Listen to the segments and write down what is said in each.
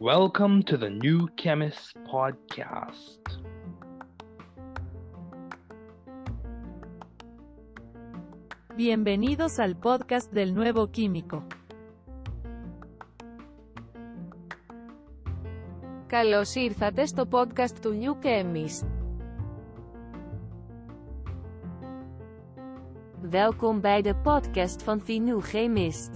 Welcome to the New Chemist Podcast. Bienvenidos al podcast del nuevo químico. Καλώς ήρθατε στο podcast του New Chemist. Welkom bij de podcast van Chemist.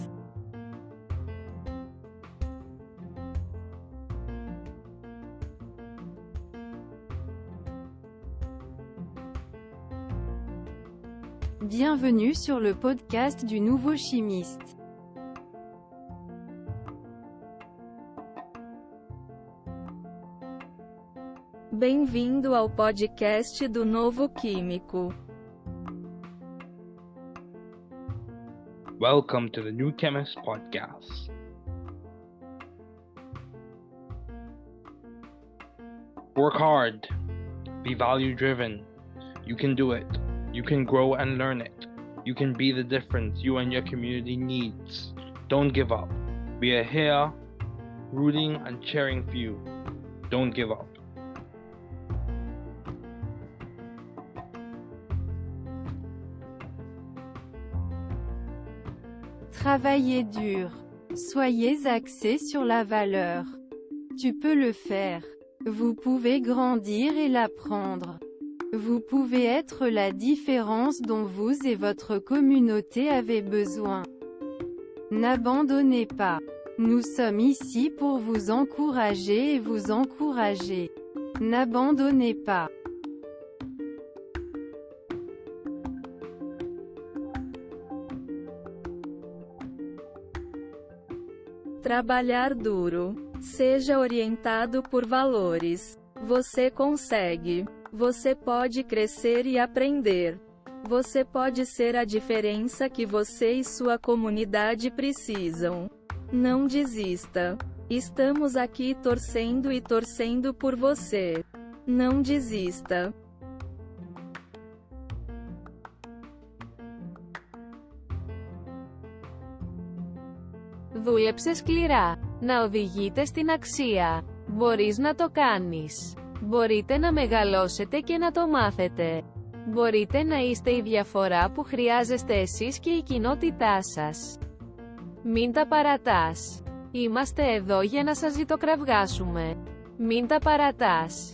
Bienvenue sur le podcast du nouveau chimiste. Bem-vindo ao podcast do Novo Químico. Welcome to the New Chemist Podcast. Work hard. Be value driven. You can do it. You can grow and learn it. You can be the difference you and your community needs. Don't give up. We are here rooting and cheering for you. Don't give up. Travaillez dur. Soyez axé sur la valeur. Tu peux le faire. Vous pouvez grandir et l'apprendre. Vous pouvez être la différence dont vous et votre communauté avez besoin. N'abandonnez pas. Nous sommes ici pour vous encourager et vous encourager. N'abandonnez pas. Trabalhar duro. Seja orientado por valores. Você consegue. Você pode crescer e aprender. Você pode ser a diferença que você e sua comunidade precisam. Não desista. Estamos aqui torcendo e torcendo por você. Não desista. Δούλεψε σκληρά. Να οδηγείτε στην αξία. Μπορείς να το κάνεις. Μπορείτε να μεγαλώσετε και να το μάθετε. Μπορείτε να είστε η διαφορά που χρειάζεστε εσείς και η κοινότητά σας. Μην τα παρατάς. Είμαστε εδώ για να σας ζητοκραυγάσουμε. Μην τα παρατάς.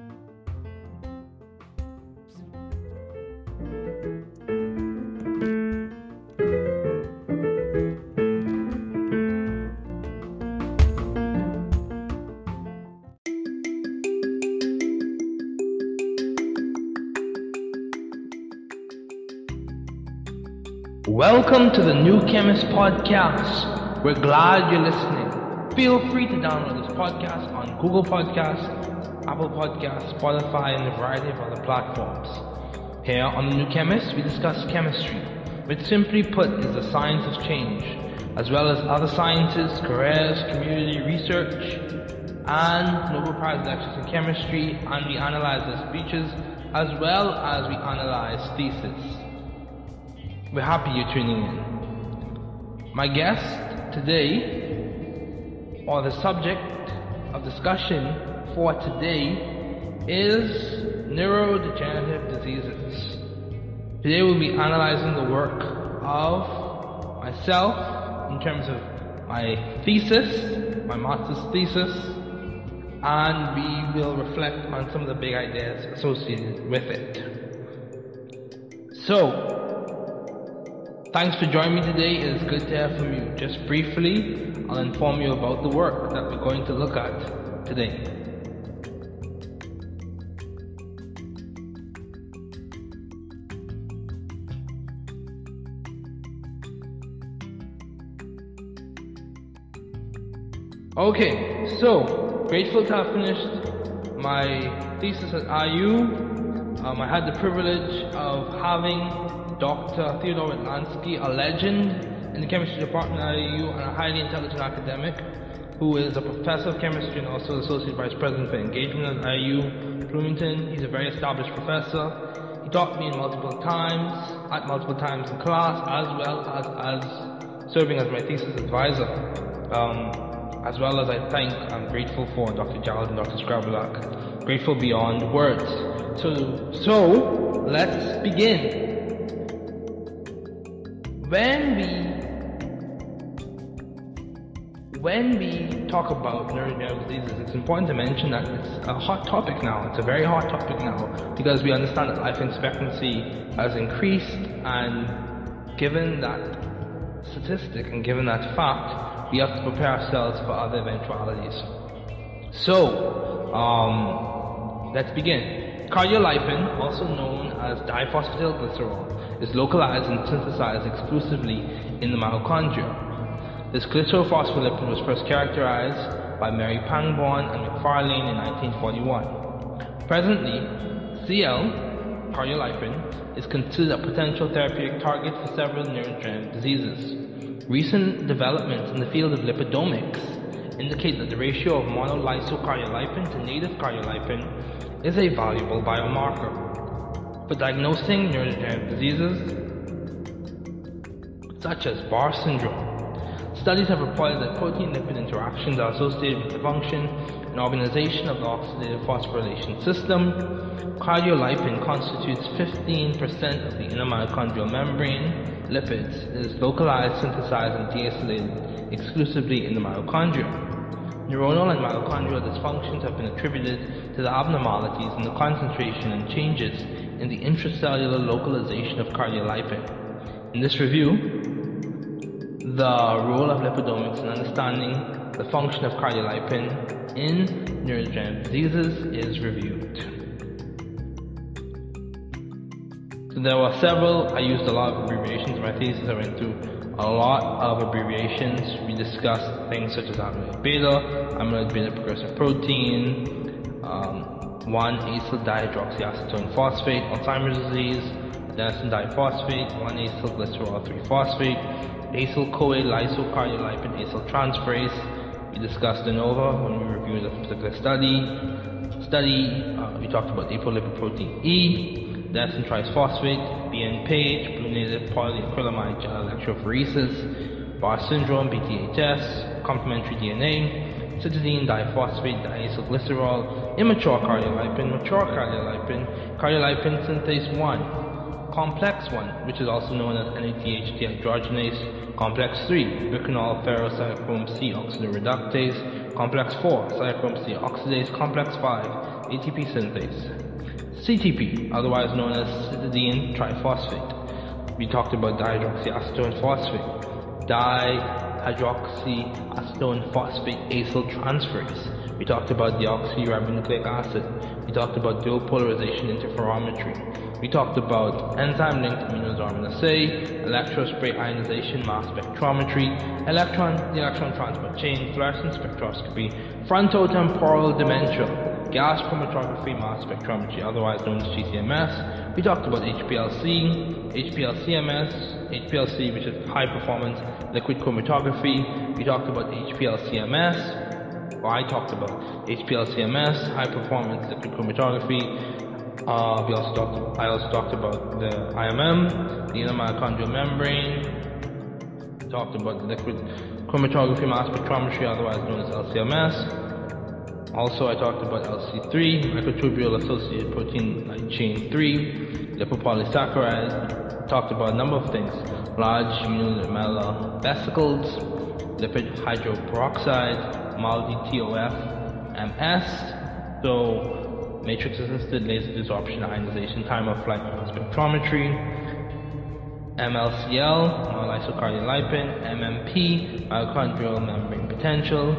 Welcome to the New Chemist Podcast. We're glad you're listening. Feel free to download this podcast on Google Podcasts, Apple Podcasts, Spotify, and a variety of other platforms. Here on the New Chemist, we discuss chemistry, which simply put is the science of change, as well as other sciences, careers, community research, and Nobel Prize lectures in chemistry, and we analyze their speeches as well as we analyze thesis. We're happy you're tuning in. My guest today, or the subject of discussion for today, is neurodegenerative diseases. Today we'll be analyzing the work of myself in terms of my thesis, my master's thesis, and we will reflect on some of the big ideas associated with it. So, thanks for joining me today. It is good to hear from you. Just briefly, I'll inform you about the work that we're going to look at today. Okay, so grateful to have finished my thesis at IU. Um, I had the privilege of having Dr. Theodore Witlansky, a legend in the chemistry department at IU and a highly intelligent academic who is a professor of chemistry and also associate vice president for engagement at IU Bloomington. He's a very established professor. He taught me multiple times, at multiple times in class, as well as as serving as my thesis advisor. Um, as well as I thank I'm grateful for Dr. Gerald and Dr. Scrabulak. Grateful beyond words. So, so let's begin. When we when we talk about neurodegenerative diseases, it's important to mention that it's a hot topic now. It's a very hot topic now because we understand that life expectancy has increased, and given that statistic and given that fact, we have to prepare ourselves for other eventualities. So, um, let's begin. Cardiolipin, also known as diphosphatidylglycerol, is localized and synthesized exclusively in the mitochondria. This glycerophospholipid was first characterized by Mary Pangborn and McFarlane in 1941. Presently, CL, cardiolipin, is considered a potential therapeutic target for several neurodegenerative diseases. Recent developments in the field of lipidomics indicate that the ratio of monolysocardiolipin to native cardiolipin is a valuable biomarker for diagnosing neurodegenerative diseases such as Barr syndrome. Studies have reported that protein-lipid interactions are associated with the function and organization of the oxidative phosphorylation system. Cardiolipin constitutes 15% of the inner mitochondrial membrane lipids is localized, synthesized, and deacylated exclusively in the mitochondria. Neuronal and mitochondrial dysfunctions have been attributed to the abnormalities in the concentration and changes in the intracellular localization of cardiolipin. In this review, the role of lipidomics in understanding the function of cardiolipin in neurodegenerative diseases is reviewed. There were several, I used a lot of abbreviations in my thesis, I went through a lot of abbreviations. We discussed things such as amyloid beta, amyloid beta precursor protein, um, 1-acyl dihydroxyacetone phosphate, Alzheimer's disease, adenosine diphosphate, 1-acyl glycerol 3-phosphate, acyl-CoA lysocardiolipin acyl transferase. We discussed de novo when we reviewed a particular study. Study, uh, we talked about apolipoprotein E, adenosine triphosphate, BN page, blue native polyacrylamide gel electrophoresis, Barr syndrome, BTHS, complementary DNA, cytidine diphosphate, diacylglycerol, immature cardiolipin, mature cardiolipin, cardiolipin synthase 1, complex 1, which is also known as NADH dehydrogenase, complex 3, bicanol ferrocytochrome C oxidoreductase, complex 4, cytochrome C oxidase, complex 5, ATP synthase. CTP, otherwise known as cytidine triphosphate. We talked about dihydroxyacetone phosphate, dihydroxyacetone phosphate acyl transferase. We talked about deoxyribonucleic acid. We talked about dual polarization interferometry. We talked about enzyme-linked immunosorbent assay, electrospray ionization mass spectrometry, electron, the electron transport chain, fluorescence spectroscopy, frontotemporal dementia, gas chromatography mass spectrometry, otherwise known as GCMS. We talked about HPLC, HPLCMS, HPLC, which is high performance liquid chromatography. We talked about HPLCMS, or I talked about HPLCMS, high performance liquid chromatography. Uh, we also talked. I also talked about the IMM, the inner mitochondrial membrane. We talked about the liquid chromatography mass spectrometry, otherwise known as LCMS. Also, I talked about LC3, microtubule associated protein chain 3, lipopolysaccharide. Talked about a number of things: large unilamellar vesicles, lipid hydroperoxide, MALDI TOF, MS. So matrix assisted laser desorption ionization time of flight spectrometry, MLCL, monolysocardial lipin, MMP, mitochondrial membrane potential,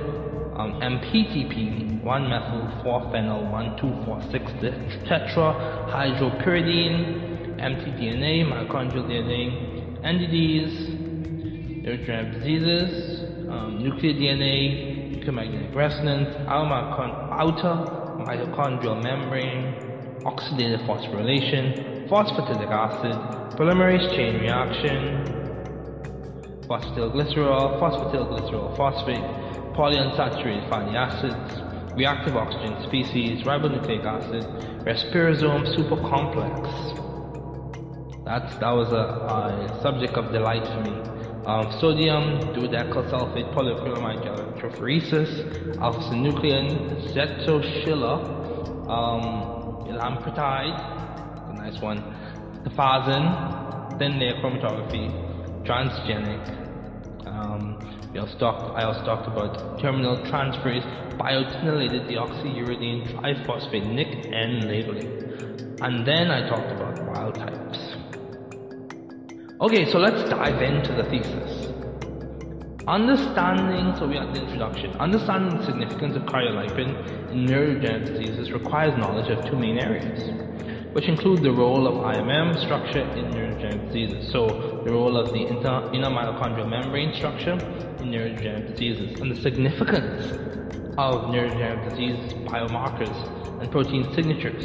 um, MPTP, 1-methyl 4-phenyl 1,2,4,6 tetrahydropyridine, mtDNA, mitochondrial DNA, NDDs, neurodegenerative diseases, um, nuclear DNA, nuclear magnetic resonance, outer mitochondrial membrane, oxidative phosphorylation, phosphatidic acid, polymerase chain reaction, phosphatidylglycerol, phosphatidylglycerol phosphate, polyunsaturated fatty acids, reactive oxygen species, ribonucleic acid, respirosome supercomplex. That's, that was a, a subject of delight for me um, sodium, dodecyl sulfate, polyacrylamide electrophoresis, alpha-synuclein, zetoschilla, um, elampretide, a nice one, tafazin, thin layer chromatography, transgenic. Um, we also talked, I also talked about terminal transferase biotinylated deoxyuridine triphosphate NIC-N labeling. And then I talked about wild types. Okay, so let's dive into the thesis. Understanding, so we are the introduction. Understanding the significance of cardiolipin in neurodegenerative diseases requires knowledge of two main areas, which include the role of IMM structure in neurodegenerative diseases. So the role of the inter, inner mitochondrial membrane structure in neurodegenerative diseases and the significance of neurodegenerative disease biomarkers and protein signatures.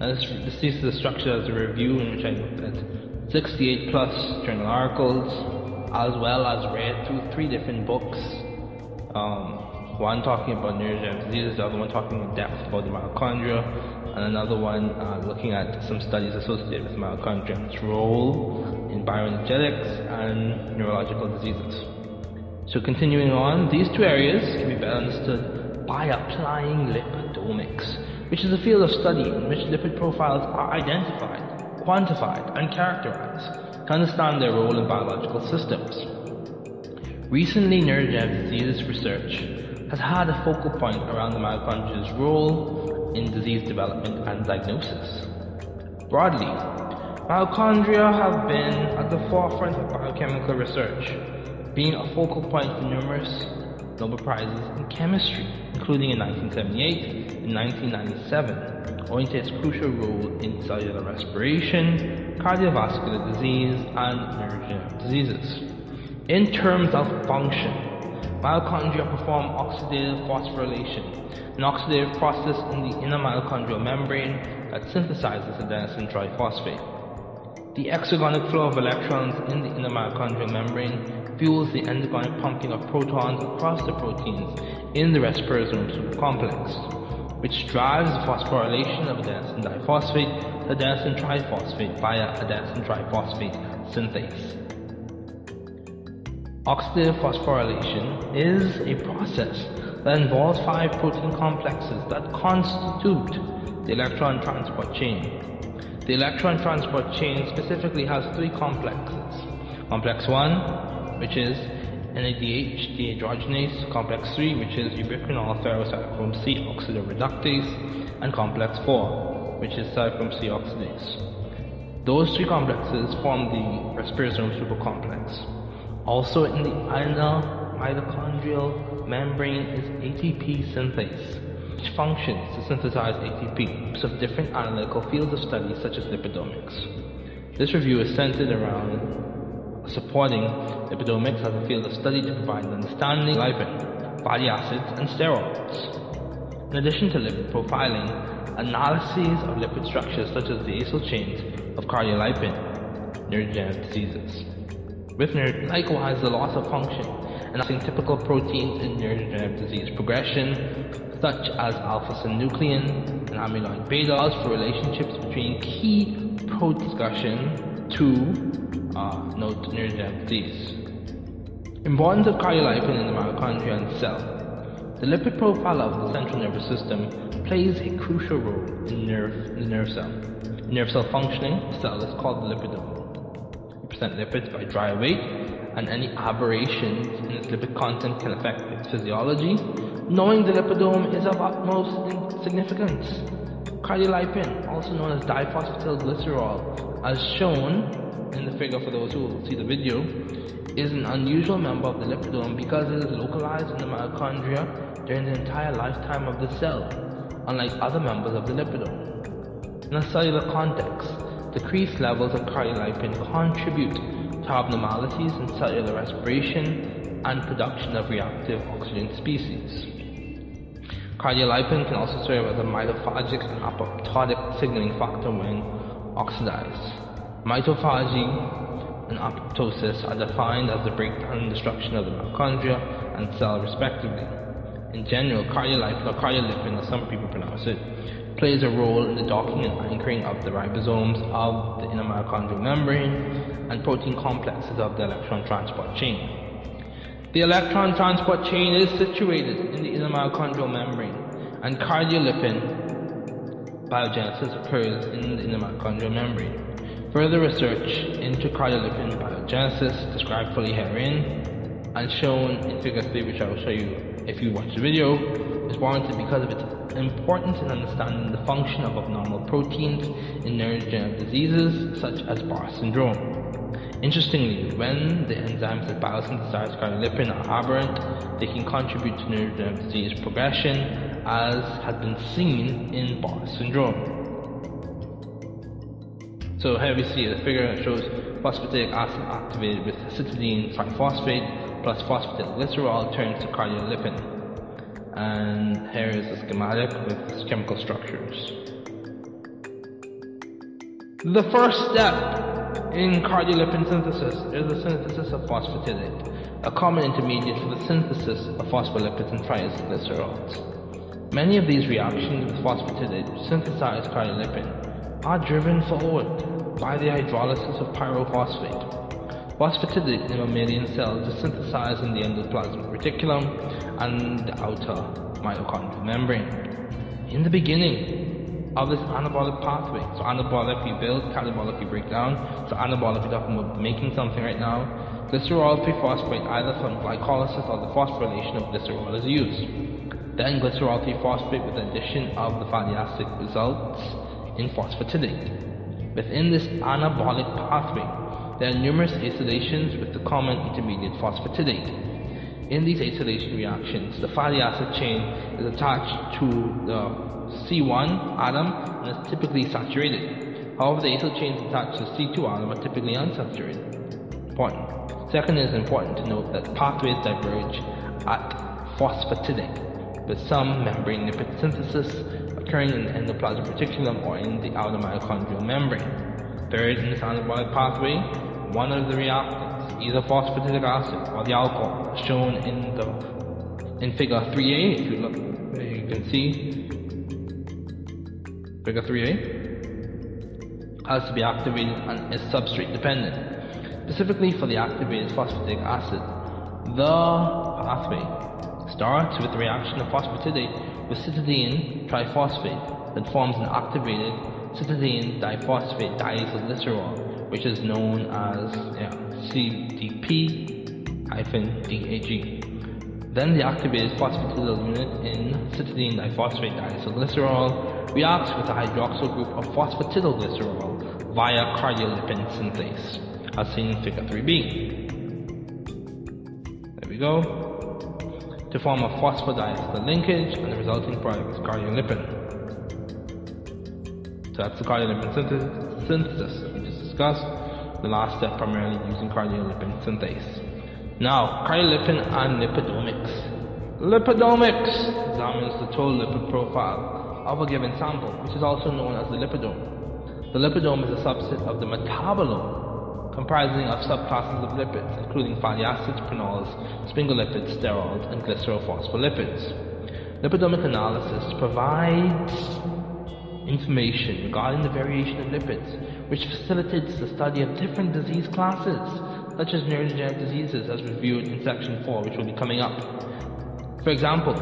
This, this thesis is structured as a review in which I looked at 68 plus journal articles, as well as read through three different books. Um, one talking about neurodegenerative diseases, the other one talking in depth about the mitochondria, and another one uh, looking at some studies associated with mitochondria and its role in bioenergetics and neurological diseases. So continuing on, these two areas can be better understood by applying lipidomics, which is a field of study in which lipid profiles are identified quantified, and characterized to understand their role in biological systems. Recently, neurodegenerative disease research has had a focal point around the mitochondria's role in disease development and diagnosis. Broadly, mitochondria have been at the forefront of biochemical research, being a focal point for numerous Nobel Prizes in chemistry, including in 1978 and 1997 owing to its crucial role in cellular respiration, cardiovascular disease, and neurodegenerative diseases. In terms of function, mitochondria perform oxidative phosphorylation, an oxidative process in the inner mitochondrial membrane that synthesizes adenosine triphosphate. The exergonic flow of electrons in the inner mitochondrial membrane fuels the endergonic pumping of protons across the proteins in the respirosome complex, which drives the phosphorylation of adenosine diphosphate to adenosine triphosphate via adenosine triphosphate synthase. Oxidative phosphorylation is a process that involves five protein complexes that constitute the electron transport chain. The electron transport chain specifically has three complexes. Complex 1, which is NADH dehydrogenase, complex 3 which is ubiquinol ferrocytochrome C oxidoreductase, and complex 4 which is cytochrome C oxidase. Those three complexes form the respirosome supercomplex. Also in the inner mitochondrial membrane is ATP synthase, which functions to synthesize ATP of different analytical fields of study such as lipidomics. This review is centered around supporting lipidomics as a field of study to provide an understanding of lipid, fatty acids, and steroids. In addition to lipid profiling, analyses of lipid structures such as the acyl chains of cardiolipin, neurodegenerative diseases. With neuro, likewise the loss of function and typical proteins in neurodegenerative disease progression, such as alpha-synuclein and amyloid beta, for relationships between key protein discussion to uh, note neurodegenerative disease. Importance of cardiolipin in the mitochondria and cell. The lipid profile of the central nervous system plays a crucial role in nerve, the nerve cell. nerve cell functioning, the cell is called the lipidome. We present lipids by dry weight, and any aberrations in its lipid content can affect its physiology. Knowing the lipidome is of utmost significance. Cardiolipin, also known as diphosphatidylglycerol, as shown in the figure for those who see the video, is an unusual member of the lipidome because it is localized in the mitochondria during the entire lifetime of the cell, unlike other members of the lipidome. In a cellular context, decreased levels of cardiolipin contribute to abnormalities in cellular respiration and production of reactive oxygen species. Cardiolipin can also serve as a mitophagic and apoptotic signaling factor when oxidized. Mitophagy and apoptosis are defined as the breakdown and destruction of the mitochondria and cell respectively. In general, cardiolipin or cardiolipin, as some people pronounce it, plays a role in the docking and anchoring of the ribosomes of the inner mitochondrial membrane and protein complexes of the electron transport chain. The electron transport chain is situated in the inner mitochondrial membrane, and cardiolipin biogenesis occurs in the inner mitochondrial membrane. Further research into cardiolipin biogenesis, described fully herein, and shown in figure 3, which I will show you if you watch the video, is warranted because of its importance in understanding the function of abnormal proteins in neurodegenerative diseases such as Barr syndrome. Interestingly, when the enzymes that biosynthesize cardiolipin are aberrant, they can contribute to neurodegenerative disease progression, as has been seen in Barr syndrome. So here we see the figure that shows phosphatidic acid activated with cytidine triphosphate plus phosphatidylglycerol turns to cardiolipin. And here is the schematic with its chemical structures. The first step in cardiolipin synthesis is the synthesis of phosphatidate, a common intermediate for the synthesis of phospholipids and triacylglycerols. Many of these reactions with phosphatidate synthesize cardiolipin are driven forward by the hydrolysis of pyrophosphate. Phosphatidate in mammalian cells is synthesized in the endoplasmic reticulum and the outer mitochondrial membrane. In the beginning of this anabolic pathway, so anabolic we build, catabolic we break down, so anabolic we're talking about making something right now, glycerol 3-phosphate either from glycolysis or the phosphorylation of glycerol is used. Then glycerol 3-phosphate with the addition of the fatty acid results in phosphatidate. Within this anabolic pathway, there are numerous acylations with the common intermediate phosphatidate. In these acylation reactions, the fatty acid chain is attached to the C1 atom and is typically saturated. However, the acyl chains attached to the C2 atom are typically unsaturated. Important. Second, it is important to note that pathways diverge at phosphatidate, with some membrane lipid synthesis occurring in the endoplasmic reticulum or in the outer mitochondrial membrane. Third, in this anabolic pathway, one of the reactants, either phosphatidic acid or the alcohol, shown in the in figure 3a, if you look, you can see figure 3a, has to be activated and is substrate dependent. Specifically for the activated phosphatidic acid, the pathway starts with the reaction of phosphatidate with cytidine triphosphate that forms an activated cytidine diphosphate diacylglycerol, which is known as yeah, CDP-DAG. Then the activated phosphatidyl unit in cytidine diphosphate diacylglycerol reacts with a hydroxyl group of phosphatidylglycerol via cardiolipin synthase, as seen in figure 3b. There we go. To form a phosphodiester linkage, and the resulting product is cardiolipin. So that's the cardiolipin synthesis we just discussed. The last step primarily using cardiolipin synthase. Now, cardiolipin and lipidomics. Lipidomics examines the total lipid profile of a given sample, which is also known as the lipidome. The lipidome is a subset of the metabolome, comprising of subclasses of lipids, including fatty acids, prenols, sphingolipids, sterols, and glycerophospholipids. Lipidomic analysis provides information regarding the variation of lipids, which facilitates the study of different disease classes such as neurodegenerative diseases as reviewed in section 4, which will be coming up. For example,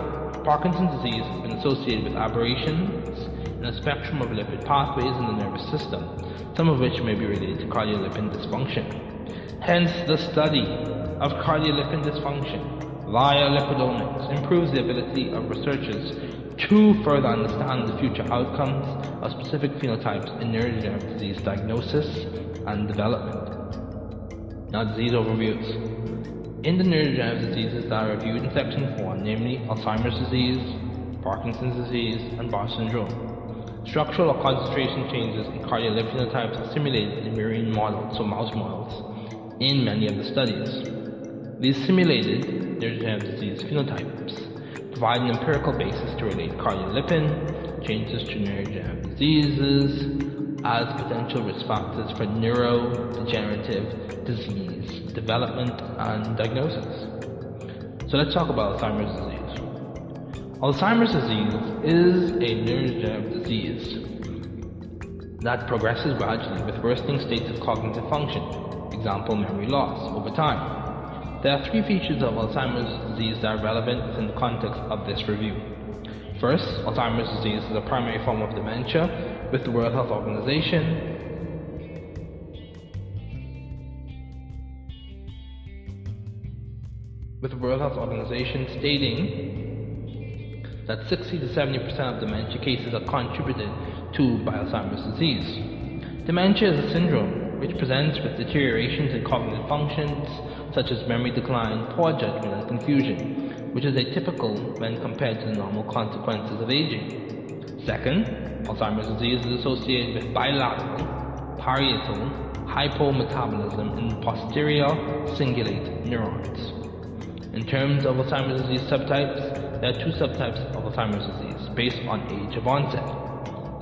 Parkinson's disease has been associated with aberrations a spectrum of lipid pathways in the nervous system, some of which may be related to cardiolipin dysfunction. Hence, the study of cardiolipin dysfunction via lipidomics improves the ability of researchers to further understand the future outcomes of specific phenotypes in neurodegenerative disease diagnosis and development. Now disease overviews. In the neurodegenerative diseases that are reviewed in section 4, namely Alzheimer's disease, Parkinson's disease, and Bar syndrome, structural or concentration changes in cardiac phenotypes are simulated in marine models, so mouse models, in many of the studies. These simulated neurodegenerative disease phenotypes provide an empirical basis to relate cardiolipin changes to neurodegenerative diseases as potential risk factors for neurodegenerative disease development and diagnosis. So let's talk about Alzheimer's disease. Alzheimer's disease is a neurodegenerative disease that progresses gradually with worsening states of cognitive function, example memory loss, over time. There are three features of Alzheimer's disease that are relevant within the context of this review. First, Alzheimer's disease is a primary form of dementia with the World Health Organization. With the World Health Organization stating that 60 to 70% of dementia cases are contributed to by Alzheimer's disease. Dementia is a syndrome which presents with deteriorations in cognitive functions such as memory decline, poor judgment, and confusion, which is atypical when compared to the normal consequences of aging. Second, Alzheimer's disease is associated with bilateral, parietal hypometabolism in posterior cingulate neurons. In terms of Alzheimer's disease subtypes, there are two subtypes Alzheimer's disease based on age of onset.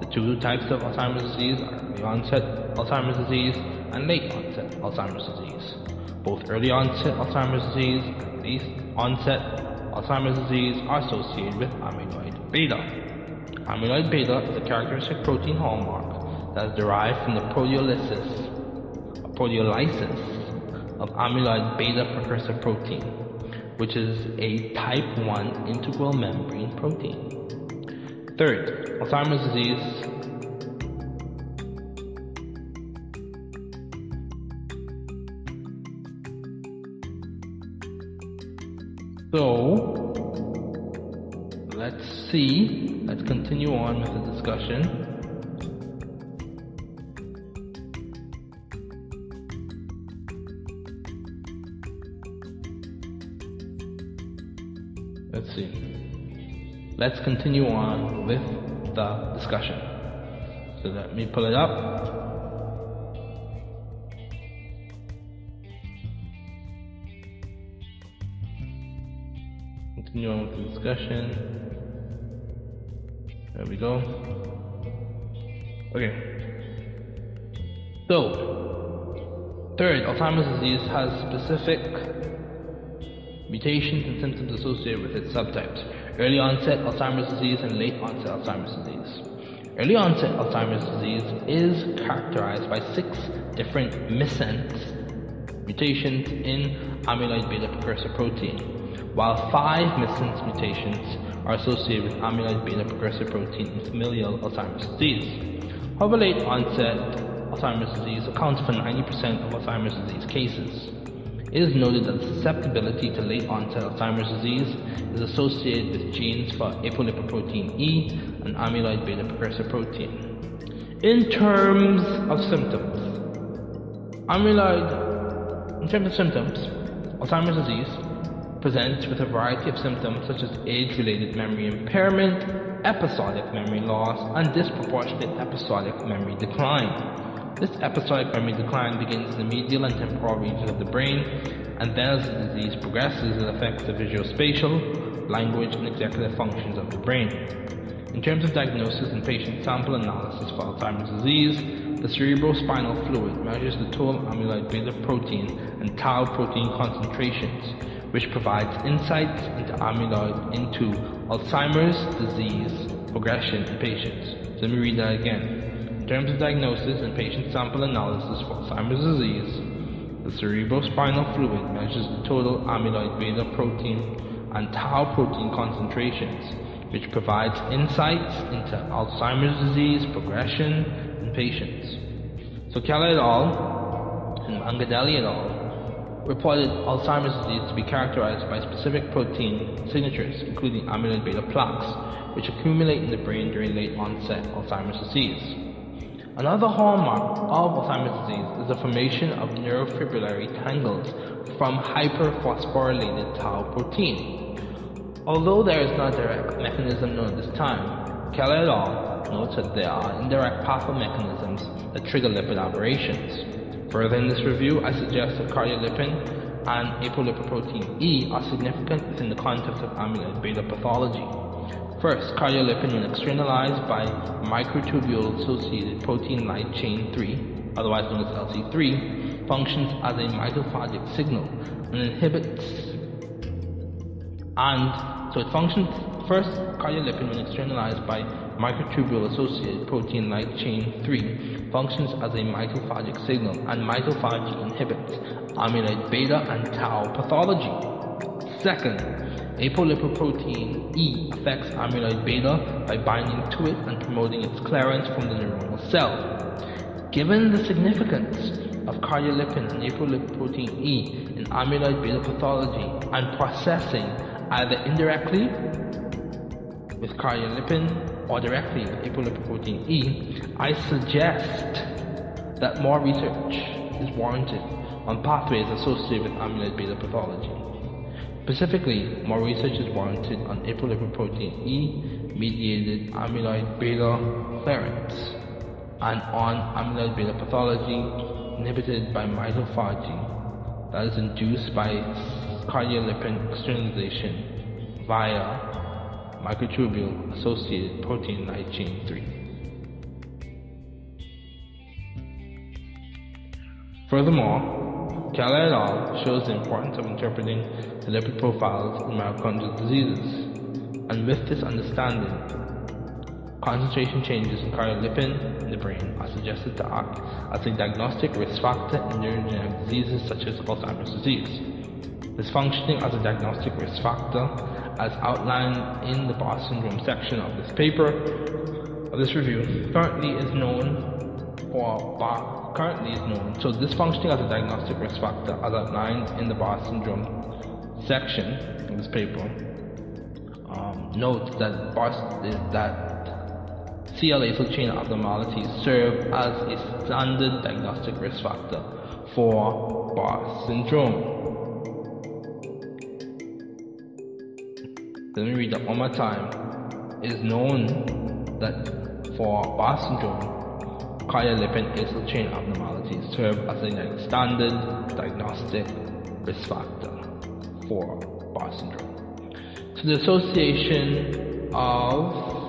The two types of Alzheimer's disease are early onset Alzheimer's disease and late onset Alzheimer's disease. Both early onset Alzheimer's disease and late onset Alzheimer's disease are associated with amyloid beta. Amyloid beta is a characteristic protein hallmark that is derived from the proteolysis, proteolysis of amyloid beta precursor protein, which is a type 1 integral membrane protein. Third, Alzheimer's disease So, let's see Let's continue on with the discussion. Let's. Let's continue on with the discussion. So let me pull it up. Continue on with the discussion. There we go. Okay. So, third, Alzheimer's disease has specific mutations and symptoms associated with its subtypes. Early onset Alzheimer's disease and late onset Alzheimer's disease. Early onset Alzheimer's disease is characterized by six different missense mutations in amyloid beta precursor protein, while five missense mutations are associated with amyloid beta precursor protein in familial Alzheimer's disease. However, late onset Alzheimer's disease accounts for 90% of Alzheimer's disease cases. It is noted that susceptibility to late onset Alzheimer's disease is associated with genes for apolipoprotein E and amyloid beta precursor protein. In terms of symptoms, amyloid, in terms of symptoms, Alzheimer's disease presents with a variety of symptoms such as age-related memory impairment, episodic memory loss, and disproportionate episodic memory decline. This episodic memory decline begins in the medial and temporal regions of the brain, and then as the disease progresses, it affects the visuospatial, language, and executive functions of the brain. In terms of diagnosis and patient sample analysis for Alzheimer's disease, the cerebrospinal fluid measures the total amyloid beta protein and tau protein concentrations, which provides insights into amyloid into Alzheimer's disease progression in patients. So let me read that again. In terms of diagnosis and patient sample analysis for Alzheimer's disease, the cerebrospinal fluid measures the total amyloid beta protein and tau protein concentrations, which provides insights into Alzheimer's disease progression in patients. So Keller et al. and Mangadelli et al. reported Alzheimer's disease to be characterized by specific protein signatures, including amyloid beta plaques, which accumulate in the brain during late onset Alzheimer's disease. Another hallmark of Alzheimer's disease is the formation of neurofibrillary tangles from hyperphosphorylated tau protein, Although there is no direct mechanism known at this time, Keller et al. notes that there are indirect pathway mechanisms that trigger lipid aberrations. Further in this review, I suggest that cardiolipin and apolipoprotein E are significant within the context of amyloid beta pathology. First, cardiolipin when externalized by microtubule associated protein light chain 3, otherwise known as LC3, functions as a mitophagic signal and inhibits and so it functions first cardiolipin when externalized by microtubule associated protein light chain 3 functions as a mitophagic signal and mitophagy inhibits amyloid beta and tau pathology. Second, apolipoprotein E affects amyloid beta by binding to it and promoting its clearance from the neuronal cell. Given the significance of cardiolipin and apolipoprotein E in amyloid beta pathology and processing either indirectly with cardiolipin or directly with apolipoprotein E, I suggest that more research is warranted on pathways associated with amyloid beta pathology. Specifically, more research is warranted on apolipoprotein E mediated amyloid beta clearance and on amyloid beta pathology inhibited by mitophagy that is induced by cardiolipin externalization via microtubule associated protein chain 3. Furthermore, Keller et al. shows the importance of interpreting the lipid profiles in mitochondrial diseases, and with this understanding, concentration changes in cardiolipin in the brain are suggested to act as a diagnostic risk factor in neurodegenerative diseases such as Alzheimer's disease This functioning as a diagnostic risk factor as outlined in the Barr syndrome section of this paper of this review currently is known for Barr currently is known so this functioning as a diagnostic risk factor as outlined in the Barr syndrome section of this paper um, note that Barr that CL chain abnormalities serve as a standard diagnostic risk factor for Barr syndrome. Let me read that one more time. It is known that for Barr syndrome, cardiolipin acyl chain abnormalities serve as a standard diagnostic risk factor for Barr syndrome. So the association of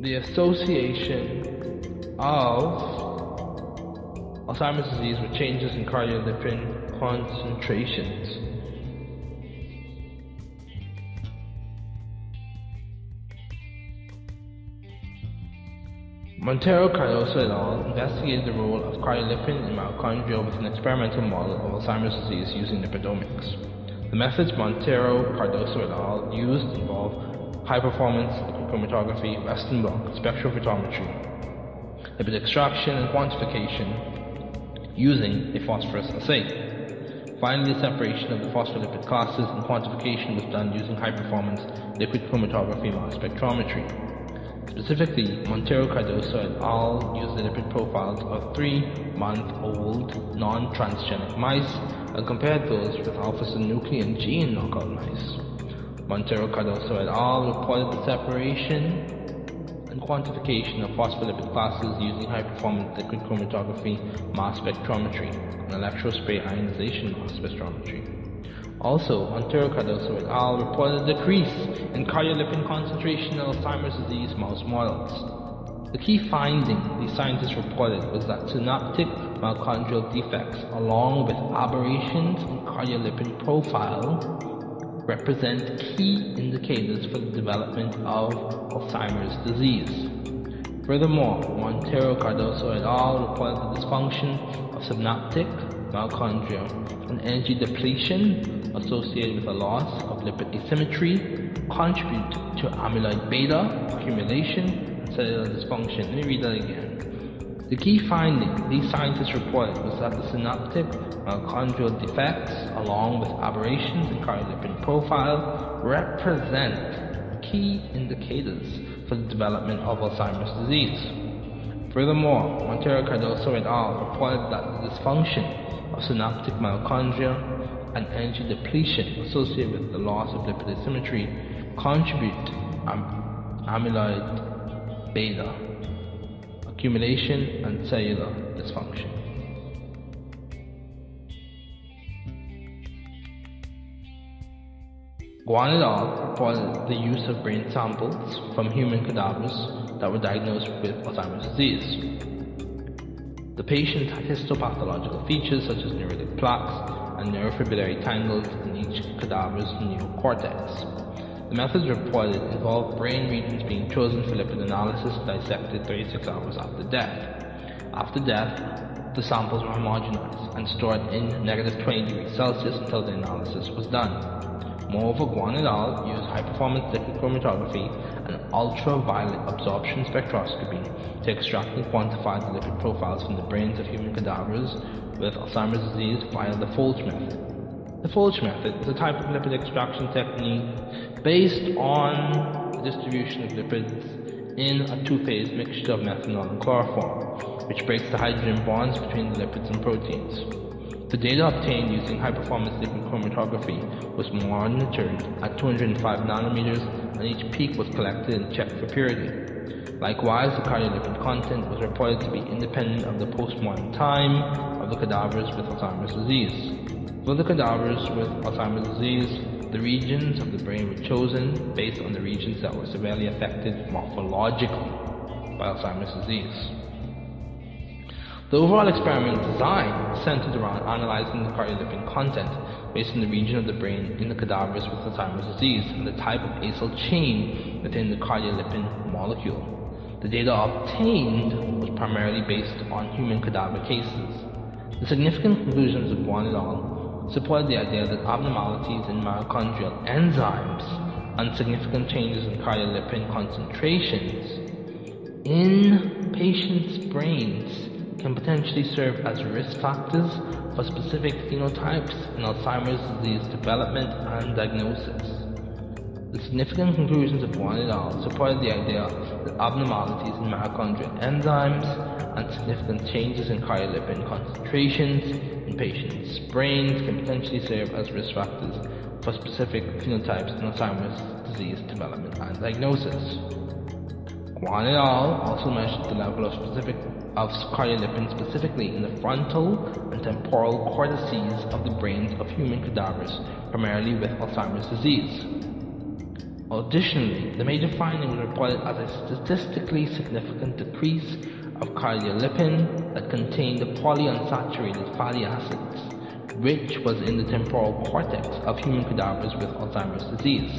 the association of Alzheimer's disease with changes in cardiolipin concentrations. Montero Cardoso et al. investigated the role of cardiolipin in mitochondria with an experimental model of Alzheimer's disease using lipidomics. The methods Montero Cardoso et al. used involve high performance liquid chromatography, Western blot, spectrophotometry, lipid extraction and quantification using a phosphorus assay. Finally, the separation of the phospholipid classes and quantification was done using high-performance liquid chromatography mass spectrometry. Specifically, Montero Cardoso et al. used lipid profiles of three-month-old non-transgenic mice and compared those with alpha-synuclein gene knockout mice. Montero Cardoso et al. reported the separation and quantification of phospholipid classes using high-performance liquid chromatography mass spectrometry and electrospray ionization mass spectrometry. Also, Montero Cardoso et al. reported a decrease in cardiolipin concentration in Alzheimer's disease mouse models. The key finding these scientists reported was that synaptic mitochondrial defects, along with aberrations in cardiolipin profile, represent key indicators for the development of Alzheimer's disease. Furthermore, Montero Cardoso et al. reported the dysfunction of synaptic mitochondria and energy depletion associated with a loss of lipid asymmetry contribute to amyloid beta accumulation and cellular dysfunction. Let me read that again. The key finding these scientists reported was that the synaptic mitochondrial defects, along with aberrations in cardiolipin profile, represent key indicators for the development of Alzheimer's disease. Furthermore, Montero Cardoso et al. reported that the dysfunction of synaptic mitochondria and energy depletion associated with the loss of lipid asymmetry contribute to am- amyloid beta accumulation and cellular dysfunction. Guan et al. reported the use of brain samples from human cadavers that were diagnosed with Alzheimer's disease. The patient had histopathological features such as neuritic plaques, and neurofibrillary tangles in each cadaver's neocortex. The methods reported involved brain regions being chosen for lipid analysis dissected 36 hours after death. After death, the samples were homogenized and stored in negative 20 degrees Celsius until the analysis was done. Moreover, Guan et al. used high-performance liquid chromatography ultraviolet absorption spectroscopy to extract and quantify the lipid profiles from the brains of human cadavers with Alzheimer's disease via the Folch method. The Folch method is a type of lipid extraction technique based on the distribution of lipids in a two-phase mixture of methanol and chloroform, which breaks the hydrogen bonds between the lipids and proteins. The data obtained using high-performance liquid chromatography was monitored at 205 nanometers and each peak was collected and checked for purity. Likewise, the cardiolipid content was reported to be independent of the postmortem time of the cadavers with Alzheimer's disease. For the cadavers with Alzheimer's disease, the regions of the brain were chosen based on the regions that were severely affected morphologically by Alzheimer's disease. The overall experiment design centered around analyzing the cardiolipin content based on the region of the brain in the cadavers with Alzheimer's disease and the type of acyl chain within the cardiolipin molecule. The data obtained was primarily based on human cadaver cases. The significant conclusions of Guan et al. supported the idea that abnormalities in mitochondrial enzymes and significant changes in cardiolipin concentrations in patients' brains can potentially serve as risk factors for specific phenotypes in Alzheimer's disease development and diagnosis. The significant conclusions of Guan et al. supported the idea that abnormalities in mitochondrial enzymes and significant changes in cardiolipin concentrations in patients' brains can potentially serve as risk factors for specific phenotypes in Alzheimer's disease development and diagnosis. Guan et al. also measured the level of specific of cardiolipin specifically in the frontal and temporal cortices of the brains of human cadavers, primarily with Alzheimer's disease. Additionally, the major finding was reported as a statistically significant decrease of cardiolipin that contained the polyunsaturated fatty acids, which was in the temporal cortex of human cadavers with Alzheimer's disease.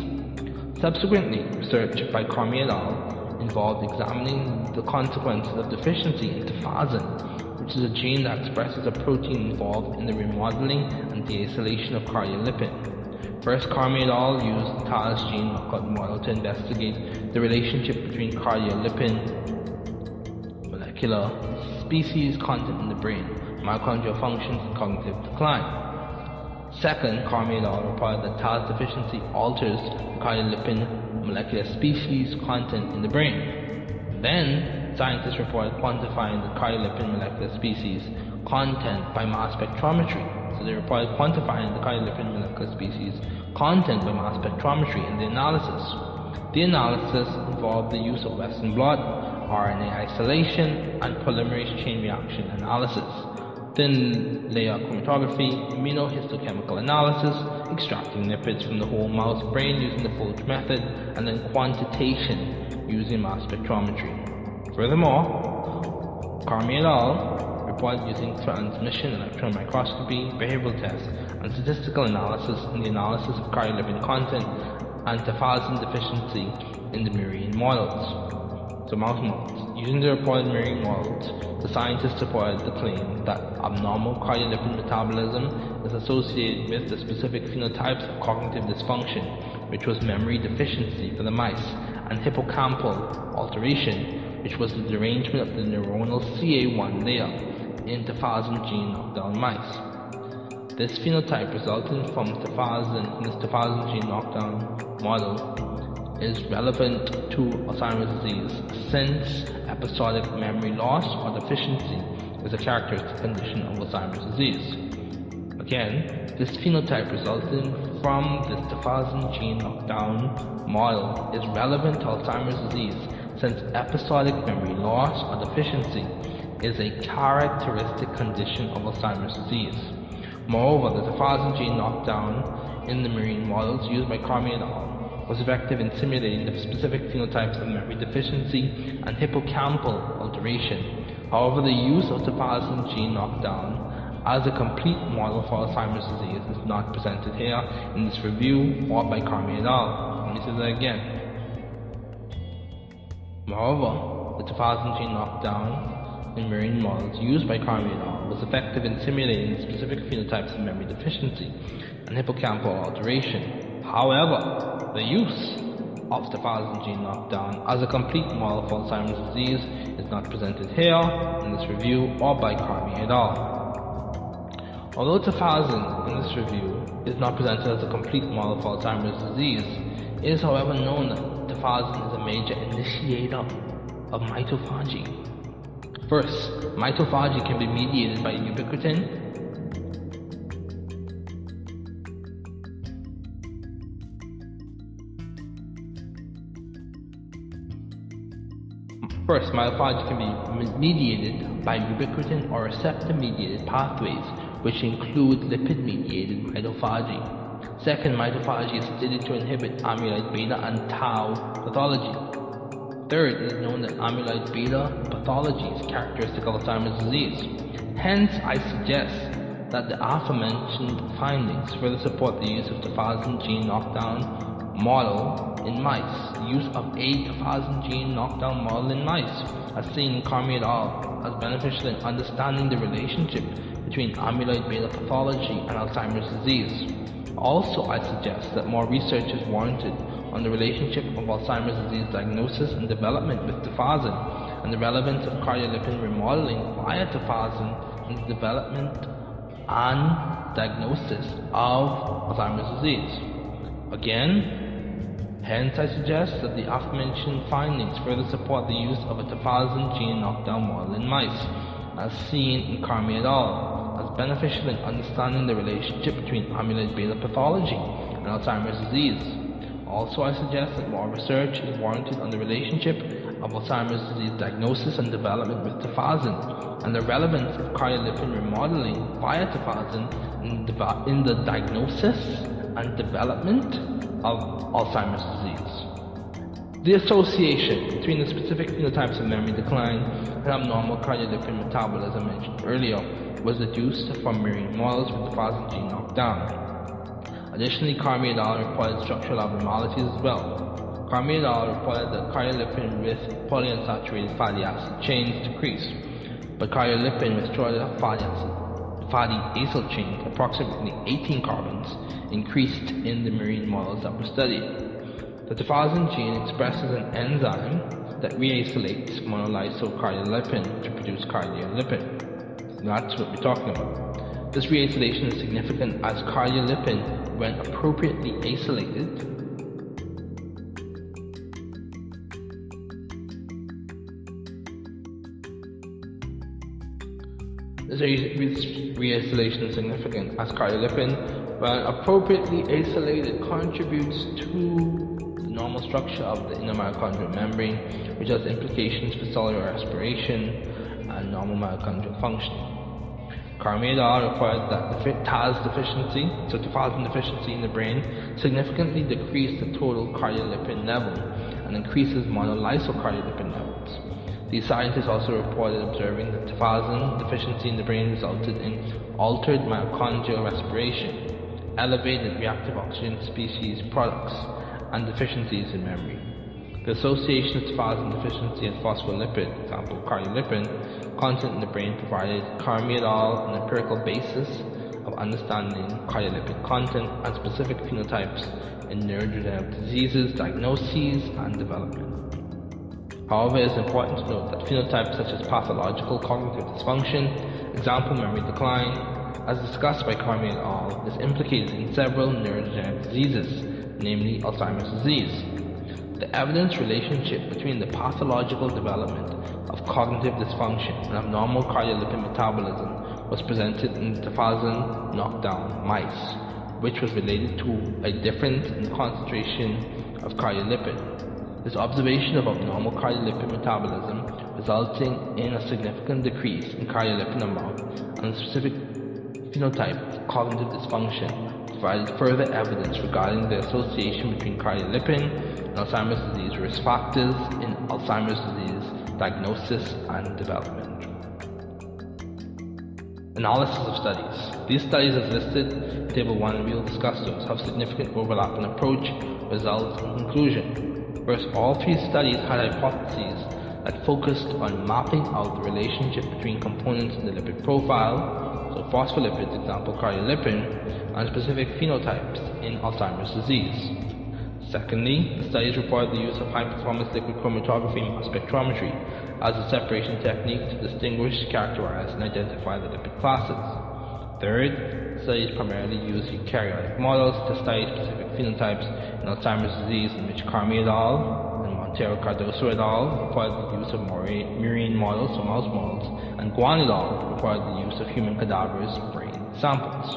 Subsequently, research by Cormier et al. Involved examining the consequences of deficiency in tafazin, which is a gene that expresses a protein involved in the remodeling and deacylation of cardiolipin. First, Cormier et al. used TALS gene knockout model to investigate the relationship between cardiolipin molecular species content in the brain, mitochondrial functions, and cognitive decline. Second, Cormier et al. reported that TALS deficiency alters cardiolipin molecular species content in the brain. Then, scientists reported quantifying the cardiolipin molecular species content by mass spectrometry. So they reported quantifying the cardiolipin molecular species content by mass spectrometry in the analysis. The analysis involved the use of Western blot, RNA isolation, and polymerase chain reaction analysis thin layer chromatography, immunohistochemical analysis, extracting lipids from the whole mouse brain using the Folge method, and then quantitation using mass spectrometry. Furthermore, Carmi et al. reported using transmission electron microscopy, behavioral tests, and statistical analysis in the analysis of cardiolipin content and tafazin deficiency in the murine models. So mouse models. Using the reported murine models, the scientists supported the claim that abnormal cardiolipin metabolism is associated with the specific phenotypes of cognitive dysfunction, which was memory deficiency for the mice, and hippocampal alteration, which was the derangement of the neuronal CA1 layer in tafazin gene knockdown mice. This phenotype resulting from tafazin in this tafazin gene knockdown model is relevant to Alzheimer's disease since episodic memory loss or deficiency is a characteristic condition of Alzheimer's disease. Again, this phenotype resulting from this tafazin gene knockdown model is relevant to Alzheimer's disease since episodic memory loss or deficiency is a characteristic condition of Alzheimer's disease. Moreover, the tafazin gene knockdown in the marine models used by Carmi et al was effective in simulating the specific phenotypes of memory deficiency and hippocampal alteration. However, the use of tafazin gene knockdown as a complete model for Alzheimer's disease is not presented here in this review or by Carmi et al. Let me say that again. Moreover, the tafazin gene knockdown in marine models used by Carmi et al. was effective in simulating specific phenotypes of memory deficiency and hippocampal alteration. However, the use of the tafazin gene knockdown as a complete model for Alzheimer's disease is not presented here in this review or by Carmi et al. Although tafazin in this review is not presented as a complete model for Alzheimer's disease, it is however known that tafazin is a major initiator of mitophagy. First, mitophagy can be mediated by ubiquitin First, mitophagy can be mediated by ubiquitin or receptor-mediated pathways, which include lipid-mediated mitophagy. Second, mitophagy is studied to inhibit amyloid beta and tau pathology. Third, it is known that amyloid beta pathology is characteristic of Alzheimer's disease. Hence, I suggest that the aforementioned findings further support the use of tafazin gene knockdown model in mice. Use of a tafazin gene knockdown model in mice, as seen in Carmi et al., as beneficial in understanding the relationship between amyloid beta pathology and Alzheimer's disease. Also, I suggest that more research is warranted on the relationship of Alzheimer's disease diagnosis and development with tafazin and the relevance of cardiolipin remodeling via tafazin in the development and diagnosis of Alzheimer's disease. Again, Hence, I suggest that the aforementioned findings further support the use of a tafazin gene knockdown model in mice, as seen in Carmi et al., as beneficial in understanding the relationship between amyloid beta pathology and Alzheimer's disease. Also, I suggest that more research is warranted on the relationship of Alzheimer's disease diagnosis and development with tafazin, and the relevance of cardiolipin remodeling via tafazin in, in the diagnosis and development of Alzheimer's disease. The association between the specific phenotypes of memory decline and abnormal cardiolipin metabolism mentioned earlier was deduced from marine models with the tafazin gene knockdown. Additionally, Carmi et al. reported structural abnormalities as well. Carmi et al. reported that cardiolipin with polyunsaturated fatty acid chains decreased, but cardiolipin with shorter fatty acid fatty acyl chains, approximately 18 carbons, increased in the marine models that were studied. The tafazin gene expresses an enzyme that reacylates monolysocardiolipin to produce cardiolipin. That's what we're talking about. This reacylation is significant as cardiolipin, when appropriately acylated, Is significant as cardiolipin, when appropriately isolated, contributes to the normal structure of the inner mitochondrial membrane, which has implications for cellular respiration and normal mitochondrial function. Carmiadol reported that the TAS deficiency, so tafazin deficiency in the brain, significantly decreased the total cardiolipin level and increases monolysocardiolipin levels. These scientists also reported observing that tafazin deficiency in the brain resulted in altered mitochondrial respiration, elevated reactive oxygen species products, and deficiencies in memory. The association of tafazin deficiency and phospholipid, example cardiolipin, content in the brain provided carmiadol an empirical basis of understanding cardiolipin content and specific phenotypes in neurodegenerative diseases, diagnoses, and development. However, it is important to note that phenotypes such as pathological cognitive dysfunction, example memory decline, as discussed by Carmi et al., is implicated in several neurodegenerative diseases, namely Alzheimer's disease. The evidence relationship between the pathological development of cognitive dysfunction and abnormal cardiolipin metabolism was presented in tafazin knockdown mice, which was related to a difference in concentration of cardiolipin. This observation of abnormal cardiolipin metabolism resulting in a significant decrease in cardiolipin amount and a specific phenotype of cognitive dysfunction provided further evidence regarding the association between cardiolipin and Alzheimer's disease risk factors in Alzheimer's disease diagnosis and development. Analysis of studies. These studies as listed in Table 1 and we will discuss those have significant overlap in approach, results, and conclusion whereas all three studies had hypotheses that focused on mapping out the relationship between components in the lipid profile, so phospholipids, example cardiolipin, and specific phenotypes in Alzheimer's disease. Secondly, the studies reported the use of high-performance liquid chromatography mass spectrometry as a separation technique to distinguish, characterize, and identify the lipid classes. Third, studies primarily use eukaryotic models to study specific phenotypes in Alzheimer's disease in which Carmi et al. and Montero Cardoso et al. required the use of murine models, or mouse models, and Guan et al. required the use of human cadavers brain samples.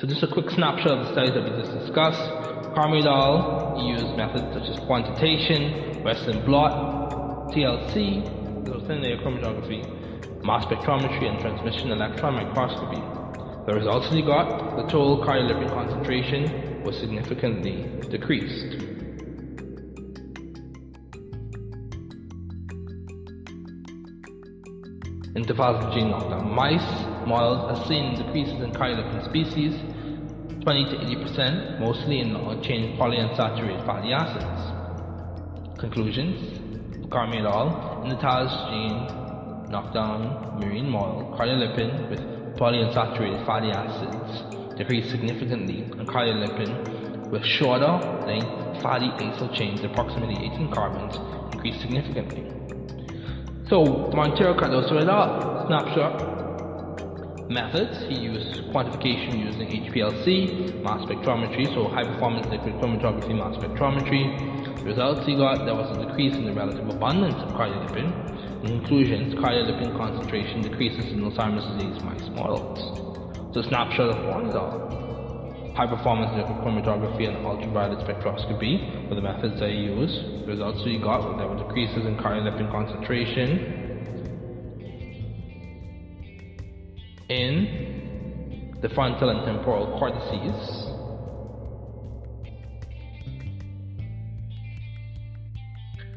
So just a quick snapshot of the studies that we just discussed. Carmi et al. used methods such as quantitation, Western blot, TLC, thin layer chromatography, mass spectrometry and transmission electron microscopy. The results they got, the total cardiolipin concentration was significantly decreased. In tafazin gene knockdown mice, models are seeing decreases in cardiolipin species 20 to 80%, mostly in long-chain polyunsaturated fatty acids. Conclusions Carmi. In the TAS gene knockdown marine model, cardiolipin with polyunsaturated fatty acids decreased significantly, and cardiolipin with shorter length fatty acyl chains, approximately 18 carbons, increased significantly. So Montero Cardoso snapshot methods. He used quantification using HPLC, mass spectrometry, so high performance liquid chromatography mass spectrometry. The results he got, there was a decrease in the relative abundance of cardiolipin, in conclusions, cardiolipin concentration decreases in Alzheimer's disease mice models. So snapshot of one is all. High performance liquid chromatography and ultraviolet spectroscopy were the methods I used. The results we got were there were decreases in cardiolipin concentration in the frontal and temporal cortices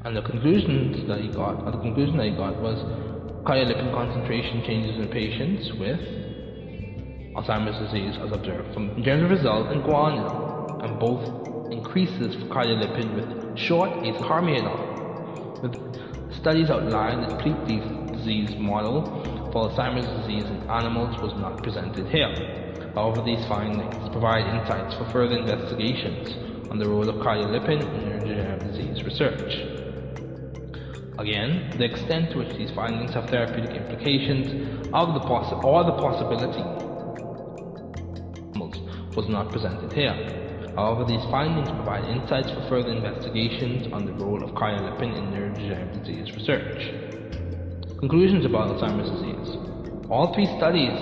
And the conclusions that he got, the conclusion that he got was cardiolipin concentration changes in patients with Alzheimer's disease as observed from general result in guanidol, and both increases for cardiolipin with short is carmiadol. With studies outlined that complete disease model for Alzheimer's disease in animals was not presented here. However, these findings provide insights for further investigations on the role of cardiolipin in neurodegenerative disease research. Again, the extent to which these findings have therapeutic implications of the possi- or the possibility was not presented here. However, these findings provide insights for further investigations on the role of cardiolipin in neurodegenerative disease research. Conclusions about Alzheimer's disease. All three studies,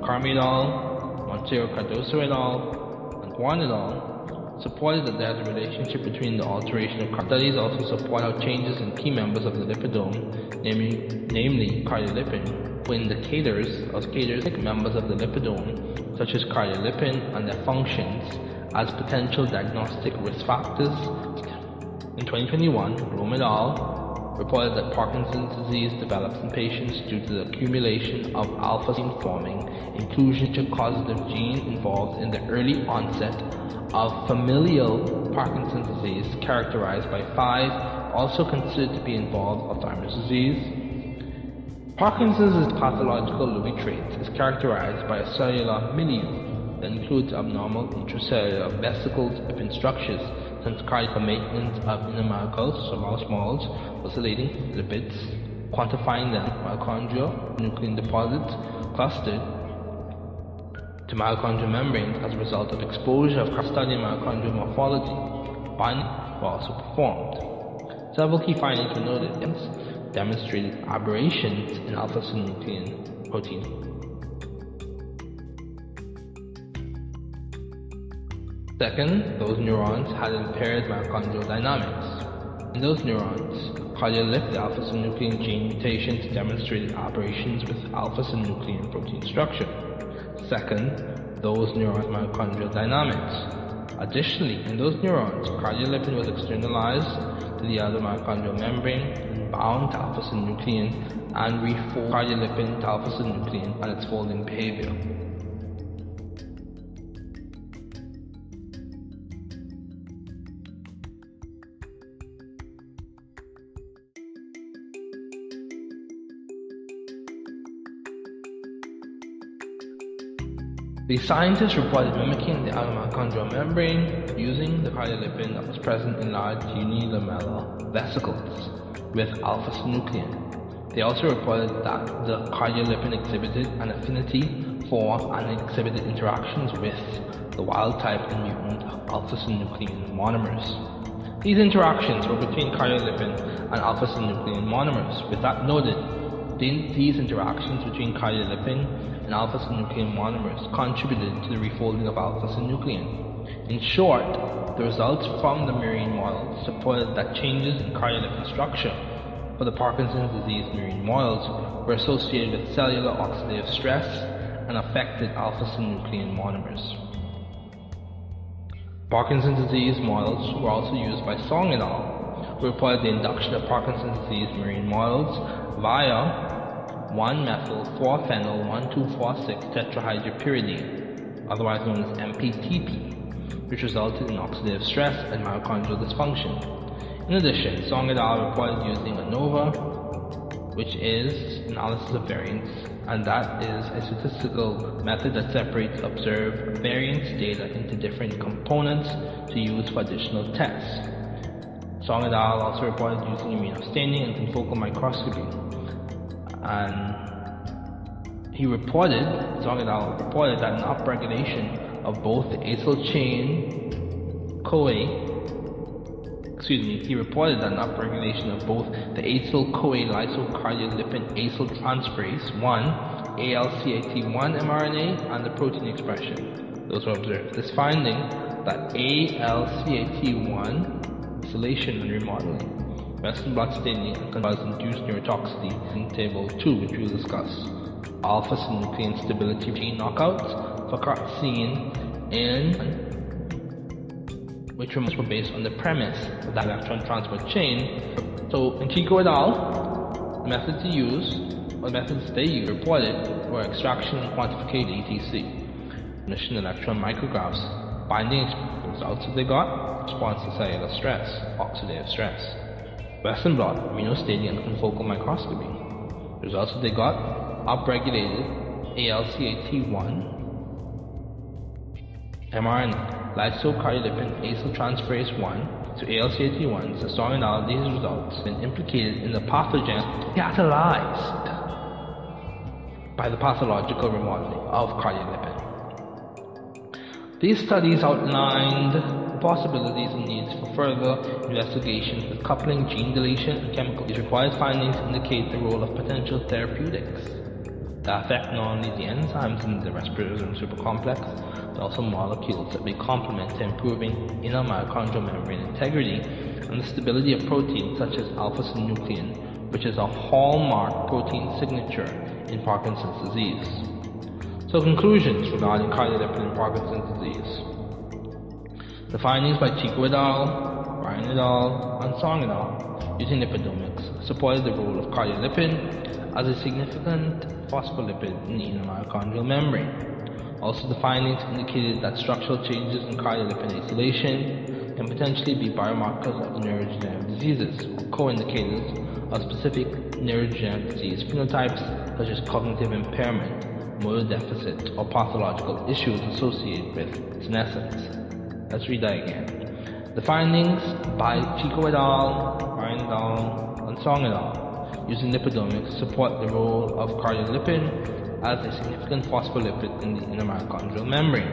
Carmi et al., Montero Cardoso et al., and Juan et al., supported that there is a relationship between the alteration of studies also support how changes in key members of the lipidome, namely, namely cardiolipin, were indicators of cardiac members of the lipidome, such as cardiolipin and their functions, as potential diagnostic risk factors. In 2021, Rome et al reported that Parkinson's disease develops in patients due to the accumulation of alpha-synuclein forming. Inclusion to causative gene involved in the early onset of familial Parkinson's disease characterized by five also considered to be involved Alzheimer's disease. Parkinson's pathological Lewy traits is characterized by a cellular milieu that includes abnormal intracellular vesicles and structures cardiac maintenance of so mouse models, oscillating lipids, quantifying them, mitochondrial nuclein deposits clustered to mitochondrial membranes as a result of exposure of studying mitochondrial morphology. Binding were also performed. Several key findings were noted, demonstrated aberrations in alpha-synuclein protein Second, those neurons had impaired mitochondrial dynamics. In those neurons, cardiolipin alpha-synuclein gene mutations demonstrated aberrations with alpha-synuclein protein structure. Second, those neurons mitochondrial dynamics. Additionally, in those neurons, cardiolipin was externalized to the other mitochondrial membrane and bound to alpha-synuclein and refold cardiolipin to alpha-synuclein and its folding behavior. The scientists reported mimicking the mitochondrial membrane using the cardiolipin that was present in large unilamellar vesicles with alpha-synuclein. They also reported that the cardiolipin exhibited an affinity for and exhibited interactions with the wild-type and mutant alpha-synuclein monomers. These interactions were between cardiolipin and alpha-synuclein monomers. With that noted, these interactions between cardiolipin and alpha-synuclein monomers contributed to the refolding of alpha-synuclein. In short, the results from the murine models supported that changes in cardiolipin structure for the Parkinson's disease murine models were associated with cellular oxidative stress and affected alpha-synuclein monomers. Parkinson's disease models were also used by Song et al., who reported the induction of Parkinson's disease murine models via 1-methyl-4-phenyl-1,2,4,6 tetrahydropyridine, otherwise known as MPTP, which resulted in oxidative stress and mitochondrial dysfunction. In addition, Song et al. reported using ANOVA, which is analysis of variance, and that is a statistical method that separates observed variance data into different components to use for additional tests. Song et al. also reported using immunostaining and confocal microscopy and he reported, al. reported that an upregulation of both the acyl chain CoA excuse me, he reported that an upregulation of both the acyl CoA lysocardiolipin acyl transferase 1, ALCAT1 mRNA, and the protein expression. Those were observed. This finding that ALCAT1 isolation and remodeling Western blot staining cause induced neurotoxicity in table 2 which we'll discuss. Alpha-synuclein stability gene knockouts for seen in which were based on the premise of that electron transport chain. So in Chico et al, the methods used, or the methods they reported were extraction and quantification ETC, emission electron micrographs, binding results that they got, response to cellular stress, oxidative stress. Western blot, immunostaining, and confocal microscopy. Results that they got upregulated ALCAT1 mRNA, lysocardiolipin acyltransferase 1 to ALCAT1 so strong now these results been implicated in the pathogen catalyzed by the pathological remodeling of cardiolipin. These studies outlined possibilities and needs for further investigations with coupling gene deletion and chemical. These required findings indicate the role of potential therapeutics. that affect not only the enzymes in the respiratory supercomplex, but also molecules that may complement to improving inner mitochondrial membrane integrity and the stability of proteins such as alpha-synuclein, which is a hallmark protein signature in Parkinson's disease. So conclusions regarding cardiolipin in Parkinson's disease. The findings by Chico et al., Ryan et al., and Song et al. using lipidomics supported the role of cardiolipin as a significant phospholipid in the inner mitochondrial membrane. Also, the findings indicated that structural changes in cardiolipin acylation can potentially be biomarkers of neurodegenerative diseases or co-indicators of specific neurodegenerative disease phenotypes such as cognitive impairment, motor deficit, or pathological issues associated with senescence. Let's read that again. The findings by Chico et al., Ryan et al., and Song et al using lipidomics support the role of cardiolipin as a significant phospholipid in the inner mitochondrial membrane.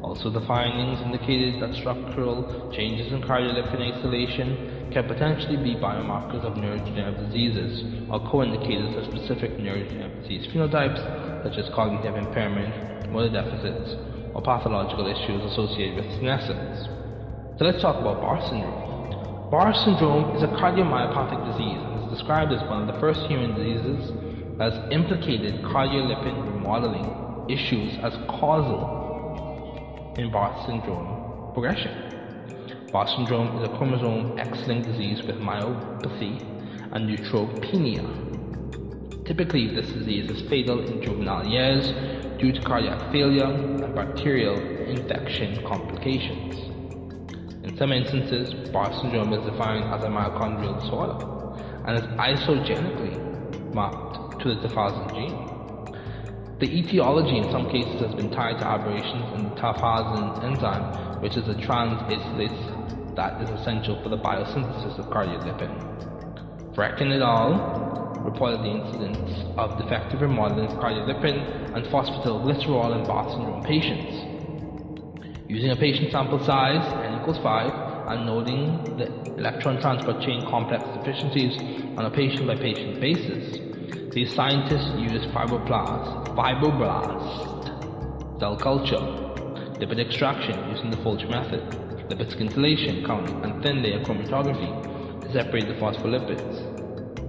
Also, the findings indicated that structural changes in cardiolipin acylation can potentially be biomarkers of neurodegenerative diseases or co-indicators of specific neurodegenerative disease phenotypes such as cognitive impairment, motor deficits, or pathological issues associated with senescence. So let's talk about Barr syndrome. Barr syndrome is a cardiomyopathic disease and is described as one of the first human diseases has implicated cardiolipin remodeling issues as causal in Barr syndrome progression. Barr syndrome is a chromosome X-linked disease with myopathy and neutropenia. Typically, this disease is fatal in juvenile years due to cardiac failure and bacterial infection complications. In some instances, Barr syndrome is defined as a mitochondrial disorder and is isogenically mapped to the tafazin gene. The etiology in some cases has been tied to aberrations in the tafazin enzyme, which is a transacelase that is essential for the biosynthesis of cardiolipin. Vrecken et al. Reported the incidence of defective remodeling of cardiolipin and phosphatidylglycerol in Barr syndrome patients. Using a patient sample size n equals 5, and noting the electron transport chain complex deficiencies on a patient-by-patient basis. These scientists used fibroblast, fibroblast cell culture, lipid extraction using the Folch method, lipid scintillation counting, and thin layer chromatography to separate the phospholipids.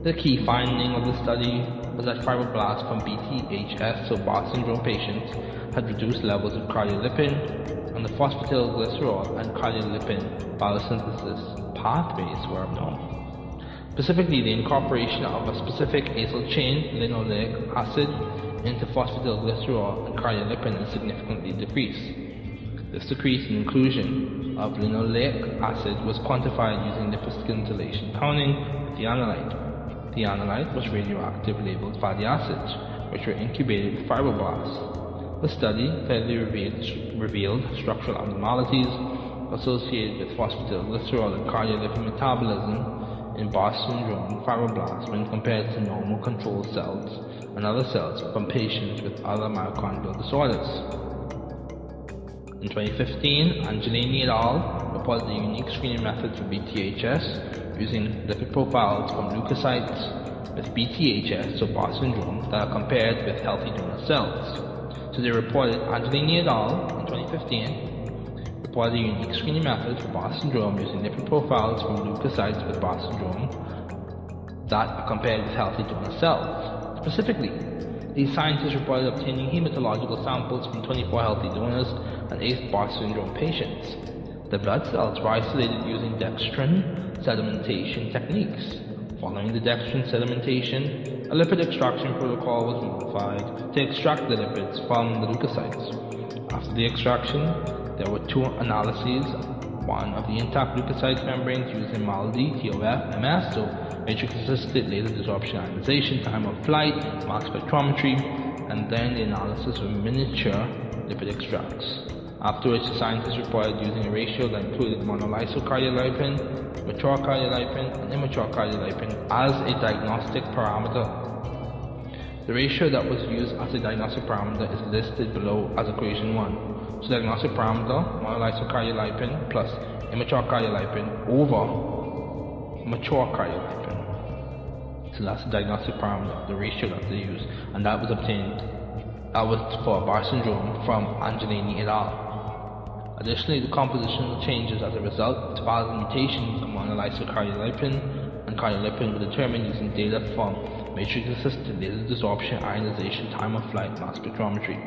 The key finding of the study was that fibroblasts from BTHS, so Barr syndrome patients, had reduced levels of cardiolipin and the phosphatidylglycerol and cardiolipin biosynthesis pathways were abnormal Specifically, the incorporation of a specific acyl chain linoleic acid into phosphatidylglycerol and cardiolipin is significantly decreased. This decrease in inclusion of linoleic acid was quantified using lipid scintillation counting with the analyte. The analyte was radioactive labeled fatty acids, which were incubated with fibroblasts. The study clearly revealed, revealed structural abnormalities associated with phosphatidylglycerol and cardiolipin metabolism in Barr syndrome fibroblasts when compared to normal control cells and other cells from patients with other mitochondrial disorders. In 2015, Angelini et al. reported a unique screening method for BTHS using lipid profiles from leukocytes with BTHS, so Barr syndrome, that are compared with healthy donor cells. So they reported Angelini et al. in 2015 reported a unique screening method for Barr syndrome using different profiles from leukocytes with Barr syndrome that are compared with healthy donor cells. Specifically, these scientists reported obtaining hematological samples from 24 healthy donors and 8 Barr syndrome patients. The blood cells were isolated using dextrin sedimentation techniques. Following the dextrin sedimentation, a lipid extraction protocol was modified to extract the lipids from the leukocytes. After the extraction, there were two analyses, one of the intact leukocyte membranes using MALDI, TOF, MS, so matrix assisted laser desorption ionization, time of flight, mass spectrometry, and then the analysis of miniature lipid extracts. After which, the scientists reported using a ratio that included monolysocardiolipin, mature cardiolipin, and immature cardiolipin as a diagnostic parameter. The ratio that was used as a diagnostic parameter is listed below as equation 1. So diagnostic parameter, monolysocardiolipin plus immature cardiolipin over mature cardiolipin. So that's the diagnostic parameter, the ratio that they use, and that was obtained. That was for Barr syndrome from Angelini et al. Additionally, the compositional changes as a result of Tafazin mutations of monolysocardiolipin and cardiolipin were determined using data from matrix-assisted laser desorption ionization time of flight mass spectrometry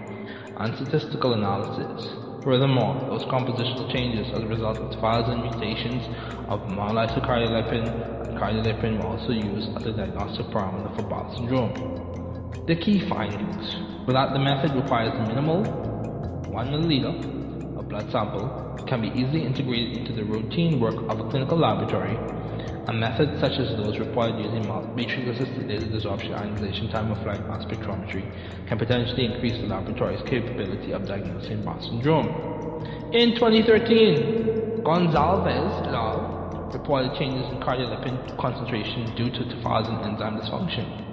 and statistical analysis. Furthermore, those compositional changes as a result of Tafazin mutations of monolysocardiolipin and cardiolipin were also used as a diagnostic parameter for Barth syndrome. The key findings were that the method requires minimal 1 milliliter blood sample, can be easily integrated into the routine work of a clinical laboratory, and methods such as those required using matrix-assisted laser desorption ionization time of flight mass spectrometry can potentially increase the laboratory's capability of diagnosing Barth syndrome. In 2013, Gonzalez et al. reported changes in cardiolipin concentration due to tafazin enzyme dysfunction.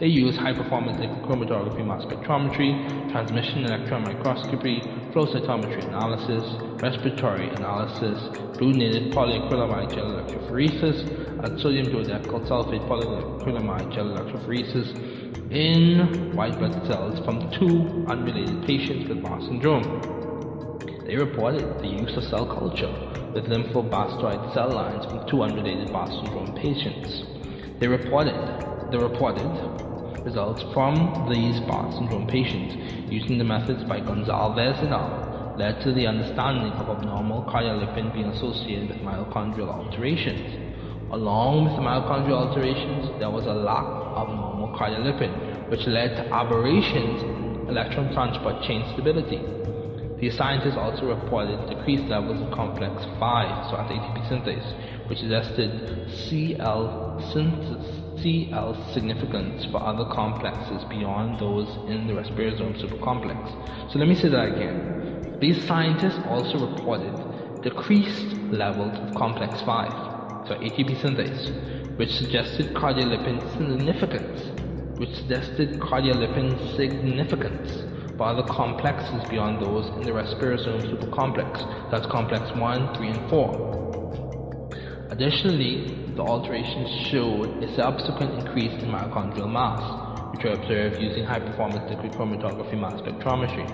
They use high-performance chromatography mass spectrometry, transmission electron microscopy, flow cytometry analysis, respiratory analysis, blue-native polyacrylamide gel electrophoresis, and sodium dodecyl sulfate polyacrylamide gel electrophoresis in white blood cells from two unrelated patients with Barr syndrome. They reported the use of cell culture with lymphoblastoid cell lines from two unrelated Barr syndrome patients. They reported the reported results from these Barth syndrome patients using the methods by Gonzalez et al. led to the understanding of abnormal cardiolipin being associated with mitochondrial alterations. Along with the mitochondrial alterations, there was a lack of normal cardiolipin, which led to aberrations in electron transport chain stability. The scientists also reported decreased levels of complex 5, so at ATP synthase, which suggested CL synthesis CL significance for other complexes beyond those in the respirosome supercomplex. So let me say that again. These scientists also reported decreased levels of complex 5, so ATP synthase, which suggested cardiolipin significance, which suggested cardiolipin significance for other complexes beyond those in the respirosome supercomplex, that's complex 1, 3, and 4. Additionally, the alterations showed a subsequent increase in mitochondrial mass, which were observed using high-performance liquid chromatography mass spectrometry.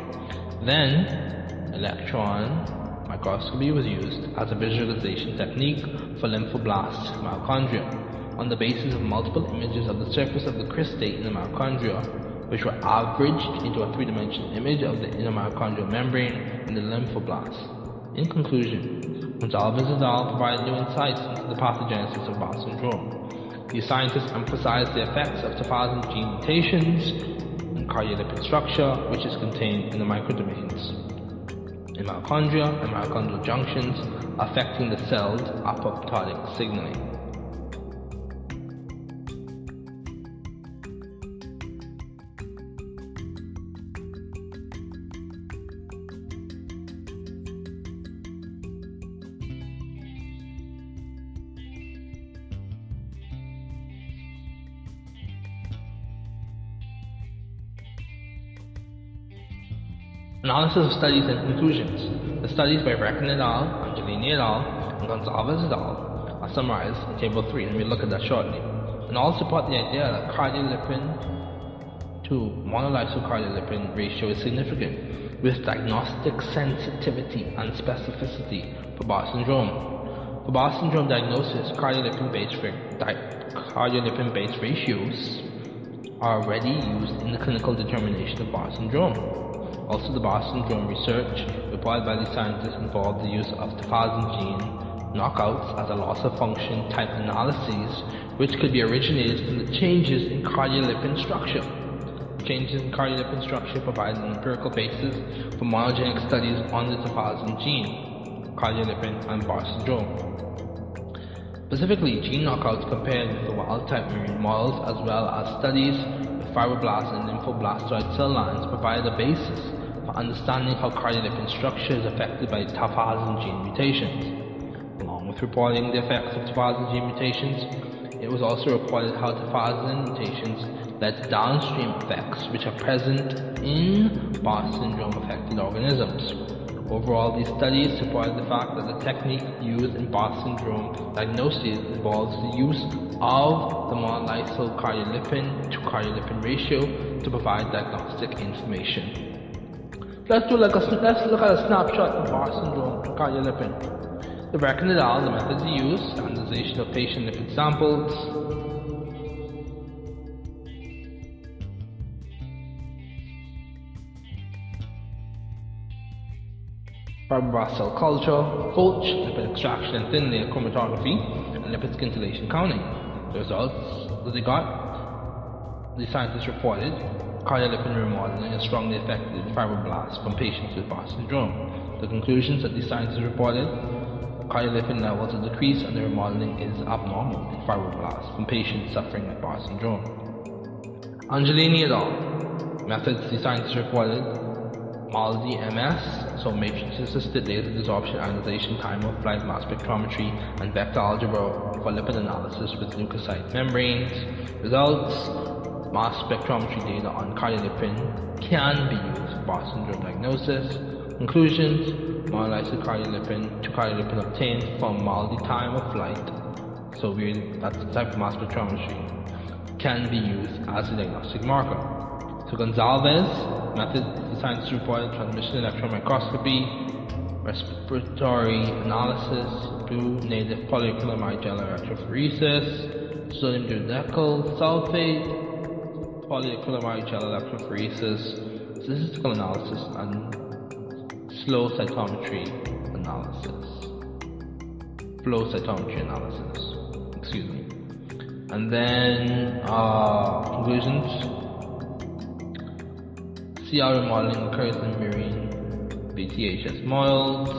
Then, electron microscopy was used as a visualization technique for lymphoblast mitochondria on the basis of multiple images of the surface of the cristae in the mitochondria, which were averaged into a three-dimensional image of the inner mitochondrial membrane in the lymphoblast. In conclusion, Gonzalez et al. provided new insights into the pathogenesis of Barth syndrome. These scientists emphasized the effects of tafazin gene mutations in cardiolipin structure, which is contained in the microdomains in mitochondria and mitochondrial junctions, affecting the cell's apoptotic signaling. Analysis of studies and conclusions. The studies by Reckon et al., Angelini et al., and Gonzalez et al. are summarized in Table 3, and we'll look at that shortly. And all support the idea that cardiolipin to monolysocardiolipin ratio is significant, with diagnostic sensitivity and specificity for Barth syndrome. For Barth syndrome diagnosis, cardiolipin-based cardiolipin-based ratios are already used in the clinical determination of Barth syndrome. Also, the Barth syndrome research reported by the scientists involved the use of the tafazin gene knockouts as a loss of function type analyses, which could be originated from the changes in cardiolipin structure. Changes in cardiolipin structure provide an empirical basis for monogenic studies on the tafazin gene, cardiolipin, and Barth syndrome. Specifically, gene knockouts compared with the wild-type murine models as well as studies with fibroblast and lymphoblastoid cell lines provide a basis for understanding how cardiolipin structure is affected by tafazin gene mutations. Along with reporting the effects of tafazin gene mutations, It was also reported how tephazolin mutations led to downstream effects which are present in Barr syndrome affected organisms. Overall, these studies supported the fact that the technique used in Barr syndrome diagnosis involves the use of the monolysyl cardiolipin to cardiolipin ratio to provide diagnostic information. Let's do like a let's look at a snapshot of Barr syndrome to cardiolipin. The Brecken et al. the methods used, analyzation of patient lipid samples, fibroblast cell culture, Fulch, lipid extraction and thin layer chromatography, and lipid scintillation counting. The results that they got, the scientists reported, cardiolipin remodeling is strongly affected fibroblasts from patients with Barr syndrome. The conclusions that the scientists reported, cardiolipin levels are decreased and the remodeling is abnormal in fibroblasts from patients suffering with Barr syndrome. Angelini et al. Methods the scientists reported, MALDI MS, so matrix-assisted laser desorption ionization time of flight mass spectrometry and vector algebra for lipid analysis with leukocyte membranes. Results, mass spectrometry data on cardiolipin can be used for syndrome diagnosis. Conclusions, monolysis cardiolipin to cardiolipin obtained from MALDI time of flight, so we, that's the type of mass spectrometry, can be used as a diagnostic marker. So Gonzalez method scientists reported transmission electron microscopy, respiratory analysis, blue native polyacrylamide gel electrophoresis, sodium dodecyl sulfate, polyacrylamide gel electrophoresis, statistical analysis, and slow cytometry analysis. Flow cytometry analysis. Excuse me. And then uh, conclusions. CR remodeling occurs in marine BTHS models.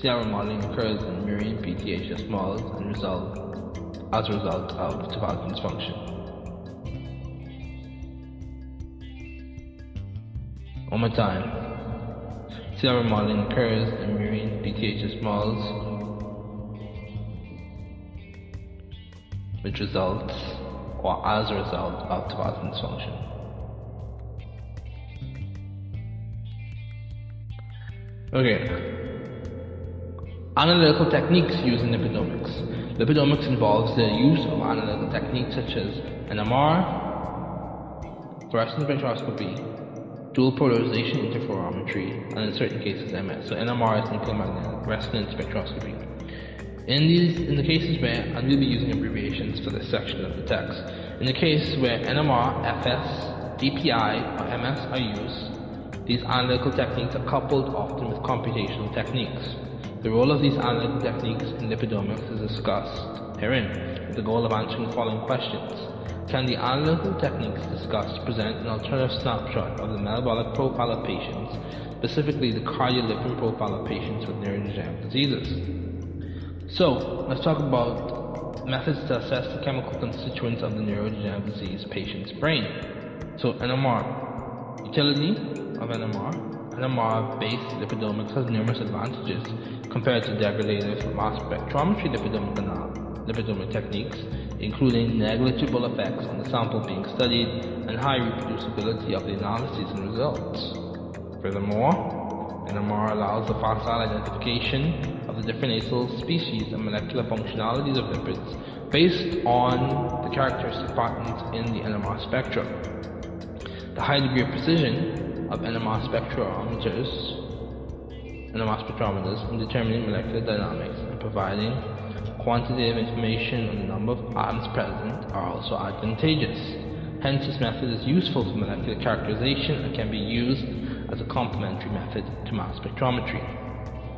CR remodeling occurs in marine BTHS models and result as a result of topographic dysfunction. One more time. CR remodeling occurs in marine BTHS models which results or as a result of topographic dysfunction. Okay. Analytical techniques used in lipidomics. Lipidomics involves the use of analytical techniques such as NMR, fluorescence spectroscopy, dual polarization interferometry, and in certain cases MS. So NMR is nuclear magnetic resonance spectroscopy. In these, in the cases where, and we'll be using abbreviations for this section of the text, in the case where NMR, FS, DPI, or MS are used, these analytical techniques are coupled often with computational techniques. The role of these analytical techniques in lipidomics is discussed herein, with the goal of answering the following questions. Can the analytical techniques discussed present an alternative snapshot of the metabolic profile of patients, specifically the cardiolipin profile of patients with neurodegenerative diseases? So, let's talk about methods to assess the chemical constituents of the neurodegenerative disease patient's brain. So, NMR. Utility of NMR. NMR-based lipidomics has numerous advantages compared to degradative mass spectrometry lipidomic, lipidomic techniques, including negligible effects on the sample being studied and high reproducibility of the analyses and results. Furthermore, NMR allows the facile identification of the different acyl species and molecular functionalities of lipids based on the characteristic patterns in the NMR spectra. The high degree of precision of NMR spectrometers, NMR spectrometers in determining molecular dynamics and providing quantitative information on the number of atoms present are also advantageous. Hence, this method is useful for molecular characterization and can be used as a complementary method to mass spectrometry.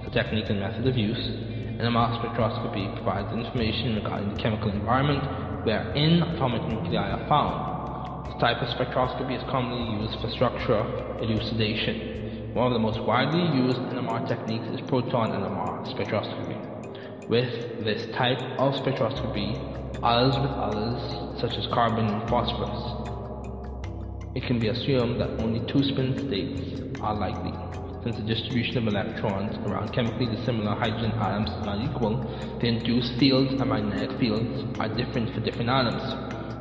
The technique and method of use in a mass spectroscopy provides information regarding the chemical environment wherein atomic nuclei are found. This type of spectroscopy is commonly used for structure elucidation. One of the most widely used NMR techniques is proton NMR spectroscopy. With this type of spectroscopy, as with others such as carbon and phosphorus, it can be assumed that only two spin states are likely. since the distribution of electrons around chemically dissimilar hydrogen atoms is not equal, the induced fields and magnetic fields are different for different atoms,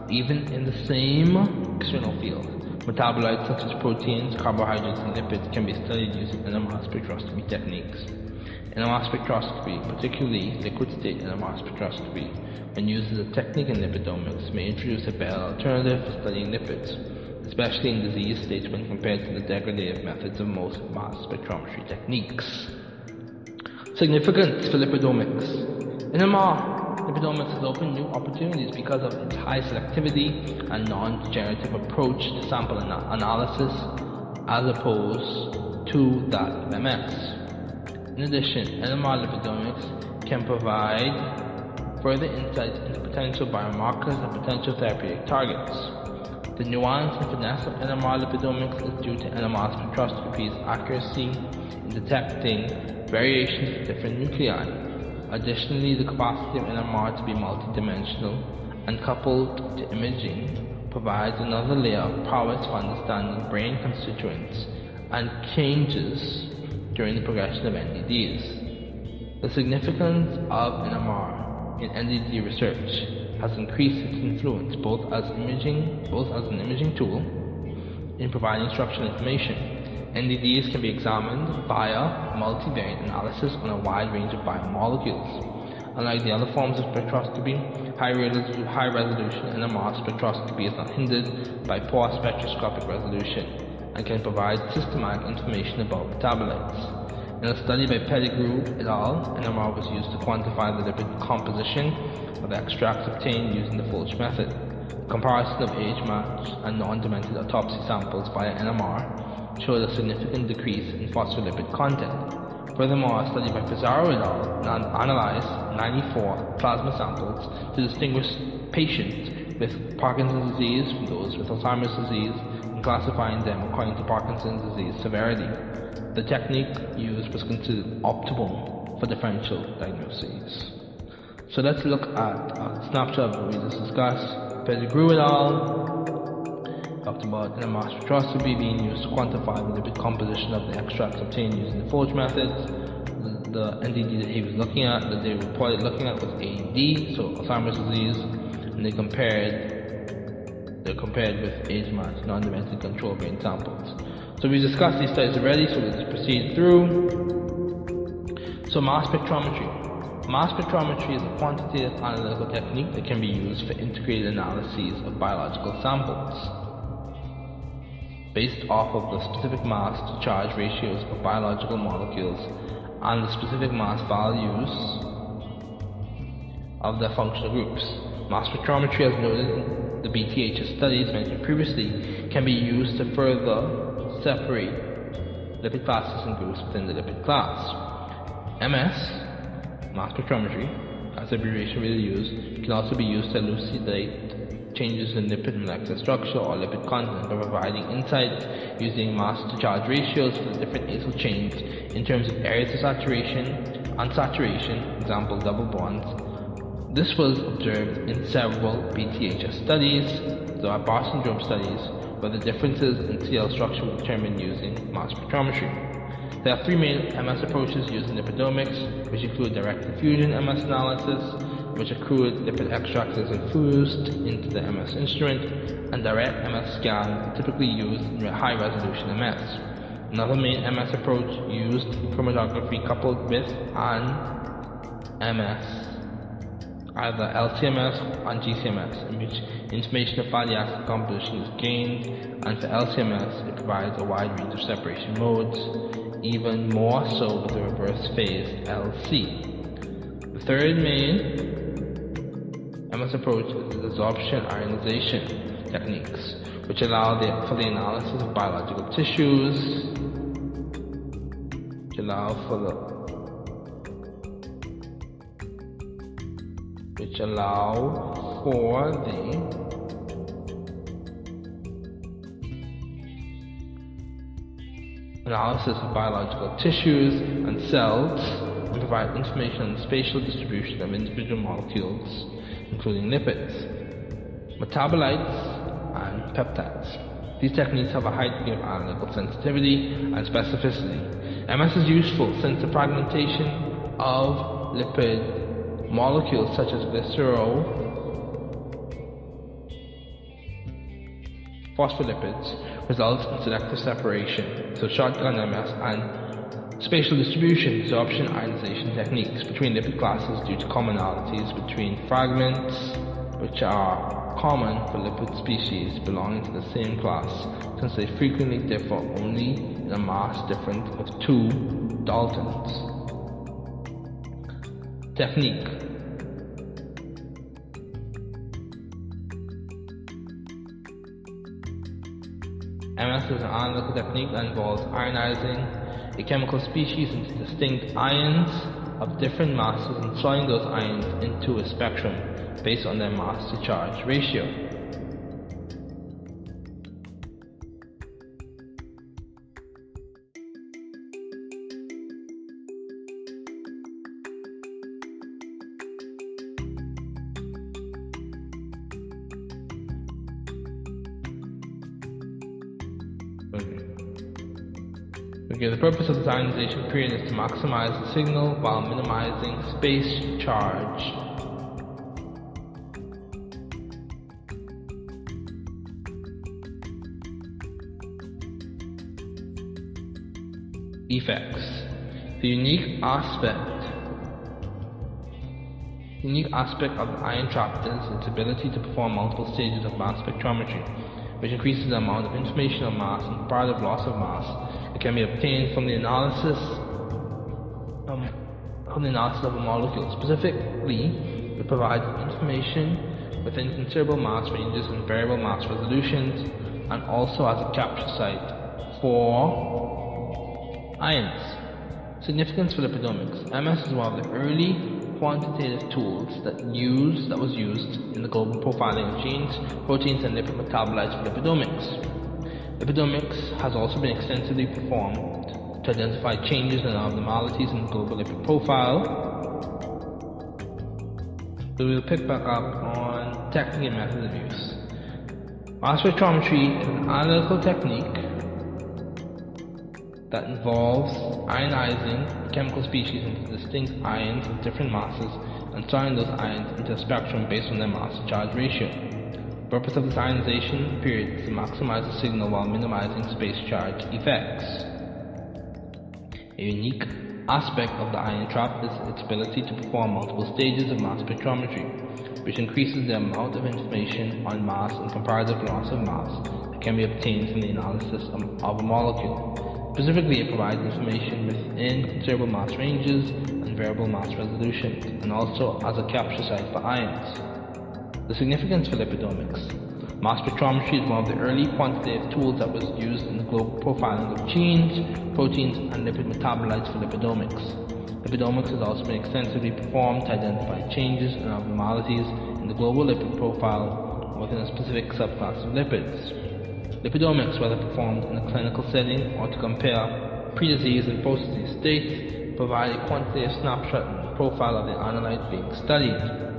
even in the same external field. Metabolites such as proteins, carbohydrates, and lipids can be studied using NMR spectroscopy techniques. NMR spectroscopy, particularly liquid state NMR spectroscopy, when used as a technique in lipidomics, may introduce a better alternative for studying lipids especially in disease states when compared to the degradative methods of most mass spectrometry techniques. Significance for lipidomics. NMR lipidomics has opened new opportunities because of its high selectivity and non-degenerative approach to sample ana- analysis as opposed to that of MS. In addition, NMR lipidomics can provide further insights into potential biomarkers and potential therapeutic targets. The nuance and finesse of NMR lipidomics is due to NMR spectroscopy's accuracy in detecting variations of different nuclei. Additionally, the capacity of NMR to be multidimensional and coupled to imaging provides another layer of prowess for understanding brain constituents and changes during the progression of NDDs. The significance of NMR in NDD research has increased its influence both as imaging, both as an imaging tool in providing structural information. NDDs can be examined via multivariate analysis on a wide range of biomolecules. Unlike the other forms of spectroscopy, high, resolution, high resolution NMR spectroscopy is not hindered by poor spectroscopic resolution and can provide systematic information about metabolites. In a study by Pettigrew et al., NMR was used to quantify the lipid composition of the extracts obtained using the Fulch method. Comparison of age-matched and non-demented autopsy samples via NMR showed a significant decrease in phospholipid content. Furthermore, a study by Pizarro et al. analyzed 94 plasma samples to distinguish patients with Parkinson's disease from those with Alzheimer's disease classifying them according to Parkinson's disease severity. The technique used was considered optimal for differential diagnoses. So let's look at a snapshot of what we just discussed. Pettigrew et al. talked about NMR spectroscopy being used to quantify the lipid composition of the extracts obtained using the Fulch methods. The, the NDD that he was looking at, that they reported looking at was AD, so Alzheimer's disease, and they compared they compared with age-matched non-demented control brain samples. So we discussed these studies already, so let's proceed through. So mass spectrometry. Mass spectrometry is a quantitative analytical technique that can be used for integrated analyses of biological samples based off of the specific mass to charge ratios of biological molecules and the specific mass values of their functional groups. Mass spectrometry, as noted the BTHS studies mentioned previously, can be used to further separate lipid classes and groups within the lipid class. MS, mass spectrometry, as a abbreviation really used, can also be used to elucidate changes in lipid molecular structure or lipid content by providing insights using mass to charge ratios for the different acyl chains in terms of areas of saturation, unsaturation, example double bonds. This was observed in several BTHS studies, the Barr syndrome studies, where the differences in CL structure were determined using mass spectrometry. There are three main MS approaches used in lipidomics, which include direct diffusion MS analysis, which a crude lipid extract is infused into the MS instrument, and direct MS scan, typically used in high resolution MS. Another main MS approach used chromatography coupled with an MS either LCMS or GCMS, in which information of fatty acid composition is gained, and for LCMS it provides a wide range of separation modes, even more so with the reverse phase LC. The third main MS approach is the desorption ionization techniques, which allow the, for the analysis of biological tissues, which allow for the which allow for the analysis of biological tissues and cells and provide information on the spatial distribution of individual molecules, including lipids, metabolites, and peptides. These techniques have a high degree of analytical sensitivity and specificity. MS is useful since the fragmentation of lipid molecules such as glycerol phospholipids results in selective separation, so shotgun MS and spatial distribution, absorption ionization techniques between lipid classes due to commonalities between fragments, which are common for lipid species belonging to the same class, since they frequently differ only in a mass difference of two daltons. Technique MS is an analytical technique that involves ionizing a chemical species into distinct ions of different masses and sorting those ions into a spectrum based on their mass to charge ratio. The purpose of the ionization period is to maximize the signal while minimizing space charge. Effects. The unique aspect the unique aspect of the ion trap is its ability to perform multiple stages of mass spectrometry, which increases the amount of information of mass and comparative loss of mass can be obtained from the analysis um, from the analysis of a molecule. Specifically, it provides information within considerable mass ranges and variable mass resolutions, and also as a capture site for ions. Significance for lipidomics. MS is one of the early quantitative tools that use that was used in the global profiling of genes, proteins, and lipid metabolites for lipidomics. Lipidomics has also been extensively performed to identify changes and abnormalities in the global lipid profile. We'll pick back up on technique and methods of use. Mass spectrometry is an analytical technique that involves ionizing chemical species into distinct ions of different masses and sorting those ions into a spectrum based on their mass to charge ratio. Purpose of this ionization period is to maximize the signal while minimizing space charge effects. A unique aspect of the ion trap is its ability to perform multiple stages of mass spectrometry, which increases the amount of information on mass and comparative loss of mass that can be obtained from the analysis of a molecule. Specifically, it provides information within considerable mass ranges and variable mass resolutions, and also as a capture site for ions. The significance for lipidomics. Mass spectrometry is one of the early quantitative tools that was used in the global profiling of genes, proteins, and lipid metabolites for lipidomics. Lipidomics has also been extensively performed to identify changes and abnormalities in the global lipid profile within a specific subclass of lipids. Lipidomics, whether performed in a clinical setting or to compare pre-disease and post-disease states, provide a quantitative snapshot and profile of the analyte being studied.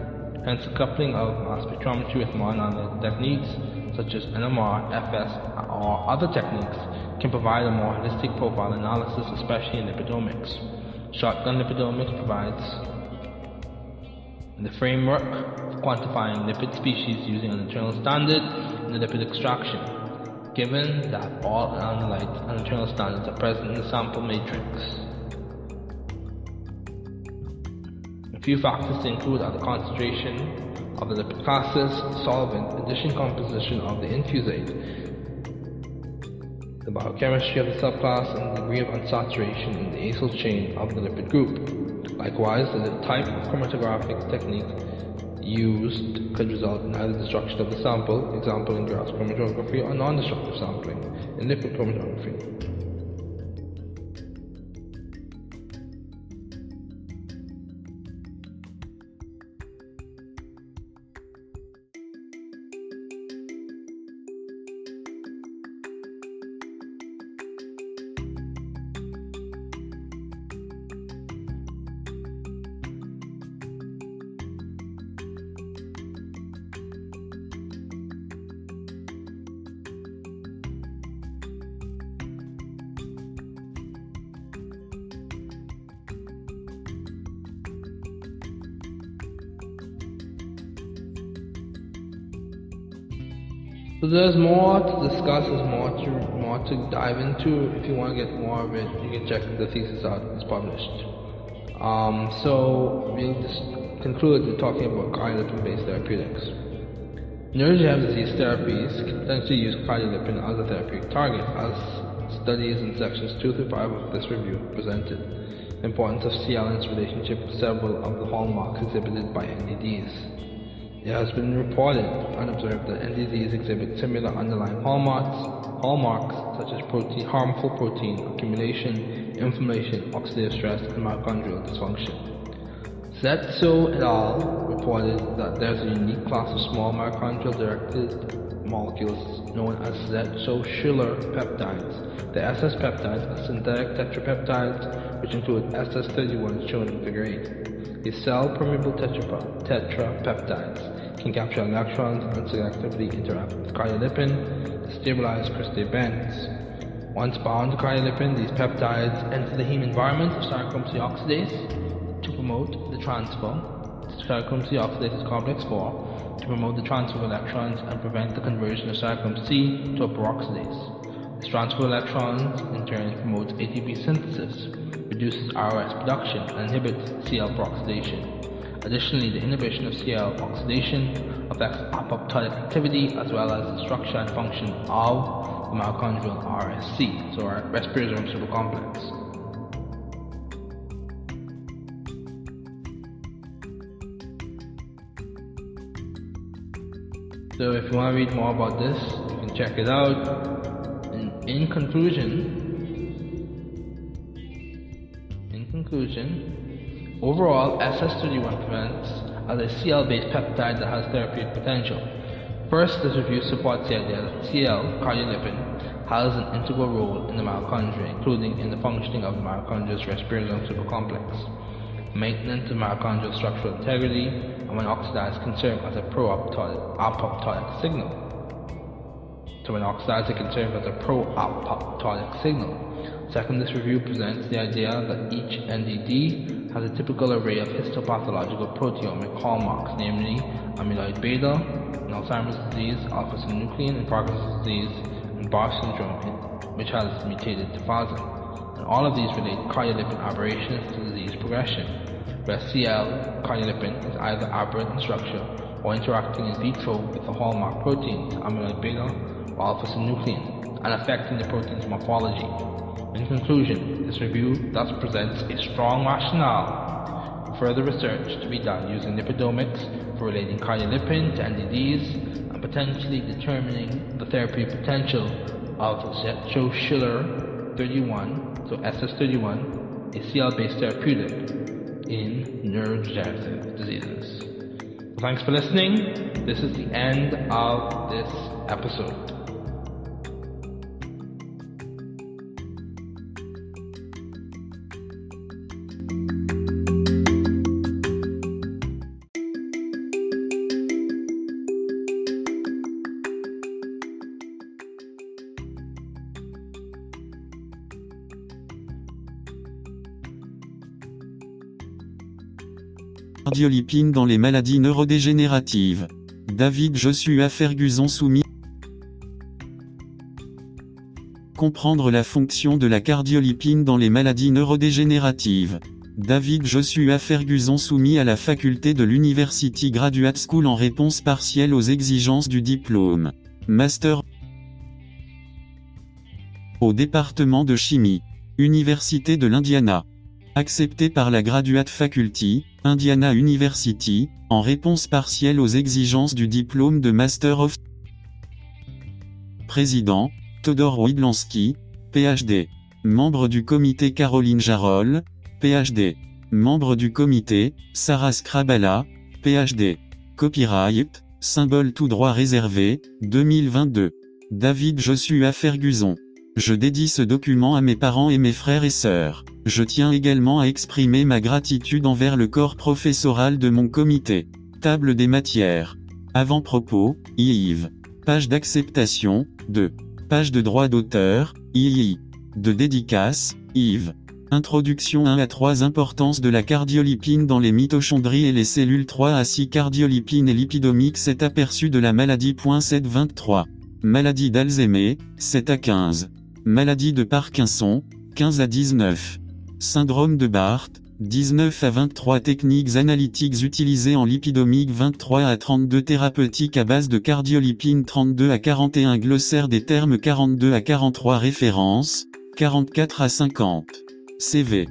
Hence, coupling of mass spectrometry with analytical techniques, such as NMR, FS, or other techniques, can provide a more holistic profile analysis, especially in lipidomics. Shotgun lipidomics provides the framework for quantifying lipid species using an internal standard in the lipid extraction given that all analytes and internal standards are present in the sample matrix. Few factors to include are the concentration of the lipid solvent, addition composition of the infusate, the biochemistry of the subclass, and the degree of unsaturation in the acyl chain of the lipid group. Likewise, the type of chromatographic technique used could result in either destruction of the sample, example in gas chromatography, or non-destructive sampling in liquid chromatography. So there's more to discuss, there's more to more to dive into. If you want to get more of it, you can check the thesis out. It's published. Um, so we'll just conclude with talking about cardiolipin-based therapeutics. Neurodegenerative disease therapies can potentially use cardiolipin as a therapeutic target, as studies in sections 2 through 5 of this review presented. The importance of CL in its relationship with several of the hallmarks exhibited by NDDs. It has been reported and observed that NDDs exhibit similar underlying hallmarks, hallmarks such as protein, harmful protein accumulation, inflammation, oxidative stress, and mitochondrial dysfunction. Zetso et al. reported that there's a unique class of small mitochondrial-directed molecules known as Zetso-Schiller peptides. The SS peptides are synthetic tetrapeptides which include SS31 shown in figure 8. These cell-permeable tetrapeptides can capture electrons and selectively interact with cardiolipin to stabilize crystal bands. Once bound to cardiolipin, these peptides enter the heme environment of sarcomere C oxidase to promote the transfer to sarcomere C oxidases complex 4 to promote the transfer of electrons and prevent the conversion of sarcomere C to a peroxidase. This transfer of electrons in turn promotes ATP synthesis, reduces ROS production, and inhibits CL peroxidation. Additionally, the inhibition of CL oxidation affects apoptotic activity as well as the structure and function of the mitochondrial RSC, so our respiratory supercomplex. So if you want to read more about this, you can check it out. And in conclusion, in conclusion, Overall, SS31 presents as a CL-based peptide that has therapeutic potential. First, this review supports the idea that CL, cardiolipin, has an integral role in the mitochondria, including in the functioning of the mitochondria's respirosome supercomplex, maintenance of mitochondrial structural integrity, and when oxidized can serve as a pro-apoptotic signal. So when oxidized, it can serve as a pro-apoptotic signal. Second, this review presents the idea that each NDD has a typical array of histopathological proteomic hallmarks, namely amyloid beta in Alzheimer's disease, alpha-synuclein in Parkinson's disease, and Barr syndrome, which has mutated to FASN. And all of these relate cardiolipin aberrations to disease progression, where CL cardiolipin is either aberrant in structure or interacting in vitro with the hallmark proteins, amyloid beta or alpha-synuclein, and affecting the protein's morphology. In conclusion, this review thus presents a strong rationale for further research to be done using lipidomics for relating cardiolipin to NDDs and potentially determining the therapeutic potential of Zetso-Schiller 31, so SS31, a CL-based therapeutic in neurodegenerative diseases. Thanks for listening. This is the end of this episode. Cardiolipine dans les maladies neurodégénératives. David Joshua Ferguson soumis Comprendre la fonction de la cardiolipine dans les maladies neurodégénératives. David Joshua Ferguson soumis à la faculté de l'University Graduate School en réponse partielle aux exigences du diplôme. Master au département de chimie. Université de l'Indiana. Accepté par la Graduate Faculty, Indiana University, en réponse partielle aux exigences du diplôme de Master of Président, Todor Widlansky, PhD. Membre du comité Caroline Jarol, PhD. Membre du comité, Sarah Skrabala, PhD. Copyright, symbole tout droit réservé, 2022. David Joshua Ferguson. Je dédie ce document à mes parents et mes frères et sœurs. Je tiens également à exprimer ma gratitude envers le corps professoral de mon comité. Table des matières. Avant-propos, Yves. Page d'acceptation, 2. Page de droit d'auteur, II. De dédicace, Yves. Introduction 1 à 3 Importance de la cardiolipine dans les mitochondries et les cellules 3 à 6 Cardiolipine et lipidomique cet aperçu de la maladie. 723. Maladie d'Alzheimer, 7 à 15. Maladie de Parkinson, 15 à 19. Syndrome de Barth, 19 à 23 techniques analytiques utilisées en lipidomique 23 à 32 thérapeutiques à base de cardiolipine 32 à 41 glossaire des termes 42 à 43 références, 44 à 50. CV.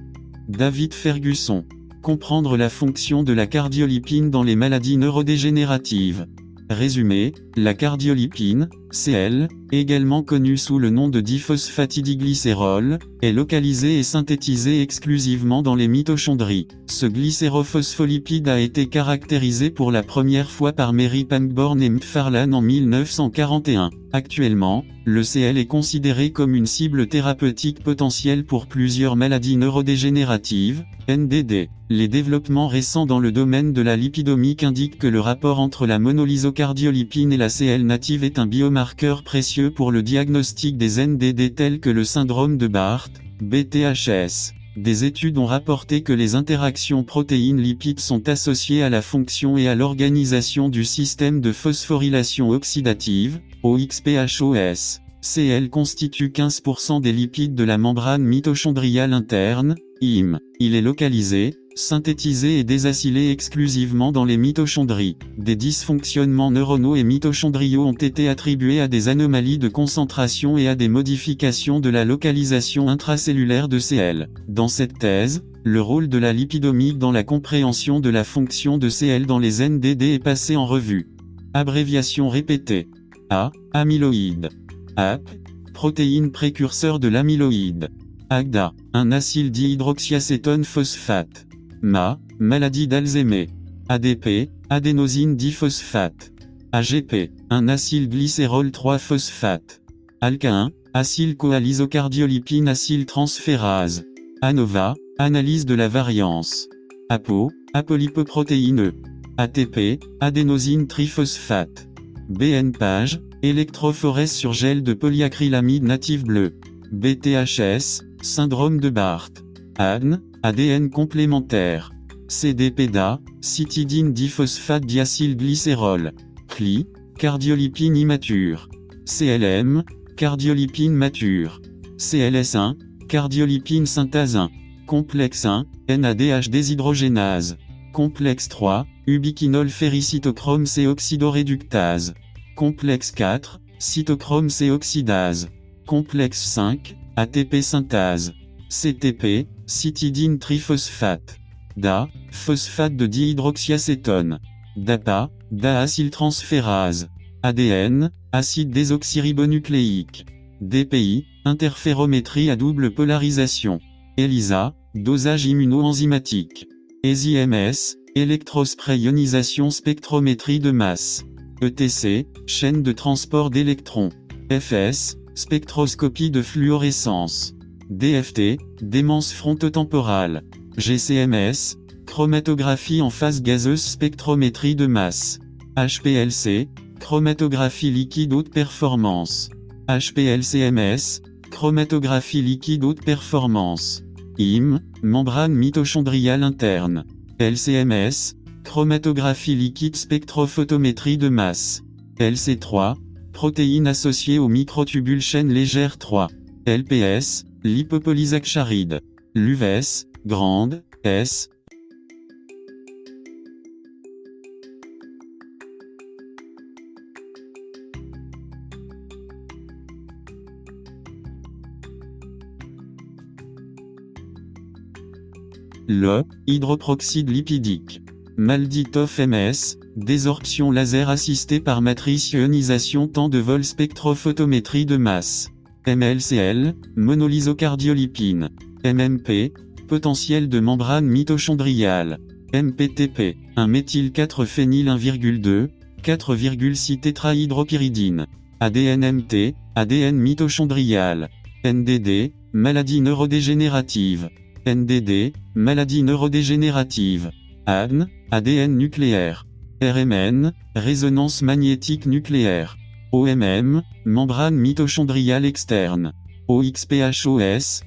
David Fergusson. Comprendre la fonction de la cardiolipine dans les maladies neurodégénératives. Résumé, la cardiolipine, Cl, également connue sous le nom de diphosphatidiglycérol, est localisée et synthétisée exclusivement dans les mitochondries. Ce glycérophospholipide a été caractérisé pour la première fois par Mary Pangborn et McFarlane en 1941. Actuellement, le Cl est considéré comme une cible thérapeutique potentielle pour plusieurs maladies neurodégénératives, NDD. Les développements récents dans le domaine de la lipidomique indiquent que le rapport entre la monolysocardiolipine et la Cl native est un biomarqueur précieux pour le diagnostic des NDD tels que le syndrome de Barth, BTHS. Des études ont rapporté que les interactions protéines-lipides sont associées à la fonction et à l'organisation du système de phosphorylation oxydative, OXPHOS. Cl constitue 15% des lipides de la membrane mitochondriale interne, IM. Il est localisé, synthétisé et désacylé exclusivement dans les mitochondries. Des dysfonctionnements neuronaux et mitochondriaux ont été attribués à des anomalies de concentration et à des modifications de la localisation intracellulaire de Cl. Dans cette thèse, le rôle de la lipidomique dans la compréhension de la fonction de Cl dans les NDD est passé en revue. Abréviation répétée. A. Amyloïde. AP. Protéine précurseur de l'amyloïde. AGDA. Un acyl dihydroxyacétone phosphate. MA, maladie d'Alzheimer. ADP, adénosine diphosphate. AGP, un acylglycérol 3-phosphate. ALK1, acylcoalisocardiolipine acyltransférase. ANOVA, analyse de la variance. APO, apolipoprotéineux. ATP, adénosine triphosphate. BN-page, électrophorèse sur gel de polyacrylamide native bleu. BTHS, syndrome de Barth. ADN, ADN complémentaire. CDPDA, cytidine diphosphate diacylglycérol. CLI, cardiolipine immature. CLM, cardiolipine mature. CLS1, cardiolipine synthase 1. Complexe 1, NADH déshydrogénase. Complexe 3, ubiquinol ferricytochrome C oxydoréductase. Complexe 4, cytochrome C oxydase. Complexe 5, ATP synthase. CTP, cytidine triphosphate. DA, phosphate de dihydroxyacétone. DAPA, DAacyltransférase. ADN, acide désoxyribonucléique. DPI, interférométrie à double polarisation. ELISA, dosage immunoenzymatique. ESIMS, électrospray ionisation spectrométrie de masse. ETC, chaîne de transport d'électrons. FS, spectroscopie de fluorescence. DFT, démence frontotemporale. GCMS, chromatographie en phase gazeuse spectrométrie de masse. HPLC, chromatographie liquide haute performance. HPLCMS, chromatographie liquide haute performance. IM, membrane mitochondriale interne. LCMS, chromatographie liquide spectrophotométrie de masse. LC3, protéines associées aux microtubules chaîne légère 3. LPS, lipopolysaccharide. LUVS, grande, S. Le, hydroproxyde lipidique. Malditoff MS, désorption laser assistée par matrice ionisation temps de vol spectrophotométrie de masse. MLCL, monolysocardiolipine. MMP, potentiel de membrane mitochondriale. MPTP, 1 méthyl 4 phényl 1,2, 4,6 tétrahydropyridine. ADNMT, ADN mitochondrial. NDD, maladie neurodégénérative. NDD, maladie neurodégénérative. ADN, ADN nucléaire. RMN, résonance magnétique nucléaire. OMM, membrane mitochondriale externe. OXPHOS.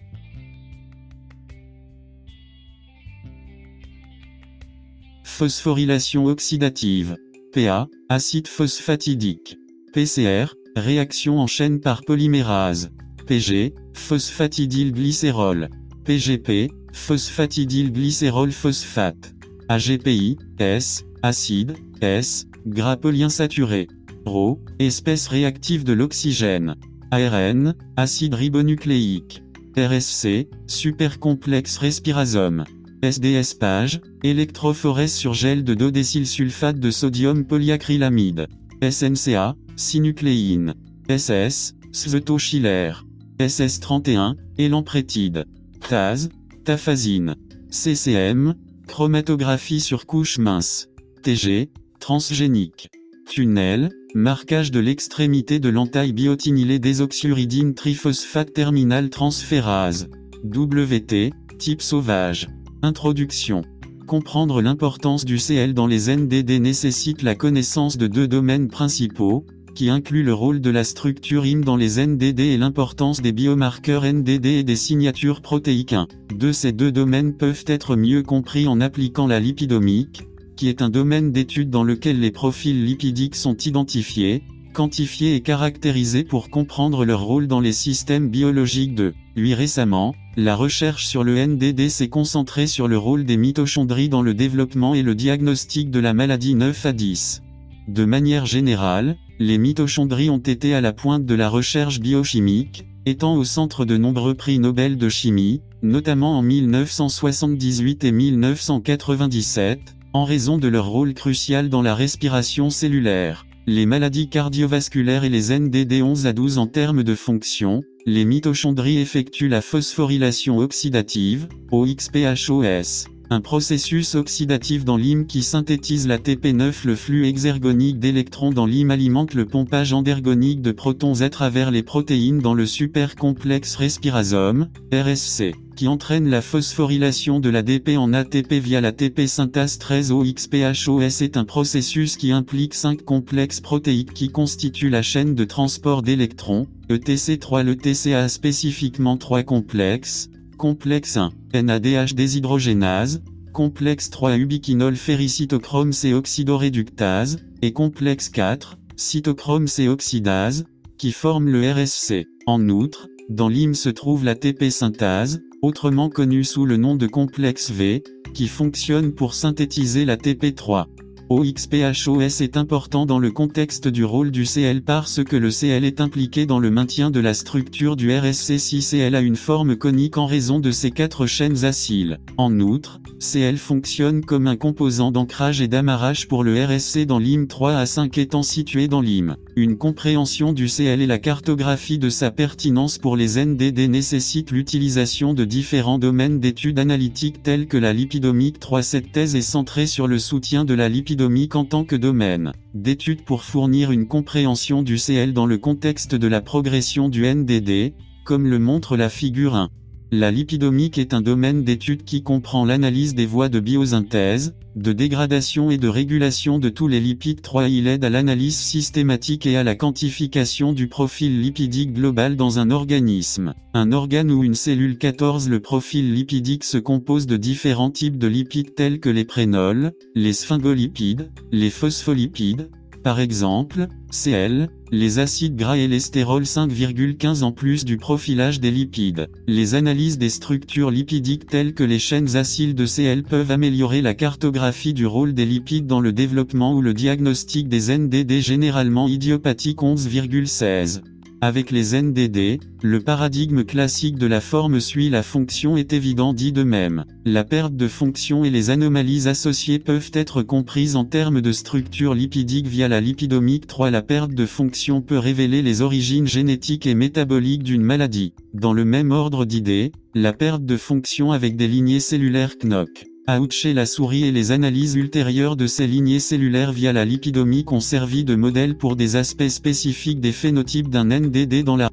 Phosphorylation oxydative. PA, acide phosphatidique. PCR, réaction en chaîne par polymérase. PG, phosphatidylglycérol. PGP, phosphatidylglycérol phosphate. AGPI, S, acide, S, gras polyinsaturé. RO, espèce réactive de l'oxygène. ARN, acide ribonucléique. RSC, supercomplexe respirazome. SDS page, électrophorèse sur gel de dodécylsulfate de sodium polyacrylamide. SNCA, synucléine. SS, svetochiller. SS31, élamprétide. TAZ, tafazine. CCM, chromatographie sur couche mince. TG, transgénique. Tunnel, marquage de l'extrémité de l'entaille biotinylée désoxyuridine triphosphate terminal transférase. WT, type sauvage. Introduction. Comprendre l'importance du CL dans les NDD nécessite la connaissance de deux domaines principaux, qui incluent le rôle de la structure IM dans les NDD et l'importance des biomarqueurs NDD et des signatures protéiques 1. De ces deux domaines peuvent être mieux compris en appliquant la lipidomique, qui est un domaine d'étude dans lequel les profils lipidiques sont identifiés, quantifiés et caractérisés pour comprendre leur rôle dans les systèmes biologiques de. Lui récemment, la recherche sur le NDD s'est concentrée sur le rôle des mitochondries dans le développement et le diagnostic de la maladie 9 à 10. De manière générale, les mitochondries ont été à la pointe de la recherche biochimique, étant au centre de nombreux prix Nobel de chimie, notamment en 1978 et 1997, en raison de leur rôle crucial dans la respiration cellulaire. Les maladies cardiovasculaires et les NDD 11 à 12 en termes de fonction, les mitochondries effectuent la phosphorylation oxydative, OXPHOS, un processus oxydatif dans l'hym qui synthétise la TP9 le flux exergonique d'électrons dans l'hym alimente le pompage endergonique de protons à travers les protéines dans le supercomplexe respirazome, RSC, qui entraîne la phosphorylation de l'ADP en ATP via la TP synthase 13 OXPHOS est un processus qui implique 5 complexes protéiques qui constituent la chaîne de transport d'électrons, ETC3 Le TCA spécifiquement 3 complexes, complexe 1, NADH déshydrogénase, complexe 3 ubiquinol ferricytochrome C oxydoréductase, et complexe 4, cytochrome C oxydase, qui forment le RSC. En outre, dans l'hym se trouve la TP synthase, autrement connue sous le nom de complexe V, qui fonctionne pour synthétiser la TP3. OXPHOS est important dans le contexte du rôle du CL parce que le CL est impliqué dans le maintien de la structure du RSC si CL a une forme conique en raison de ses quatre chaînes acyles. En outre, CL fonctionne comme un composant d'ancrage et d'amarrage pour le RSC dans l'IM 3 à 5 étant situé dans l'IM. Une compréhension du CL et la cartographie de sa pertinence pour les NDD nécessite l'utilisation de différents domaines d'études analytiques tels que la lipidomique 3. Cette thèse est centrée sur le soutien de la lipidomique en tant que domaine d'étude pour fournir une compréhension du CL dans le contexte de la progression du NDD, comme le montre la figure 1. La lipidomique est un domaine d'étude qui comprend l'analyse des voies de biosynthèse, de dégradation et de régulation de tous les lipides 3. Il aide à l'analyse systématique et à la quantification du profil lipidique global dans un organisme. Un organe ou une cellule 14 Le profil lipidique se compose de différents types de lipides tels que les prénols, les sphingolipides, les phospholipides, par exemple, CL, les acides gras et l'estérol 5,15 en plus du profilage des lipides. Les analyses des structures lipidiques telles que les chaînes acyles de CL peuvent améliorer la cartographie du rôle des lipides dans le développement ou le diagnostic des NDD généralement idiopathiques 11,16. Avec les NDD, le paradigme classique de la forme suit la fonction est évident dit de même. La perte de fonction et les anomalies associées peuvent être comprises en termes de structure lipidique via la lipidomique 3. La perte de fonction peut révéler les origines génétiques et métaboliques d'une maladie. Dans le même ordre d'idées, la perte de fonction avec des lignées cellulaires KNOC chez la souris et les analyses ultérieures de ces lignées cellulaires via la lipidomique ont servi de modèle pour des aspects spécifiques des phénotypes d'un NDD dans la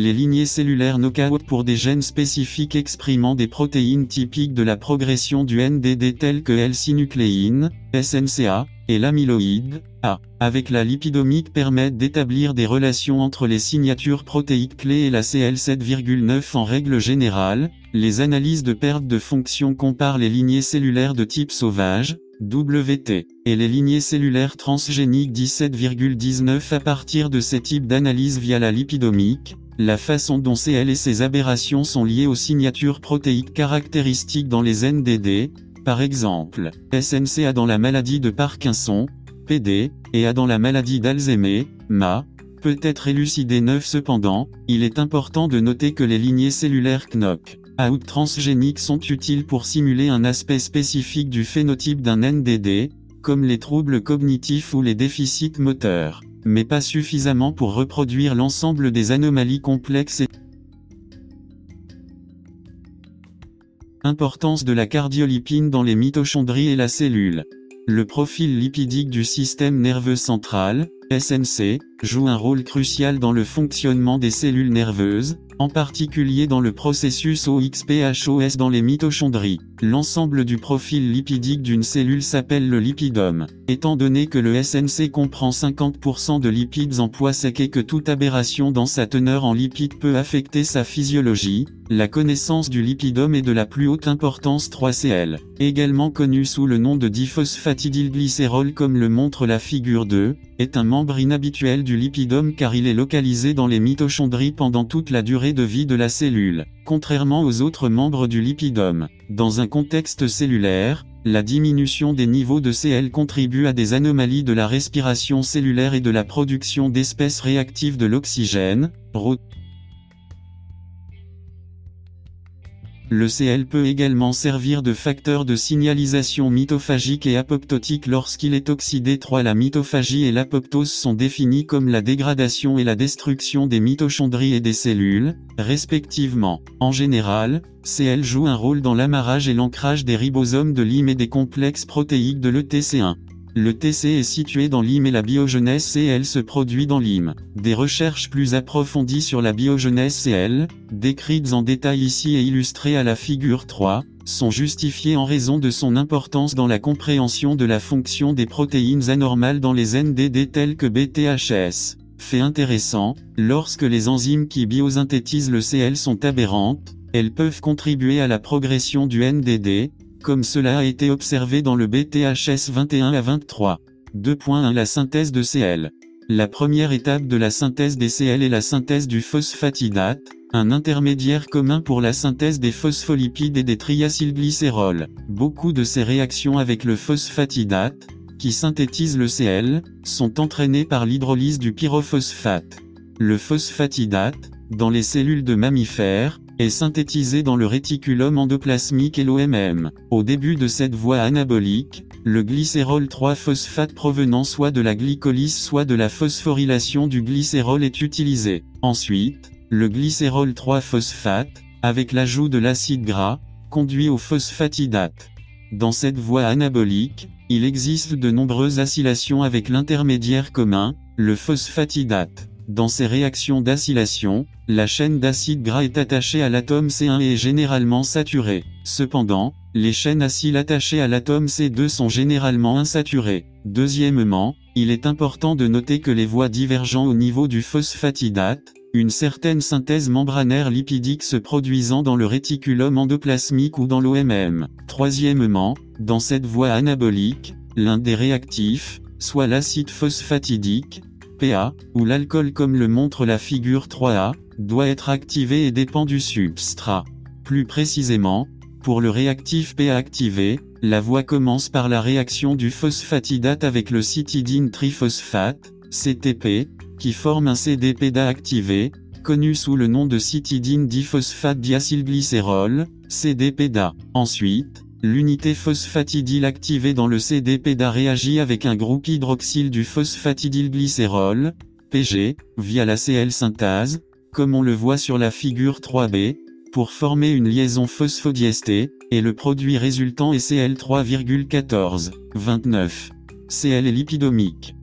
les lignées cellulaires knockout pour des gènes spécifiques exprimant des protéines typiques de la progression du NDD telles que L-synucléine, SNCA, et l'amyloïde, A, avec la lipidomique permettent d'établir des relations entre les signatures protéiques clés et la CL7,9 en règle générale, les analyses de perte de fonction comparent les lignées cellulaires de type sauvage, WT, et les lignées cellulaires transgéniques 17,19 à partir de ces types d'analyse via la lipidomique, la façon dont CL et ses aberrations sont liées aux signatures protéiques caractéristiques dans les NDD, par exemple, SNCA dans la maladie de Parkinson, PD, et A dans la maladie d'Alzheimer, MA, peut être élucidé neuf. Cependant, il est important de noter que les lignées cellulaires KNOC, transgéniques sont utiles pour simuler un aspect spécifique du phénotype d'un NDD, comme les troubles cognitifs ou les déficits moteurs, mais pas suffisamment pour reproduire l'ensemble des anomalies complexes et Importance de la cardiolipine dans les mitochondries et la cellule. Le profil lipidique du système nerveux central, SNC, joue un rôle crucial dans le fonctionnement des cellules nerveuses, en particulier dans le processus OXPHOS dans les mitochondries. L'ensemble du profil lipidique d'une cellule s'appelle le lipidome. Étant donné que le SNC comprend 50% de lipides en poids sec et que toute aberration dans sa teneur en lipides peut affecter sa physiologie, la connaissance du lipidome est de la plus haute importance 3CL, également connu sous le nom de diphosphatidylglycérol comme le montre la figure 2, est un membre inhabituel du lipidome car il est localisé dans les mitochondries pendant toute la durée de vie de la cellule, contrairement aux autres membres du lipidome. Dans un contexte cellulaire, la diminution des niveaux de CL contribue à des anomalies de la respiration cellulaire et de la production d'espèces réactives de l'oxygène, Le CL peut également servir de facteur de signalisation mitophagique et apoptotique lorsqu'il est oxydé 3. La mitophagie et l'apoptose sont définis comme la dégradation et la destruction des mitochondries et des cellules, respectivement. En général, CL joue un rôle dans l'amarrage et l'ancrage des ribosomes de l'hym et des complexes protéiques de l'ETC1. Le TC est situé dans l'hym et la biogenèse CL se produit dans l'hym. Des recherches plus approfondies sur la biogenèse CL, décrites en détail ici et illustrées à la figure 3, sont justifiées en raison de son importance dans la compréhension de la fonction des protéines anormales dans les NDD telles que BTHS. Fait intéressant, lorsque les enzymes qui biosynthétisent le CL sont aberrantes, elles peuvent contribuer à la progression du NDD, comme cela a été observé dans le BTHS 21 à 23. 2.1 La synthèse de Cl. La première étape de la synthèse des Cl est la synthèse du phosphatidate, un intermédiaire commun pour la synthèse des phospholipides et des triacylglycérols. Beaucoup de ces réactions avec le phosphatidate, qui synthétise le Cl, sont entraînées par l'hydrolyse du pyrophosphate. Le phosphatidate, dans les cellules de mammifères, est synthétisé dans le réticulum endoplasmique et l'OMM. Au début de cette voie anabolique, le glycérol 3-phosphate provenant soit de la glycolyse soit de la phosphorylation du glycérol est utilisé. Ensuite, le glycérol 3-phosphate, avec l'ajout de l'acide gras, conduit au phosphatidate. Dans cette voie anabolique, il existe de nombreuses acylations avec l'intermédiaire commun, le phosphatidate. Dans ces réactions d'acylation, la chaîne d'acide gras est attachée à l'atome C1 et est généralement saturée. Cependant, les chaînes acyles attachées à l'atome C2 sont généralement insaturées. Deuxièmement, il est important de noter que les voies divergent au niveau du phosphatidate, une certaine synthèse membranaire lipidique se produisant dans le réticulum endoplasmique ou dans l'OMM. Troisièmement, dans cette voie anabolique, l'un des réactifs, soit l'acide phosphatidique, Ou l'alcool comme le montre la figure 3A, doit être activé et dépend du substrat. Plus précisément, pour le réactif PA activé, la voie commence par la réaction du phosphatidate avec le citidine triphosphate, CTP, qui forme un CDPDA activé, connu sous le nom de citidine diphosphate diacylglycérol, CDPDA. Ensuite, L'unité phosphatidyle activée dans le CDPDA réagit avec un groupe hydroxyle du phosphatidylglycérol, PG, via la CL synthase, comme on le voit sur la figure 3b, pour former une liaison phosphodiestée, et le produit résultant est Cl3,14, 29. Cl est lipidomique.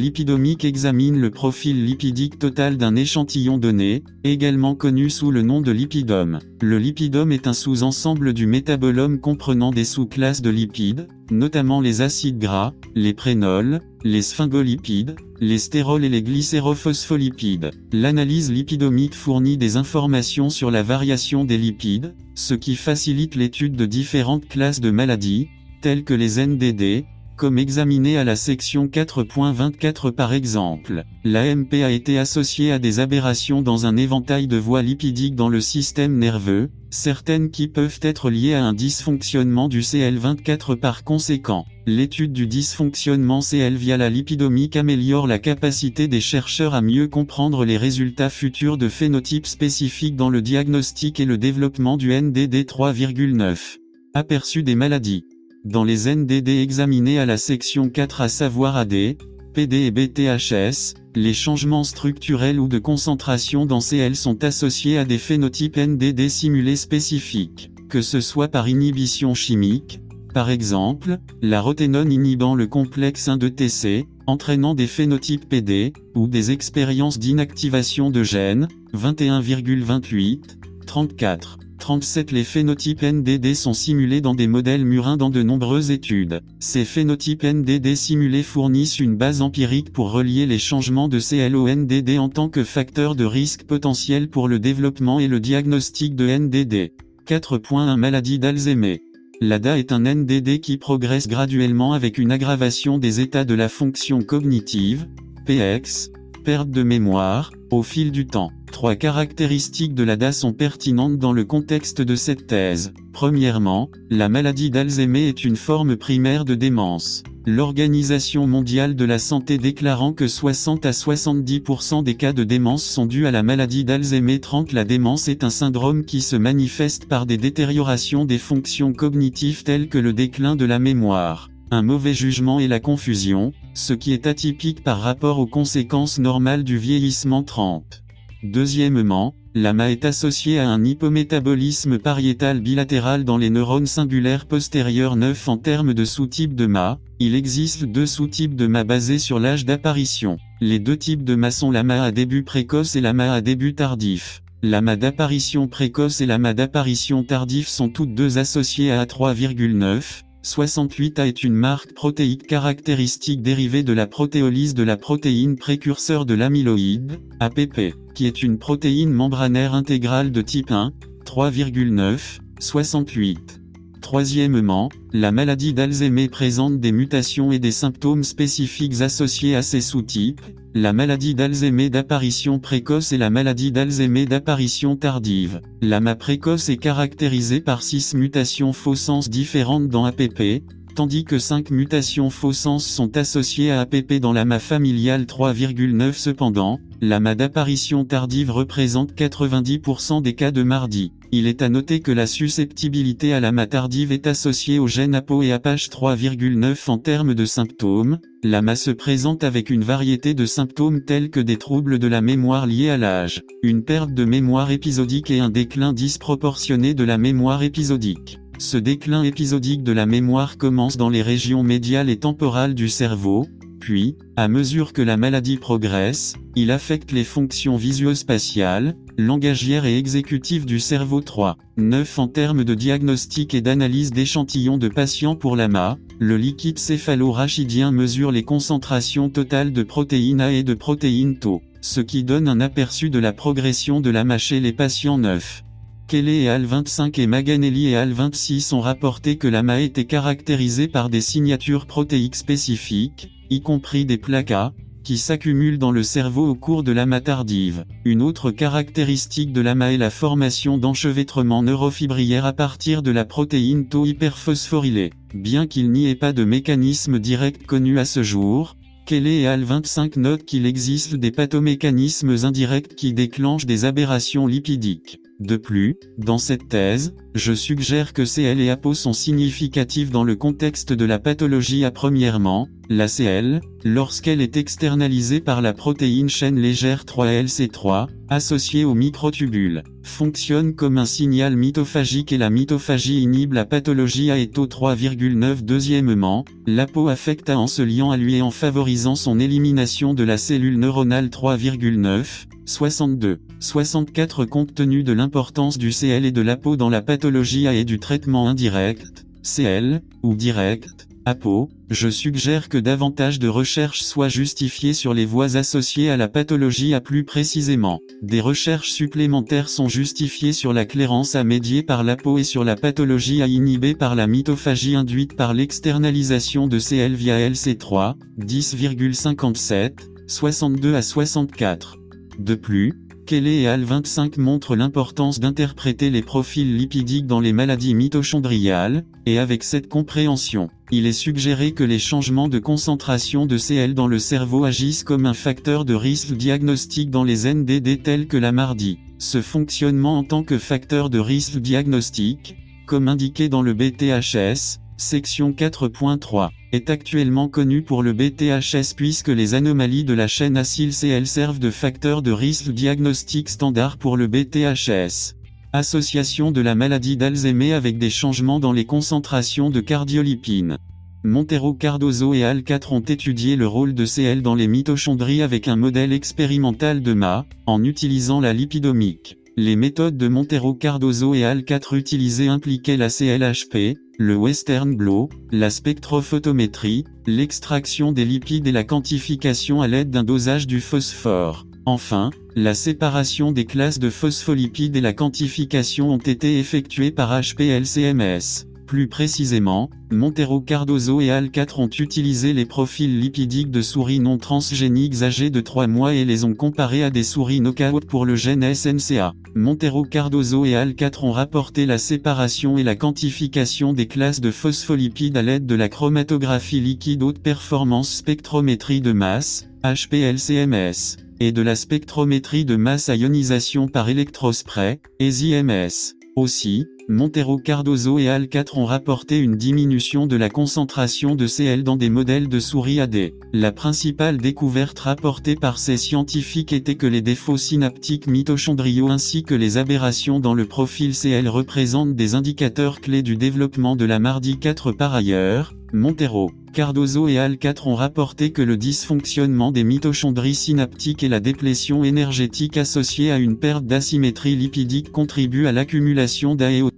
Lipidomique examine le profil lipidique total d'un échantillon donné, également connu sous le nom de lipidome. Le lipidome est un sous-ensemble du métabolome comprenant des sous-classes de lipides, notamment les acides gras, les prénols, les sphingolipides, les stérols et les glycérophospholipides. L'analyse lipidomique fournit des informations sur la variation des lipides, ce qui facilite l'étude de différentes classes de maladies, telles que les NDD, comme examiné à la section 4.24 par exemple. L'AMP a été associée à des aberrations dans un éventail de voies lipidiques dans le système nerveux, certaines qui peuvent être liées à un dysfonctionnement du CL24 par conséquent. L'étude du dysfonctionnement CL via la lipidomique améliore la capacité des chercheurs à mieux comprendre les résultats futurs de phénotypes spécifiques dans le diagnostic et le développement du NDD 3,9. Aperçu des maladies. Dans les NDD examinés à la section 4 à savoir AD, PD et BTHS, les changements structurels ou de concentration dans CL sont associés à des phénotypes NDD simulés spécifiques, que ce soit par inhibition chimique, par exemple, la roténone inhibant le complexe 1 de TC, entraînant des phénotypes PD, ou des expériences d'inactivation de gènes, 21,28, 34. 37 Les phénotypes NDD sont simulés dans des modèles murins dans de nombreuses études. Ces phénotypes NDD simulés fournissent une base empirique pour relier les changements de CL au NDD en tant que facteur de risque potentiel pour le développement et le diagnostic de NDD. 4.1 Maladie d'Alzheimer. L'ADA est un NDD qui progresse graduellement avec une aggravation des états de la fonction cognitive, PX, perte de mémoire, au fil du temps. Trois caractéristiques de l'ADA sont pertinentes dans le contexte de cette thèse. Premièrement, la maladie d'Alzheimer est une forme primaire de démence. L'Organisation mondiale de la santé déclarant que 60 à 70% des cas de démence sont dus à la maladie d'Alzheimer 30 La démence est un syndrome qui se manifeste par des détériorations des fonctions cognitives telles que le déclin de la mémoire, un mauvais jugement et la confusion, ce qui est atypique par rapport aux conséquences normales du vieillissement 30. Deuxièmement, l'AMA est associé à un hypométabolisme pariétal bilatéral dans les neurones singulaires postérieurs 9 en termes de sous-types de MA. Il existe deux sous-types de MA basés sur l'âge d'apparition. Les deux types de MA sont l'AMA à début précoce et l'AMA à début tardif. L'AMA d'apparition précoce et l'AMA d'apparition tardif sont toutes deux associées à A3,9. 68A est une marque protéique caractéristique dérivée de la protéolyse de la protéine précurseur de l'amyloïde, APP, qui est une protéine membranaire intégrale de type 1, 3,9, 68. Troisièmement, la maladie d'Alzheimer présente des mutations et des symptômes spécifiques associés à ces sous-types, la maladie d'Alzheimer d'apparition précoce et la maladie d'Alzheimer d'apparition tardive. L'AMA précoce est caractérisée par 6 mutations faux sens différentes dans APP, tandis que 5 mutations faux sens sont associées à APP dans l'AMA familiale 3,9 cependant, l'AMA d'apparition tardive représente 90% des cas de mardi. Il est à noter que la susceptibilité à l'AMA tardive est associée au gène APO et APACH 3,9 en termes de symptômes. L'AMA se présente avec une variété de symptômes tels que des troubles de la mémoire liés à l'âge, une perte de mémoire épisodique et un déclin disproportionné de la mémoire épisodique. Ce déclin épisodique de la mémoire commence dans les régions médiales et temporales du cerveau, puis, à mesure que la maladie progresse, il affecte les fonctions visuospatiales, langagières et exécutives du cerveau 3. 9 En termes de diagnostic et d'analyse d'échantillons de patients pour l'AMA, le liquide céphalo-rachidien mesure les concentrations totales de protéines A et de protéines Tau, ce qui donne un aperçu de la progression de l'AMA chez les patients 9. Kelly et Al25 et Maganelli et Al26 ont rapporté que l'AMA était caractérisée par des signatures protéiques spécifiques, y compris des placas, qui s'accumulent dans le cerveau au cours de l'AMA tardive. Une autre caractéristique de l'AMA est la formation d'enchevêtrements neurofibrillaires à partir de la protéine Tau hyperphosphorylée. Bien qu'il n'y ait pas de mécanisme direct connu à ce jour, Kelly et Al25 notent qu'il existe des pathomécanismes indirects qui déclenchent des aberrations lipidiques. De plus, dans cette thèse, je suggère que CL et APO sont significatifs dans le contexte de la pathologie à premièrement, la CL, lorsqu'elle est externalisée par la protéine chaîne légère 3LC3, associée aux microtubules, fonctionne comme un signal mitophagique et la mitophagie inhibe la pathologie à éto 3,9 Deuxièmement, l'APO affecte en se liant à lui et en favorisant son élimination de la cellule neuronale 3,9, 62. 64 Compte tenu de l'importance du CL et de l'APO dans la pathologie A et du traitement indirect, CL, ou direct, APO, je suggère que davantage de recherches soient justifiées sur les voies associées à la pathologie A plus précisément. Des recherches supplémentaires sont justifiées sur la clairance A médiée par l'APO et sur la pathologie A inhibée par la mitophagie induite par l'externalisation de CL via LC3, 10,57, 62 à 64. De plus, Kelly et Al 25 montrent l'importance d'interpréter les profils lipidiques dans les maladies mitochondriales, et avec cette compréhension, il est suggéré que les changements de concentration de CL dans le cerveau agissent comme un facteur de risque diagnostique dans les NDD tels que la mardi. Ce fonctionnement en tant que facteur de risque diagnostique, comme indiqué dans le BTHS, section 4.3 est actuellement connu pour le BTHS puisque les anomalies de la chaîne acyl-CL servent de facteur de risque diagnostic standard pour le BTHS. Association de la maladie d'Alzheimer avec des changements dans les concentrations de cardiolipine. Montero Cardozo et Al 4 ont étudié le rôle de CL dans les mitochondries avec un modèle expérimental de MA, en utilisant la lipidomique. Les méthodes de Montero Cardozo et Al 4 utilisées impliquaient la CLHP, le western blot, la spectrophotométrie, l'extraction des lipides et la quantification à l'aide d'un dosage du phosphore. Enfin, la séparation des classes de phospholipides et la quantification ont été effectuées par HPLCMS. Plus précisément, Montero Cardozo et Al 4 ont utilisé les profils lipidiques de souris non transgéniques âgées de 3 mois et les ont comparés à des souris knockout pour le gène SNCA. Montero Cardozo et Al 4 ont rapporté la séparation et la quantification des classes de phospholipides à l'aide de la chromatographie liquide haute performance spectrométrie de masse, HPLCMS, et de la spectrométrie de masse à ionisation par électrospray, ESIMS. Aussi, Montero Cardozo et Al 4 ont rapporté une diminution de la concentration de CL dans des modèles de souris AD. La principale découverte rapportée par ces scientifiques était que les défauts synaptiques mitochondriaux ainsi que les aberrations dans le profil CL représentent des indicateurs clés du développement de la mardi 4 par ailleurs. Montero, Cardozo et Al 4 ont rapporté que le dysfonctionnement des mitochondries synaptiques et la déplétion énergétique associée à une perte d'asymétrie lipidique contribuent à l'accumulation d'AEO.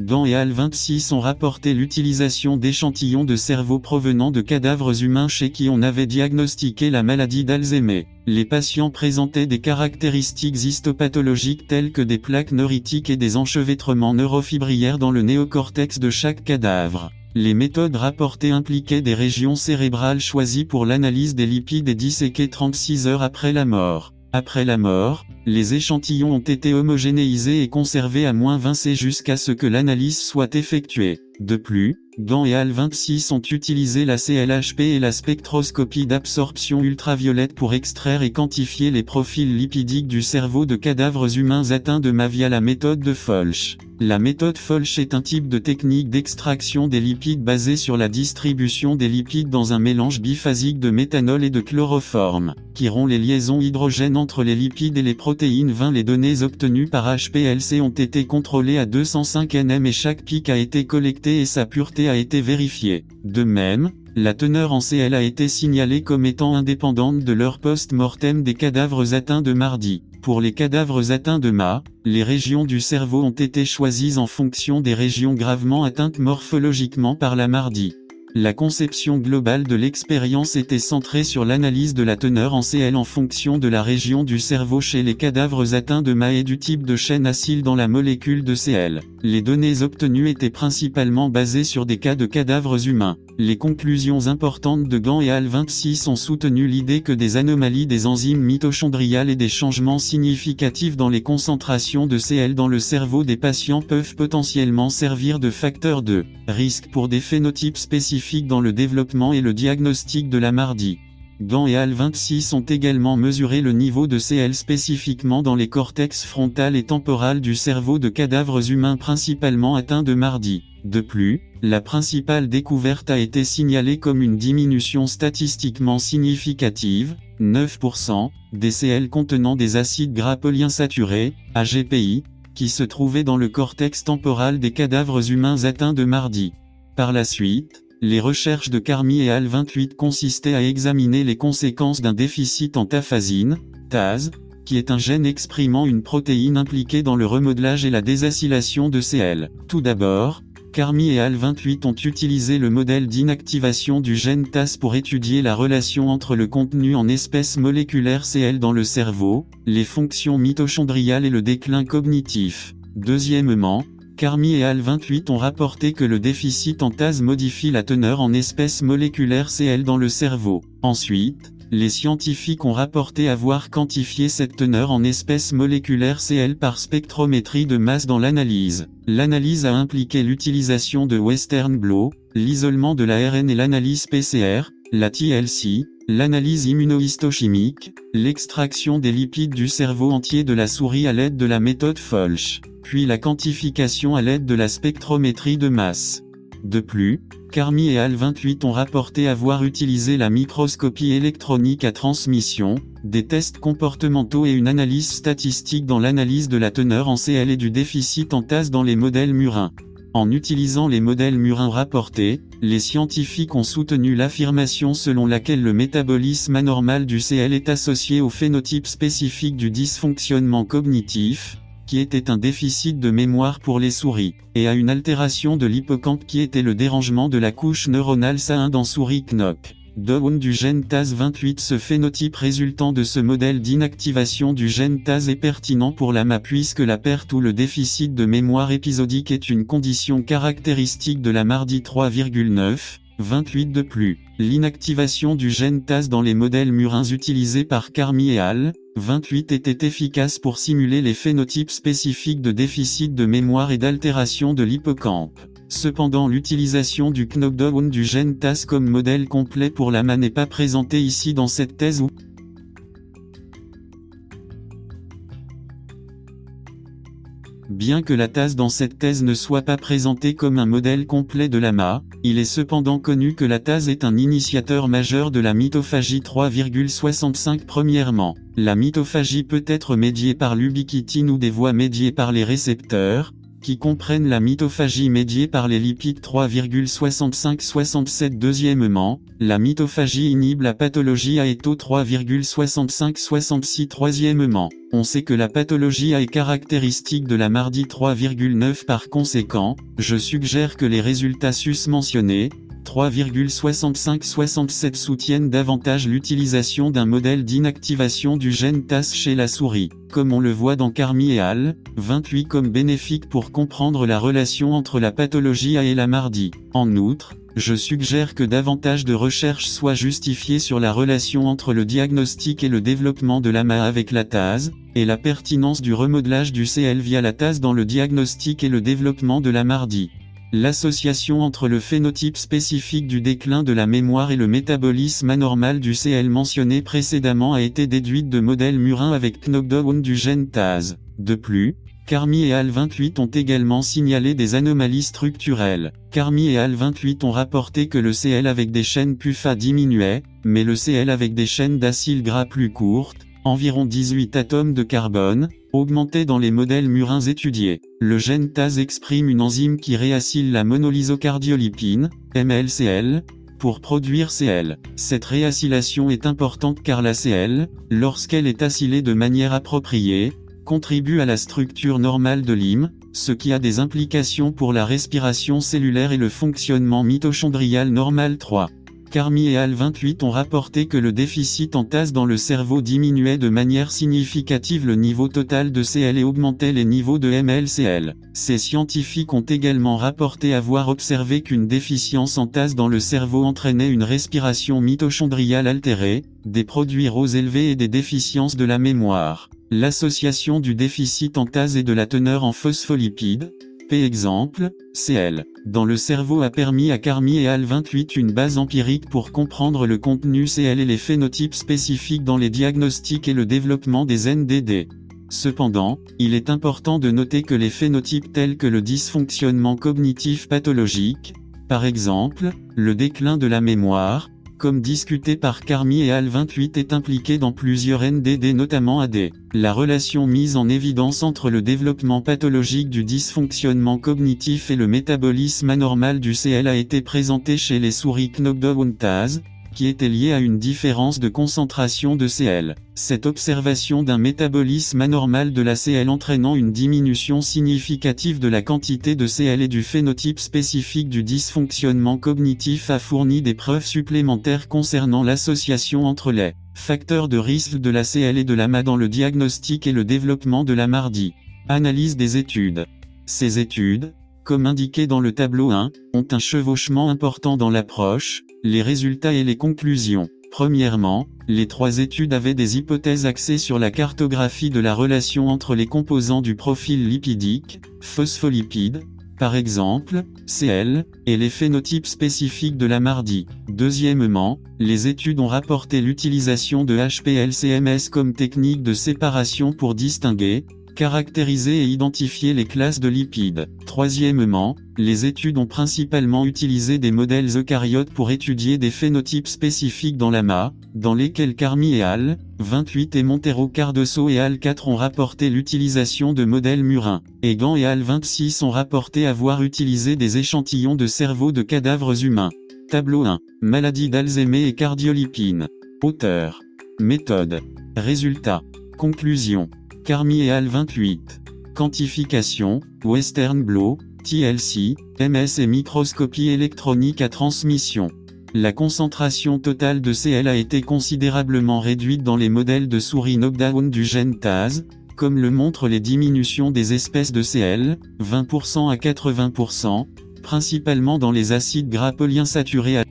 Gant et Al 26 ont rapporté l'utilisation d'échantillons de cerveau provenant de cadavres humains chez qui on avait diagnostiqué la maladie d'Alzheimer. Les patients présentaient des caractéristiques histopathologiques telles que des plaques neuritiques et des enchevêtrements neurofibrillaires dans le néocortex de chaque cadavre. Les méthodes rapportées impliquaient des régions cérébrales choisies pour l'analyse des lipides et disséquées 36 heures après la mort. Après la mort, les échantillons ont été homogénéisés et conservés à moins 20 C jusqu'à ce que l'analyse soit effectuée. De plus, Gant et Al 26 ont utilisé la CLHP et la spectroscopie d'absorption ultraviolette pour extraire et quantifier les profils lipidiques du cerveau de cadavres humains atteints de MA via la méthode de Folch. La méthode Folch est un type de technique d'extraction des lipides basée sur la distribution des lipides dans un mélange biphasique de méthanol et de chloroforme, qui rompt les liaisons hydrogènes entre les lipides et les protéines 20. Les données obtenues par HPLC ont été contrôlées à 205 nm et chaque pic a été collecté et sa pureté a été vérifiée. De même, la teneur en CL a été signalée comme étant indépendante de leur post-mortem des cadavres atteints de mardi. Pour les cadavres atteints de MA, les régions du cerveau ont été choisies en fonction des régions gravement atteintes morphologiquement par la mardi. La conception globale de l'expérience était centrée sur l'analyse de la teneur en CL en fonction de la région du cerveau chez les cadavres atteints de MA et du type de chaîne acyle dans la molécule de CL. Les données obtenues étaient principalement basées sur des cas de cadavres humains. Les conclusions importantes de Gant et Al 26 ont soutenu l'idée que des anomalies des enzymes mitochondriales et des changements significatifs dans les concentrations de CL dans le cerveau des patients peuvent potentiellement servir de facteur de risque pour des phénotypes spécifiques dans le développement et le diagnostic de la mardie. Gant et AL26 ont également mesuré le niveau de CL spécifiquement dans les cortex frontal et temporal du cerveau de cadavres humains principalement atteints de mardi. De plus, la principale découverte a été signalée comme une diminution statistiquement significative, 9%, des CL contenant des acides gras polyinsaturés, AGPI, qui se trouvaient dans le cortex temporal des cadavres humains atteints de mardi. Par la suite, les recherches de Carmi et AL28 consistaient à examiner les conséquences d'un déficit en taphasine, TAS, qui est un gène exprimant une protéine impliquée dans le remodelage et la désacylation de CL. Tout d'abord, Carmi et AL28 ont utilisé le modèle d'inactivation du gène TAS pour étudier la relation entre le contenu en espèces moléculaires CL dans le cerveau, les fonctions mitochondriales et le déclin cognitif. Deuxièmement, Carmi et AL28 ont rapporté que le déficit en TAS modifie la teneur en espèces moléculaires CL dans le cerveau. Ensuite, les scientifiques ont rapporté avoir quantifié cette teneur en espèces moléculaires CL par spectrométrie de masse dans l'analyse. L'analyse a impliqué l'utilisation de Western blot, l'isolement de l'ARN et l'analyse PCR, la TLC, l'analyse immunohistochimique, l'extraction des lipides du cerveau entier de la souris à l'aide de la méthode Folch, puis la quantification à l'aide de la spectrométrie de masse. De plus, Carmi et AL28 ont rapporté avoir utilisé la microscopie électronique à transmission, des tests comportementaux et une analyse statistique dans l'analyse de la teneur en CL et du déficit en TAS dans les modèles murins. En utilisant les modèles murins rapportés, les scientifiques ont soutenu l'affirmation selon laquelle le métabolisme anormal du CL est associé au phénotype spécifique du dysfonctionnement cognitif, qui était un déficit de mémoire pour les souris, et à une altération de l'hippocampe qui était le dérangement de la couche neuronale SA1 dans souris knock. Down du gène TAS28 Ce phénotype résultant de ce modèle d'inactivation du gène TAS est pertinent pour la MA puisque la perte ou le déficit de mémoire épisodique est une condition caractéristique de la mardi 3,9, 28 de plus. L'inactivation du gène TAS dans les modèles murins utilisés par Carmi et al. 28 était efficace pour simuler les phénotypes spécifiques de déficit de mémoire et d'altération de l'hippocampe. Cependant l'utilisation du knockdown du gène TAS comme modèle complet pour la MA n'est pas présentée ici dans cette thèse ou Bien que la TAS dans cette thèse ne soit pas présentée comme un modèle complet de l'AMA, il est cependant connu que la TAS est un initiateur majeur de la mitophagie 3,65 Premièrement, la mitophagie peut être médiée par l'ubiquitine ou des voies médiées par les récepteurs, qui comprennent la mitophagie médiée par les lipides 3,65-67 Deuxièmement, la mitophagie inhibe la pathologie AETO 3,65-66 Troisièmement, on sait que la pathologie A est caractéristique de la mardi 3,9 par conséquent, je suggère que les résultats sus-mentionnés, 3,65-67 soutiennent davantage l'utilisation d'un modèle d'inactivation du gène TAS chez la souris, comme on le voit dans Carmi et al. 28 comme bénéfique pour comprendre la relation entre la pathologie A et la mardi. En outre, je suggère que davantage de recherches soient justifiées sur la relation entre le diagnostic et le développement de l'AMA avec la TAS, et la pertinence du remodelage du CL via la TAS dans le diagnostic et le développement de la mardi. L'association entre le phénotype spécifique du déclin de la mémoire et le métabolisme anormal du CL mentionné précédemment a été déduite de modèles murins avec knockdown du gène TAS. De plus, Carmi et AL28 ont également signalé des anomalies structurelles. Carmi et AL28 ont rapporté que le CL avec des chaînes PUFA diminuait, mais le CL avec des chaînes d'acyle gras plus courtes, environ 18 atomes de carbone, augmenté dans les modèles murins étudiés. Le gène TAS exprime une enzyme qui réacyle la monolysocardiolipine, MLCL, pour produire CL. Cette réacylation est importante car la CL, lorsqu'elle est acylée de manière appropriée, contribue à la structure normale de l'hym, ce qui a des implications pour la respiration cellulaire et le fonctionnement mitochondrial normal 3. Carmi et Al28 ont rapporté que le déficit en TAS dans le cerveau diminuait de manière significative le niveau total de CL et augmentait les niveaux de MLCL. Ces scientifiques ont également rapporté avoir observé qu'une déficience en TAS dans le cerveau entraînait une respiration mitochondriale altérée, des produits roses élevés et des déficiences de la mémoire. L'association du déficit en TAS et de la teneur en phospholipides, Exemple, CL. Dans le cerveau a permis à Carmi et Al28 une base empirique pour comprendre le contenu CL et les phénotypes spécifiques dans les diagnostics et le développement des NDD. Cependant, il est important de noter que les phénotypes tels que le dysfonctionnement cognitif pathologique, par exemple, le déclin de la mémoire, comme discuté par Carmi et Al28 est impliqué dans plusieurs NDD notamment AD. La relation mise en évidence entre le développement pathologique du dysfonctionnement cognitif et le métabolisme anormal du CL a été présentée chez les souris Knobdowontaz, qui était lié à une différence de concentration de Cl. Cette observation d'un métabolisme anormal de la Cl entraînant une diminution significative de la quantité de Cl et du phénotype spécifique du dysfonctionnement cognitif a fourni des preuves supplémentaires concernant l'association entre les facteurs de risque de la Cl et de l'AMA dans le diagnostic et le développement de la MARDI. Analyse des études. Ces études, comme indiqué dans le tableau 1, ont un chevauchement important dans l'approche, les résultats et les conclusions. Premièrement, les trois études avaient des hypothèses axées sur la cartographie de la relation entre les composants du profil lipidique, phospholipides, par exemple, Cl, et les phénotypes spécifiques de la MARDI. Deuxièmement, les études ont rapporté l'utilisation de HPLCMS comme technique de séparation pour distinguer, Caractériser et identifier les classes de lipides. Troisièmement, les études ont principalement utilisé des modèles eucaryotes pour étudier des phénotypes spécifiques dans l'AMA, dans lesquels Carmi et Al, 28 et Montero Cardoso et Al 4 ont rapporté l'utilisation de modèles murins. Egan et Al 26 ont rapporté avoir utilisé des échantillons de cerveau de cadavres humains. Tableau 1. Maladie d'Alzheimer et cardiolipine. Auteur. Méthode. Résultat. Conclusion. Carmi et Al 28. Quantification, Western Blot, TLC, MS et microscopie électronique à transmission. La concentration totale de Cl a été considérablement réduite dans les modèles de souris knockdown du gène TAZ, comme le montrent les diminutions des espèces de Cl, 20% à 80%, principalement dans les acides gras polyinsaturés.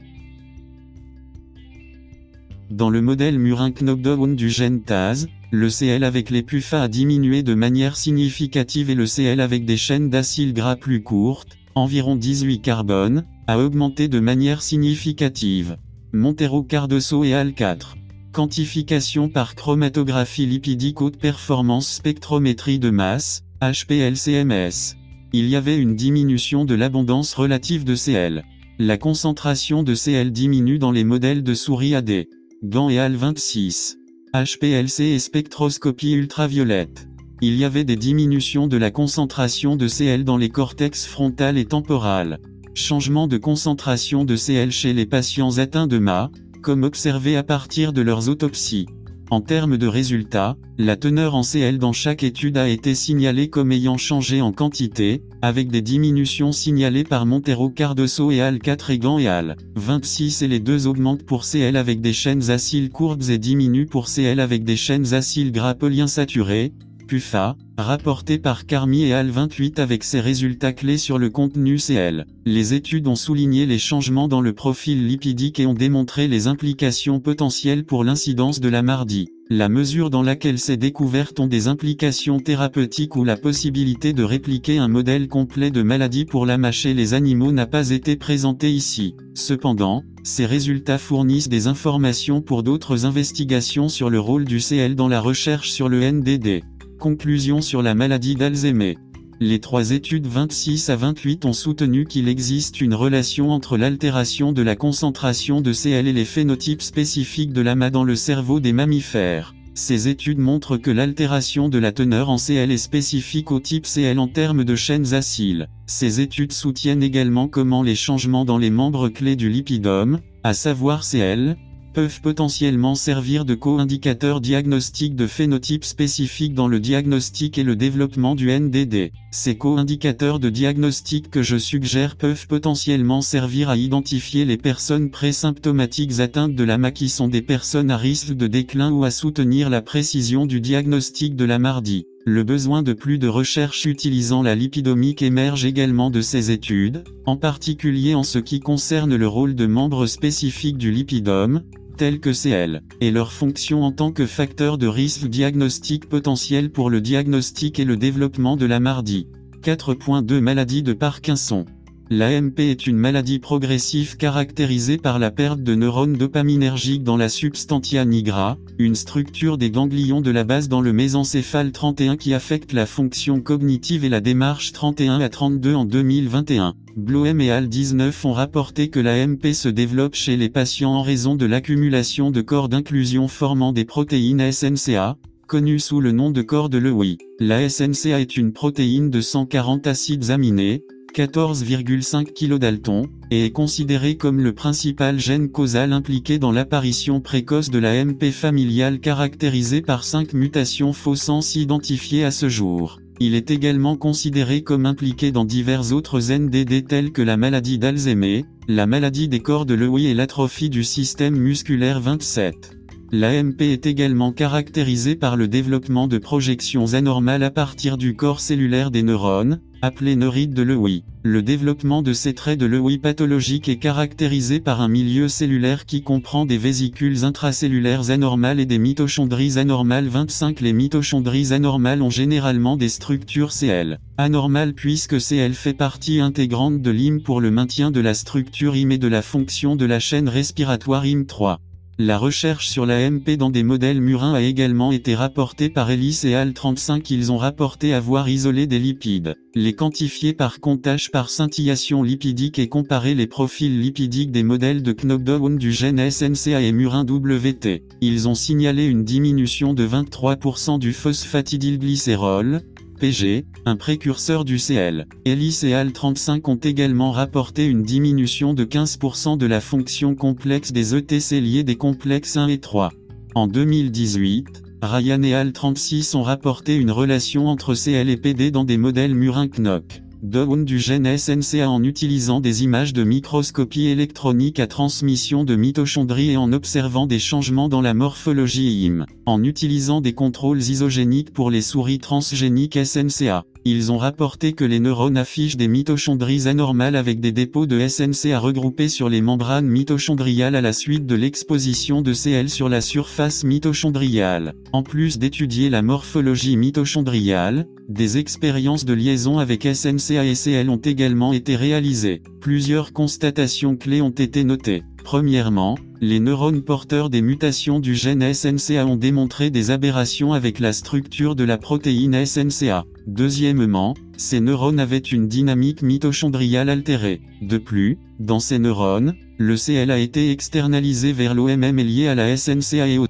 Dans le modèle murin knockdown du gène TAZ, le Cl avec les PUFA a diminué de manière significative et le Cl avec des chaînes d'acides gras plus courtes, environ 18 carbone, a augmenté de manière significative. Montero Cardoso et Al 4. Quantification par chromatographie lipidique haute performance spectrométrie de masse, HPLCMS. Il y avait une diminution de l'abondance relative de Cl. La concentration de Cl diminue dans les modèles de souris AD. Gant et Al 26. HPLC et spectroscopie ultraviolette. Il y avait des diminutions de la concentration de Cl dans les cortex frontal et temporal. Changement de concentration de Cl chez les patients atteints de MA, comme observé à partir de leurs autopsies. En termes de résultats, la teneur en Cl dans chaque étude a été signalée comme ayant changé en quantité, avec des diminutions signalées par Montero Cardoso et Al 4 et et Al 26 et les deux augmentent pour Cl avec des chaînes acyles courbes et diminuent pour Cl avec des chaînes acyles gras polyinsaturés, PUFA, rapporté par Carmi et Al 28 avec ses résultats clés sur le contenu CL. Les études ont souligné les changements dans le profil lipidique et ont démontré les implications potentielles pour l'incidence de la MARDI. La mesure dans laquelle ces découvertes ont des implications thérapeutiques ou la possibilité de répliquer un modèle complet de maladie pour la mâcher les animaux n'a pas été présentée ici. Cependant, ces résultats fournissent des informations pour d'autres investigations sur le rôle du CL dans la recherche sur le NDD. Conclusion sur la maladie d'Alzheimer. Les trois études 26 à 28 ont soutenu qu'il existe une relation entre l'altération de la concentration de Cl et les phénotypes spécifiques de l'AMA dans le cerveau des mammifères. Ces études montrent que l'altération de la teneur en Cl est spécifique au type Cl en termes de chaînes acyles. Ces études soutiennent également comment les changements dans les membres clés du lipidome, à savoir Cl, peuvent potentiellement servir de co-indicateurs diagnostiques de phénotypes spécifiques dans le diagnostic et le développement du NDD. Ces co-indicateurs de diagnostic que je suggère peuvent potentiellement servir à identifier les personnes présymptomatiques atteintes de l'AMA qui sont des personnes à risque de déclin ou à soutenir la précision du diagnostic de la MARDI. Le besoin de plus de recherches utilisant la lipidomique émerge également de ces études, en particulier en ce qui concerne le rôle de membres spécifiques du lipidome, tels que CL, et leur fonction en tant que facteur de risque diagnostique potentiel pour le diagnostic et le développement de la MARDI. 4.2 Maladie de Parkinson. L'AMP est une maladie progressive caractérisée par la perte de neurones dopaminergiques dans la substantia nigra, une structure des ganglions de la base dans le mésencéphale 31 qui affecte la fonction cognitive et la démarche 31 à 32 en 2021. Bloem et Al 19 ont rapporté que l'AMP se développe chez les patients en raison de l'accumulation de corps d'inclusion formant des protéines SNCA, connues sous le nom de corps de Lewy. La SNCA est une protéine de 140 acides aminés, 14,5 kDalton, et est considéré comme le principal gène causal impliqué dans l'apparition précoce de la MP familiale caractérisée par 5 mutations fausses identifiées à ce jour. Il est également considéré comme impliqué dans divers autres NDD tels que la maladie d'Alzheimer, la maladie des corps de Lewy et l'atrophie du système musculaire 27. L'AMP est également caractérisée par le développement de projections anormales à partir du corps cellulaire des neurones, appelés neurites de Lewy. Le développement de ces traits de Lewy pathologiques est caractérisé par un milieu cellulaire qui comprend des vésicules intracellulaires anormales et des mitochondries anormales 25 Les mitochondries anormales ont généralement des structures CL. Anormales puisque CL fait partie intégrante de l'IM pour le maintien de la structure IM et de la fonction de la chaîne respiratoire IM3. La recherche sur la MP dans des modèles murins a également été rapportée par Ellis et Al 35 ils ont rapporté avoir isolé des lipides, les quantifier par comptage par scintillation lipidique et comparer les profils lipidiques des modèles de knockdown du gène SNCA et murin WT. Ils ont signalé une diminution de 23% du phosphatidylglycérol, PG, un précurseur du CL. Et Al 35 ont également rapporté une diminution de 15% de la fonction complexe des ETC liés des complexes 1 et 3. En 2018, Ryan et Al 36 ont rapporté une relation entre CL et PD dans des modèles murin-knock down du gène SNCA en utilisant des images de microscopie électronique à transmission de mitochondries et en observant des changements dans la morphologie IM, en utilisant des contrôles isogéniques pour les souris transgéniques SNCA. Ils ont rapporté que les neurones affichent des mitochondries anormales avec des dépôts de SNCA regroupés sur les membranes mitochondriales à la suite de l'exposition de CL sur la surface mitochondriale. En plus d'étudier la morphologie mitochondriale, des expériences de liaison avec SNCA et CL ont également été réalisées. Plusieurs constatations clés ont été notées. Premièrement, les neurones porteurs des mutations du gène SNCA ont démontré des aberrations avec la structure de la protéine SNCA. Deuxièmement, ces neurones avaient une dynamique mitochondriale altérée. De plus, dans ces neurones, le CL a été externalisé vers l'OMM et lié à la SNCA et au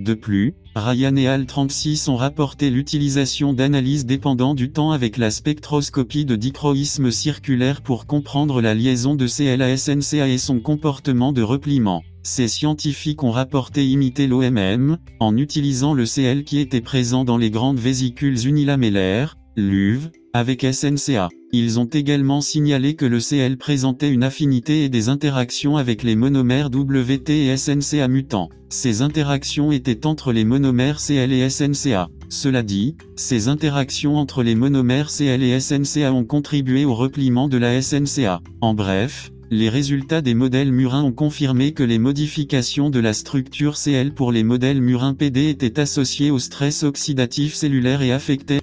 De plus, Ryan et Al 36 ont rapporté l'utilisation d'analyses dépendant du temps avec la spectroscopie de dichroïsme circulaire pour comprendre la liaison de CL à SNCA et son comportement de repliement. Ces scientifiques ont rapporté imiter l'OMM, en utilisant le CL qui était présent dans les grandes vésicules unilamellaires, LUV, avec SNCA. Ils ont également signalé que le CL présentait une affinité et des interactions avec les monomères WT et SNCA mutants. Ces interactions étaient entre les monomères CL et SNCA. Cela dit, ces interactions entre les monomères CL et SNCA ont contribué au repliement de la SNCA. En bref, les résultats des modèles murins ont confirmé que les modifications de la structure CL pour les modèles murins PD étaient associées au stress oxydatif cellulaire et affectaient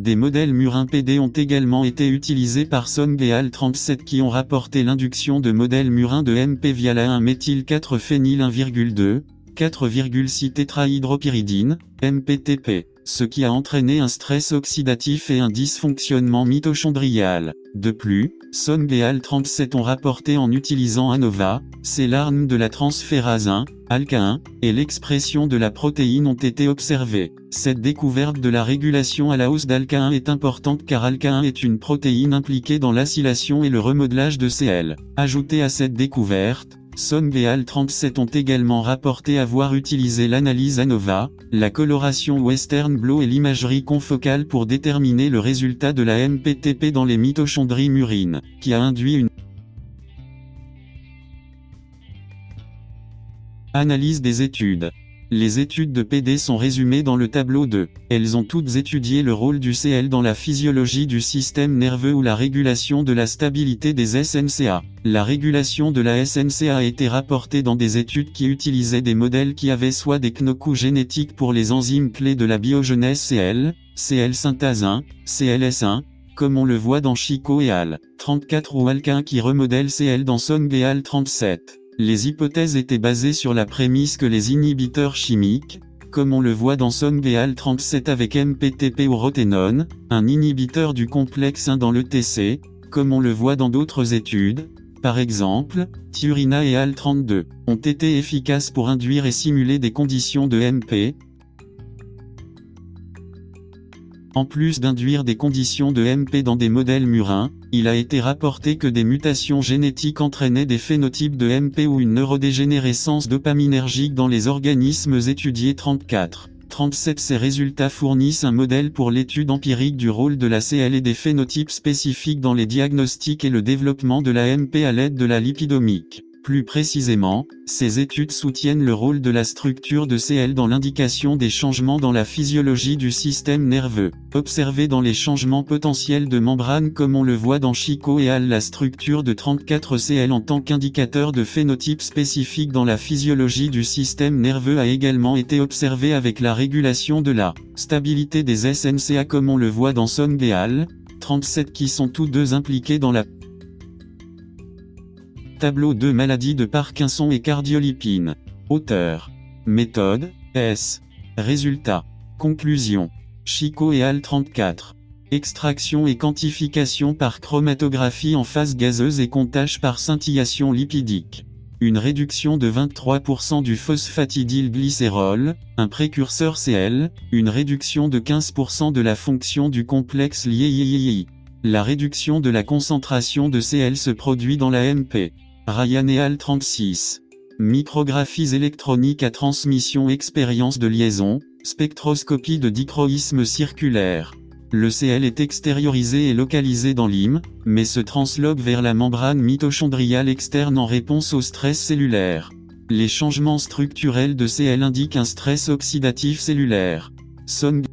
des modèles murins PD ont également été utilisés par Song et Al 37 qui ont rapporté l'induction de modèles murins de MP via la 1-méthyl-4-phényl 1,2, 4,6 tétrahydropyridine, MPTP ce qui a entraîné un stress oxydatif et un dysfonctionnement mitochondrial. De plus, Son et Al 37 ont rapporté en utilisant ANOVA, c'est l'arme de la transférase 1, ALK1, et l'expression de la protéine ont été observées. Cette découverte de la régulation à la hausse d'ALK1 est importante car ALK1 est une protéine impliquée dans l'acylation et le remodelage de CL. Ajoutée à cette découverte, Song et Al 37 ont également rapporté avoir utilisé l'analyse ANOVA, la coloration Western Blot et l'imagerie confocale pour déterminer le résultat de la MPTP dans les mitochondries murines, qui a induit une analyse des études. Les études de PD sont résumées dans le tableau 2. Elles ont toutes étudié le rôle du CL dans la physiologie du système nerveux ou la régulation de la stabilité des SNCA. La régulation de la SNCA a été rapportée dans des études qui utilisaient des modèles qui avaient soit des knocous génétiques pour les enzymes clés de la biogenèse CL, CL synthase 1, CLS1, comme on le voit dans Chico et Al. 34 ou Alquin qui remodèle CL dans Song et Al 37. Les hypothèses étaient basées sur la prémisse que les inhibiteurs chimiques, comme on le voit dans Sonbeal 37 avec MPTP ou Roténone, un inhibiteur du complexe 1 dans le TC, comme on le voit dans d'autres études, par exemple, Turina et AL32, ont été efficaces pour induire et simuler des conditions de MP, En plus d'induire des conditions de MP dans des modèles murins, il a été rapporté que des mutations génétiques entraînaient des phénotypes de MP ou une neurodégénérescence dopaminergique dans les organismes étudiés 34. 37 Ces résultats fournissent un modèle pour l'étude empirique du rôle de la CL et des phénotypes spécifiques dans les diagnostics et le développement de la MP à l'aide de la lipidomique. Plus précisément, ces études soutiennent le rôle de la structure de CL dans l'indication des changements dans la physiologie du système nerveux. Observés dans les changements potentiels de membrane comme on le voit dans Chico et Al la structure de 34CL en tant qu'indicateur de phénotype spécifique dans la physiologie du système nerveux a également été observée avec la régulation de la stabilité des SNCA comme on le voit dans Song et Al, 37 qui sont tous deux impliqués dans la Tableau de maladies de Parkinson et cardiolipine. Auteur. Méthode. S. Résultat. Conclusion. Chico et Al 34. Extraction et quantification par chromatographie en phase gazeuse et comptage par scintillation lipidique. Une réduction de 23% du phosphatidylglycérol, un précurseur CL, une réduction de 15% de la fonction du complexe lié La réduction de la concentration de CL se produit dans la MP. Ryan 36. Micrographies électroniques à transmission expérience de liaison, spectroscopie de dichroïsme circulaire. Le CL est extériorisé et localisé dans l'hym, mais se transloque vers la membrane mitochondriale externe en réponse au stress cellulaire. Les changements structurels de CL indiquent un stress oxydatif cellulaire. Song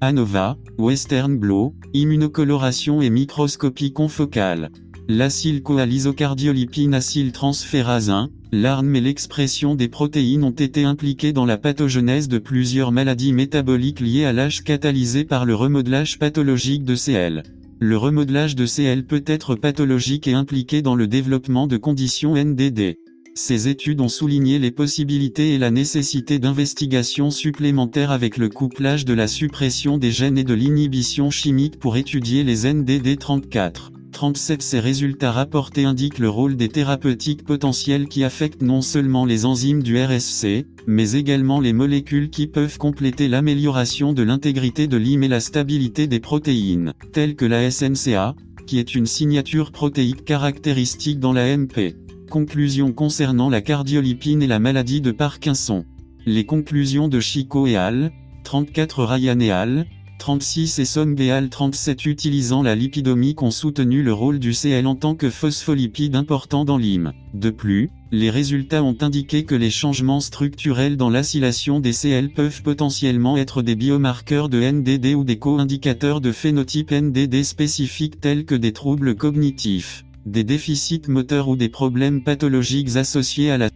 ANOVA, Western Blot, immunocoloration et microscopie confocale. L'acylcoalisocardiolipine acyltransférase 1, l'ARN et l'expression des protéines ont été impliquées dans la pathogenèse de plusieurs maladies métaboliques liées à l'âge catalysé par le remodelage pathologique de CL. Le remodelage de CL peut être pathologique et impliqué dans le développement de conditions NDD. Ces études ont souligné les possibilités et la nécessité d'investigations supplémentaires avec le couplage de la suppression des gènes et de l'inhibition chimique pour étudier les NDD 34. 37 Ces résultats rapportés indiquent le rôle des thérapeutiques potentielles qui affectent non seulement les enzymes du RSC, mais également les molécules qui peuvent compléter l'amélioration de l'intégrité de l'hym et la stabilité des protéines, telles que la SNCA, qui est une signature protéique caractéristique dans la MP. Conclusion concernant la cardiolipine et la maladie de Parkinson. Les conclusions de Chico et al. 34 Ryan et al. 36 et Sonbeal 37 utilisant la lipidomique ont soutenu le rôle du CL en tant que phospholipide important dans l'hym. De plus, les résultats ont indiqué que les changements structurels dans l'acylation des CL peuvent potentiellement être des biomarqueurs de NDD ou des co-indicateurs de phénotype NDD spécifiques tels que des troubles cognitifs, des déficits moteurs ou des problèmes pathologiques associés à la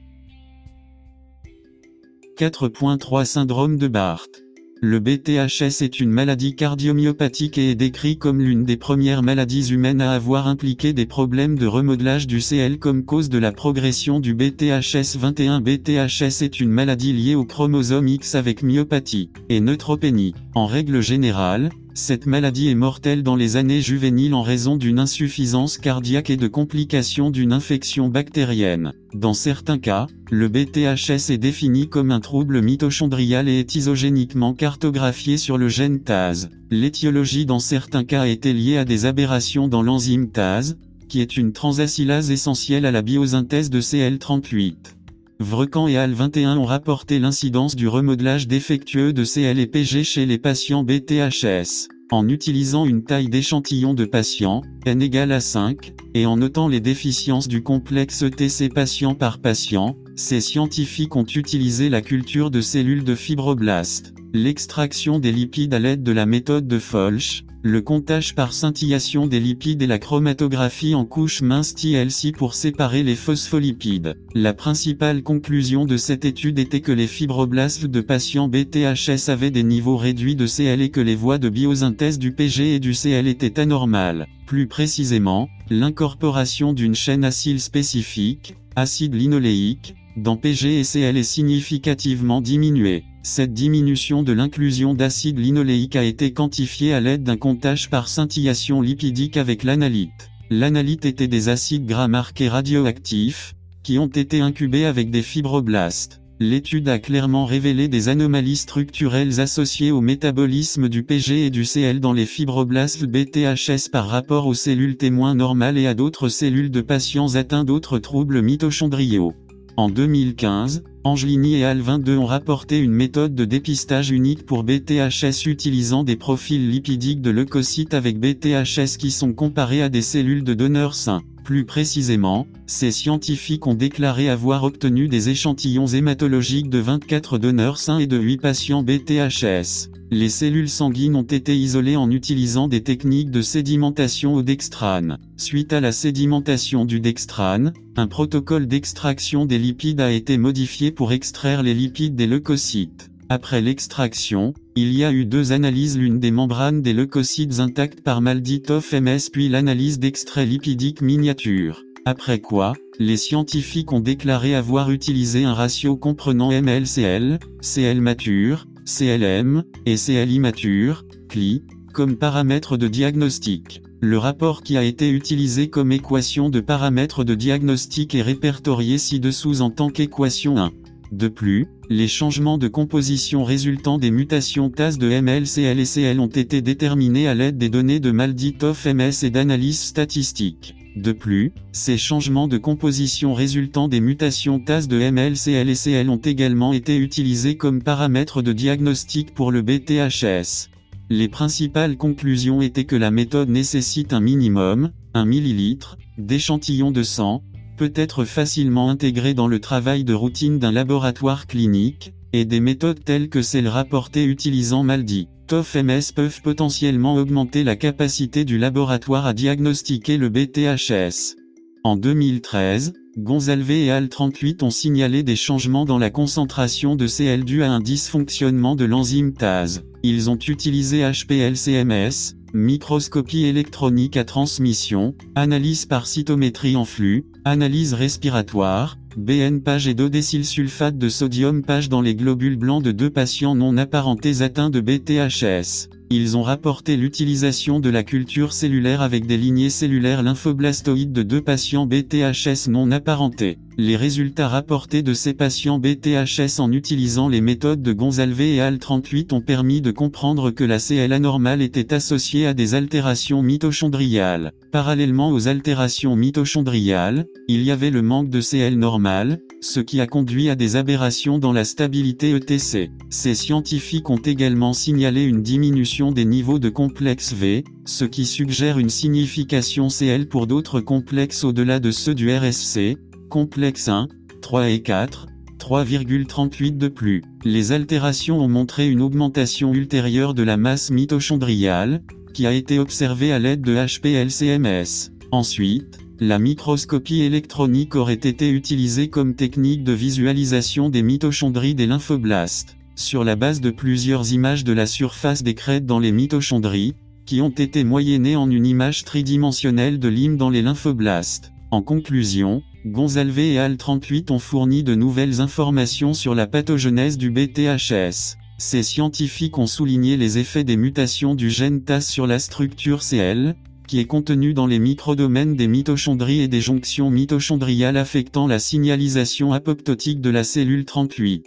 4.3 Syndrome de Barth le BTHS est une maladie cardiomyopathique et est décrit comme l'une des premières maladies humaines à avoir impliqué des problèmes de remodelage du CL comme cause de la progression du BTHS 21. BTHS est une maladie liée au chromosome X avec myopathie et neutropénie. En règle générale, cette maladie est mortelle dans les années juvéniles en raison d'une insuffisance cardiaque et de complications d'une infection bactérienne. Dans certains cas, le BTHS est défini comme un trouble mitochondrial et est isogéniquement cartographié sur le gène TAS. L'étiologie dans certains cas été liée à des aberrations dans l'enzyme TAS, qui est une transacylase essentielle à la biosynthèse de CL38. Vrecan et AL 21 ont rapporté l'incidence du remodelage défectueux de CL et PG chez les patients BTHS. En utilisant une taille d'échantillon de patients, n égale à 5, et en notant les déficiences du complexe ETC patient par patient, ces scientifiques ont utilisé la culture de cellules de fibroblastes, l'extraction des lipides à l'aide de la méthode de Folch, le comptage par scintillation des lipides et la chromatographie en couche mince TLC pour séparer les phospholipides. La principale conclusion de cette étude était que les fibroblastes de patients BTHS avaient des niveaux réduits de CL et que les voies de biosynthèse du PG et du CL étaient anormales. Plus précisément, l'incorporation d'une chaîne acyle spécifique, acide linoléique, dans PG et CL est significativement diminuée. Cette diminution de l'inclusion d'acide linoléique a été quantifiée à l'aide d'un comptage par scintillation lipidique avec l'analyte. L'analyte était des acides gras marqués radioactifs, qui ont été incubés avec des fibroblastes. L'étude a clairement révélé des anomalies structurelles associées au métabolisme du PG et du CL dans les fibroblastes BTHS par rapport aux cellules témoins normales et à d'autres cellules de patients atteints d'autres troubles mitochondriaux. En 2015, Angelini et Al 22 ont rapporté une méthode de dépistage unique pour BTHS utilisant des profils lipidiques de leucocytes avec BTHS qui sont comparés à des cellules de donneurs sains. Plus précisément, ces scientifiques ont déclaré avoir obtenu des échantillons hématologiques de 24 donneurs sains et de 8 patients BTHS. Les cellules sanguines ont été isolées en utilisant des techniques de sédimentation au dextrane. Suite à la sédimentation du dextrane, un protocole d'extraction des lipides a été modifié pour extraire les lipides des leucocytes. Après l'extraction, il y a eu deux analyses l'une des membranes des leucocytes intactes par Malditov MS puis l'analyse d'extrait lipidique miniature. Après quoi, les scientifiques ont déclaré avoir utilisé un ratio comprenant MLCL, CL mature, CLM, et CL immature, CLI, comme paramètres de diagnostic. Le rapport qui a été utilisé comme équation de paramètres de diagnostic est répertorié ci-dessous en tant qu'équation 1. De plus, les changements de composition résultant des mutations TAS de MLCL et ont été déterminés à l'aide des données de Malditov MS et d'analyse statistique. De plus, ces changements de composition résultant des mutations TAS de MLCL et ont également été utilisés comme paramètres de diagnostic pour le BTHS. Les principales conclusions étaient que la méthode nécessite un minimum, 1 ml, d'échantillons de sang, peut être facilement intégré dans le travail de routine d'un laboratoire clinique, et des méthodes telles que celles rapportées utilisant Maldi. TOF-MS peuvent potentiellement augmenter la capacité du laboratoire à diagnostiquer le BTHS. En 2013, Gonzalve et Al 38 ont signalé des changements dans la concentration de CL dû à un dysfonctionnement de l'enzyme TAS. Ils ont utilisé HPLCMS, microscopie électronique à transmission, analyse par cytométrie en flux, analyse respiratoire, BN page et d'odécylsulfate de sodium page dans les globules blancs de deux patients non apparentés atteints de BTHS. Ils ont rapporté l'utilisation de la culture cellulaire avec des lignées cellulaires lymphoblastoïdes de deux patients BTHS non apparentés. Les résultats rapportés de ces patients BTHS en utilisant les méthodes de Gonzalve et Al 38 ont permis de comprendre que la CL anormale était associée à des altérations mitochondriales. Parallèlement aux altérations mitochondriales, il y avait le manque de CL normal, ce qui a conduit à des aberrations dans la stabilité ETC. Ces scientifiques ont également signalé une diminution des niveaux de complexe V, ce qui suggère une signification CL pour d'autres complexes au-delà de ceux du RSC, complexe 1, 3 et 4, 3,38 de plus. Les altérations ont montré une augmentation ultérieure de la masse mitochondriale, qui a été observée à l'aide de HPLCMS. Ensuite, la microscopie électronique aurait été utilisée comme technique de visualisation des mitochondries des lymphoblastes, sur la base de plusieurs images de la surface des crêtes dans les mitochondries, qui ont été moyennées en une image tridimensionnelle de l'hymne dans les lymphoblastes. En conclusion, Gonzalve et Al 38 ont fourni de nouvelles informations sur la pathogenèse du BTHS. Ces scientifiques ont souligné les effets des mutations du gène TAS sur la structure CL, qui est contenu dans les microdomaines des mitochondries et des jonctions mitochondriales affectant la signalisation apoptotique de la cellule 38.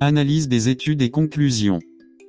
Analyse des études et conclusions.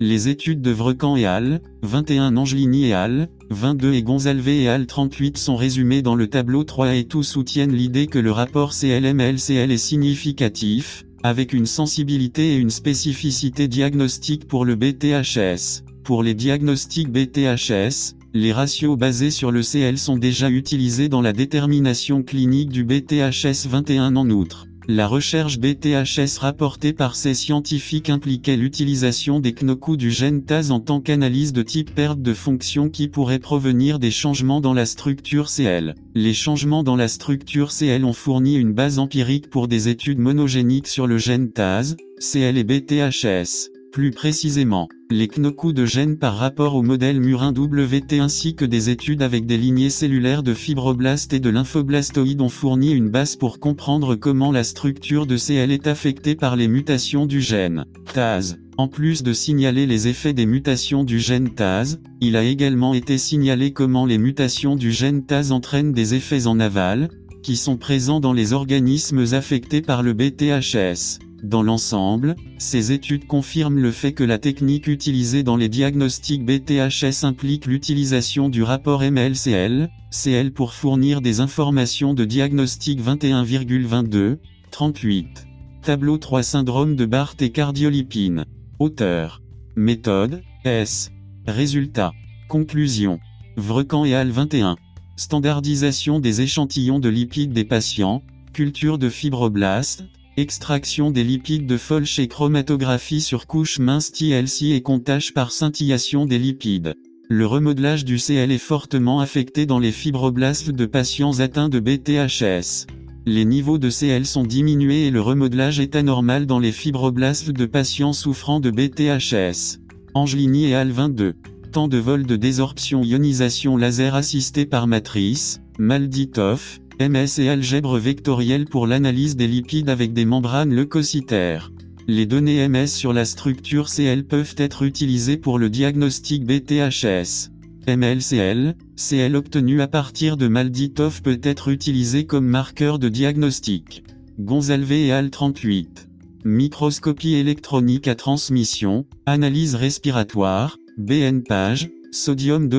Les études de Vrecan et al., 21 Angelini et al., 22 et Gonzalve et al. 38 sont résumées dans le tableau 3 et tous soutiennent l'idée que le rapport CLMLCL est significatif, avec une sensibilité et une spécificité diagnostique pour le BTHS. Pour les diagnostics BTHS, les ratios basés sur le CL sont déjà utilisés dans la détermination clinique du BTHS 21 en outre. La recherche BTHS rapportée par ces scientifiques impliquait l'utilisation des knocous du gène TAS en tant qu'analyse de type perte de fonction qui pourrait provenir des changements dans la structure CL. Les changements dans la structure CL ont fourni une base empirique pour des études monogéniques sur le gène TAS, CL et BTHS. Plus précisément, les knocous de gènes par rapport au modèle murin WT ainsi que des études avec des lignées cellulaires de fibroblastes et de lymphoblastoïdes ont fourni une base pour comprendre comment la structure de CL est affectée par les mutations du gène TAS. En plus de signaler les effets des mutations du gène TAS, il a également été signalé comment les mutations du gène TAS entraînent des effets en aval, qui sont présents dans les organismes affectés par le BTHS. Dans l'ensemble, ces études confirment le fait que la technique utilisée dans les diagnostics BTHS implique l'utilisation du rapport MLCL, CL pour fournir des informations de diagnostic 21,22, 38. Tableau 3 Syndrome de Barth et cardiolipine. Auteur. Méthode, S. Résultat. Conclusion. Vrecan et Al 21. Standardisation des échantillons de lipides des patients, culture de fibroblastes, Extraction des lipides de Folch et chromatographie sur couche mince TLC et comptage par scintillation des lipides. Le remodelage du CL est fortement affecté dans les fibroblastes de patients atteints de BTHS. Les niveaux de CL sont diminués et le remodelage est anormal dans les fibroblastes de patients souffrant de BTHS. Angelini et Al 22. De vol de désorption ionisation laser assisté par matrice, Malditov, MS et algèbre vectorielle pour l'analyse des lipides avec des membranes leucocytaires. Les données MS sur la structure CL peuvent être utilisées pour le diagnostic BTHS. MLCL, CL obtenu à partir de Malditov peut être utilisé comme marqueur de diagnostic. Gonzalve et Al 38. Microscopie électronique à transmission, analyse respiratoire, BN page, sodium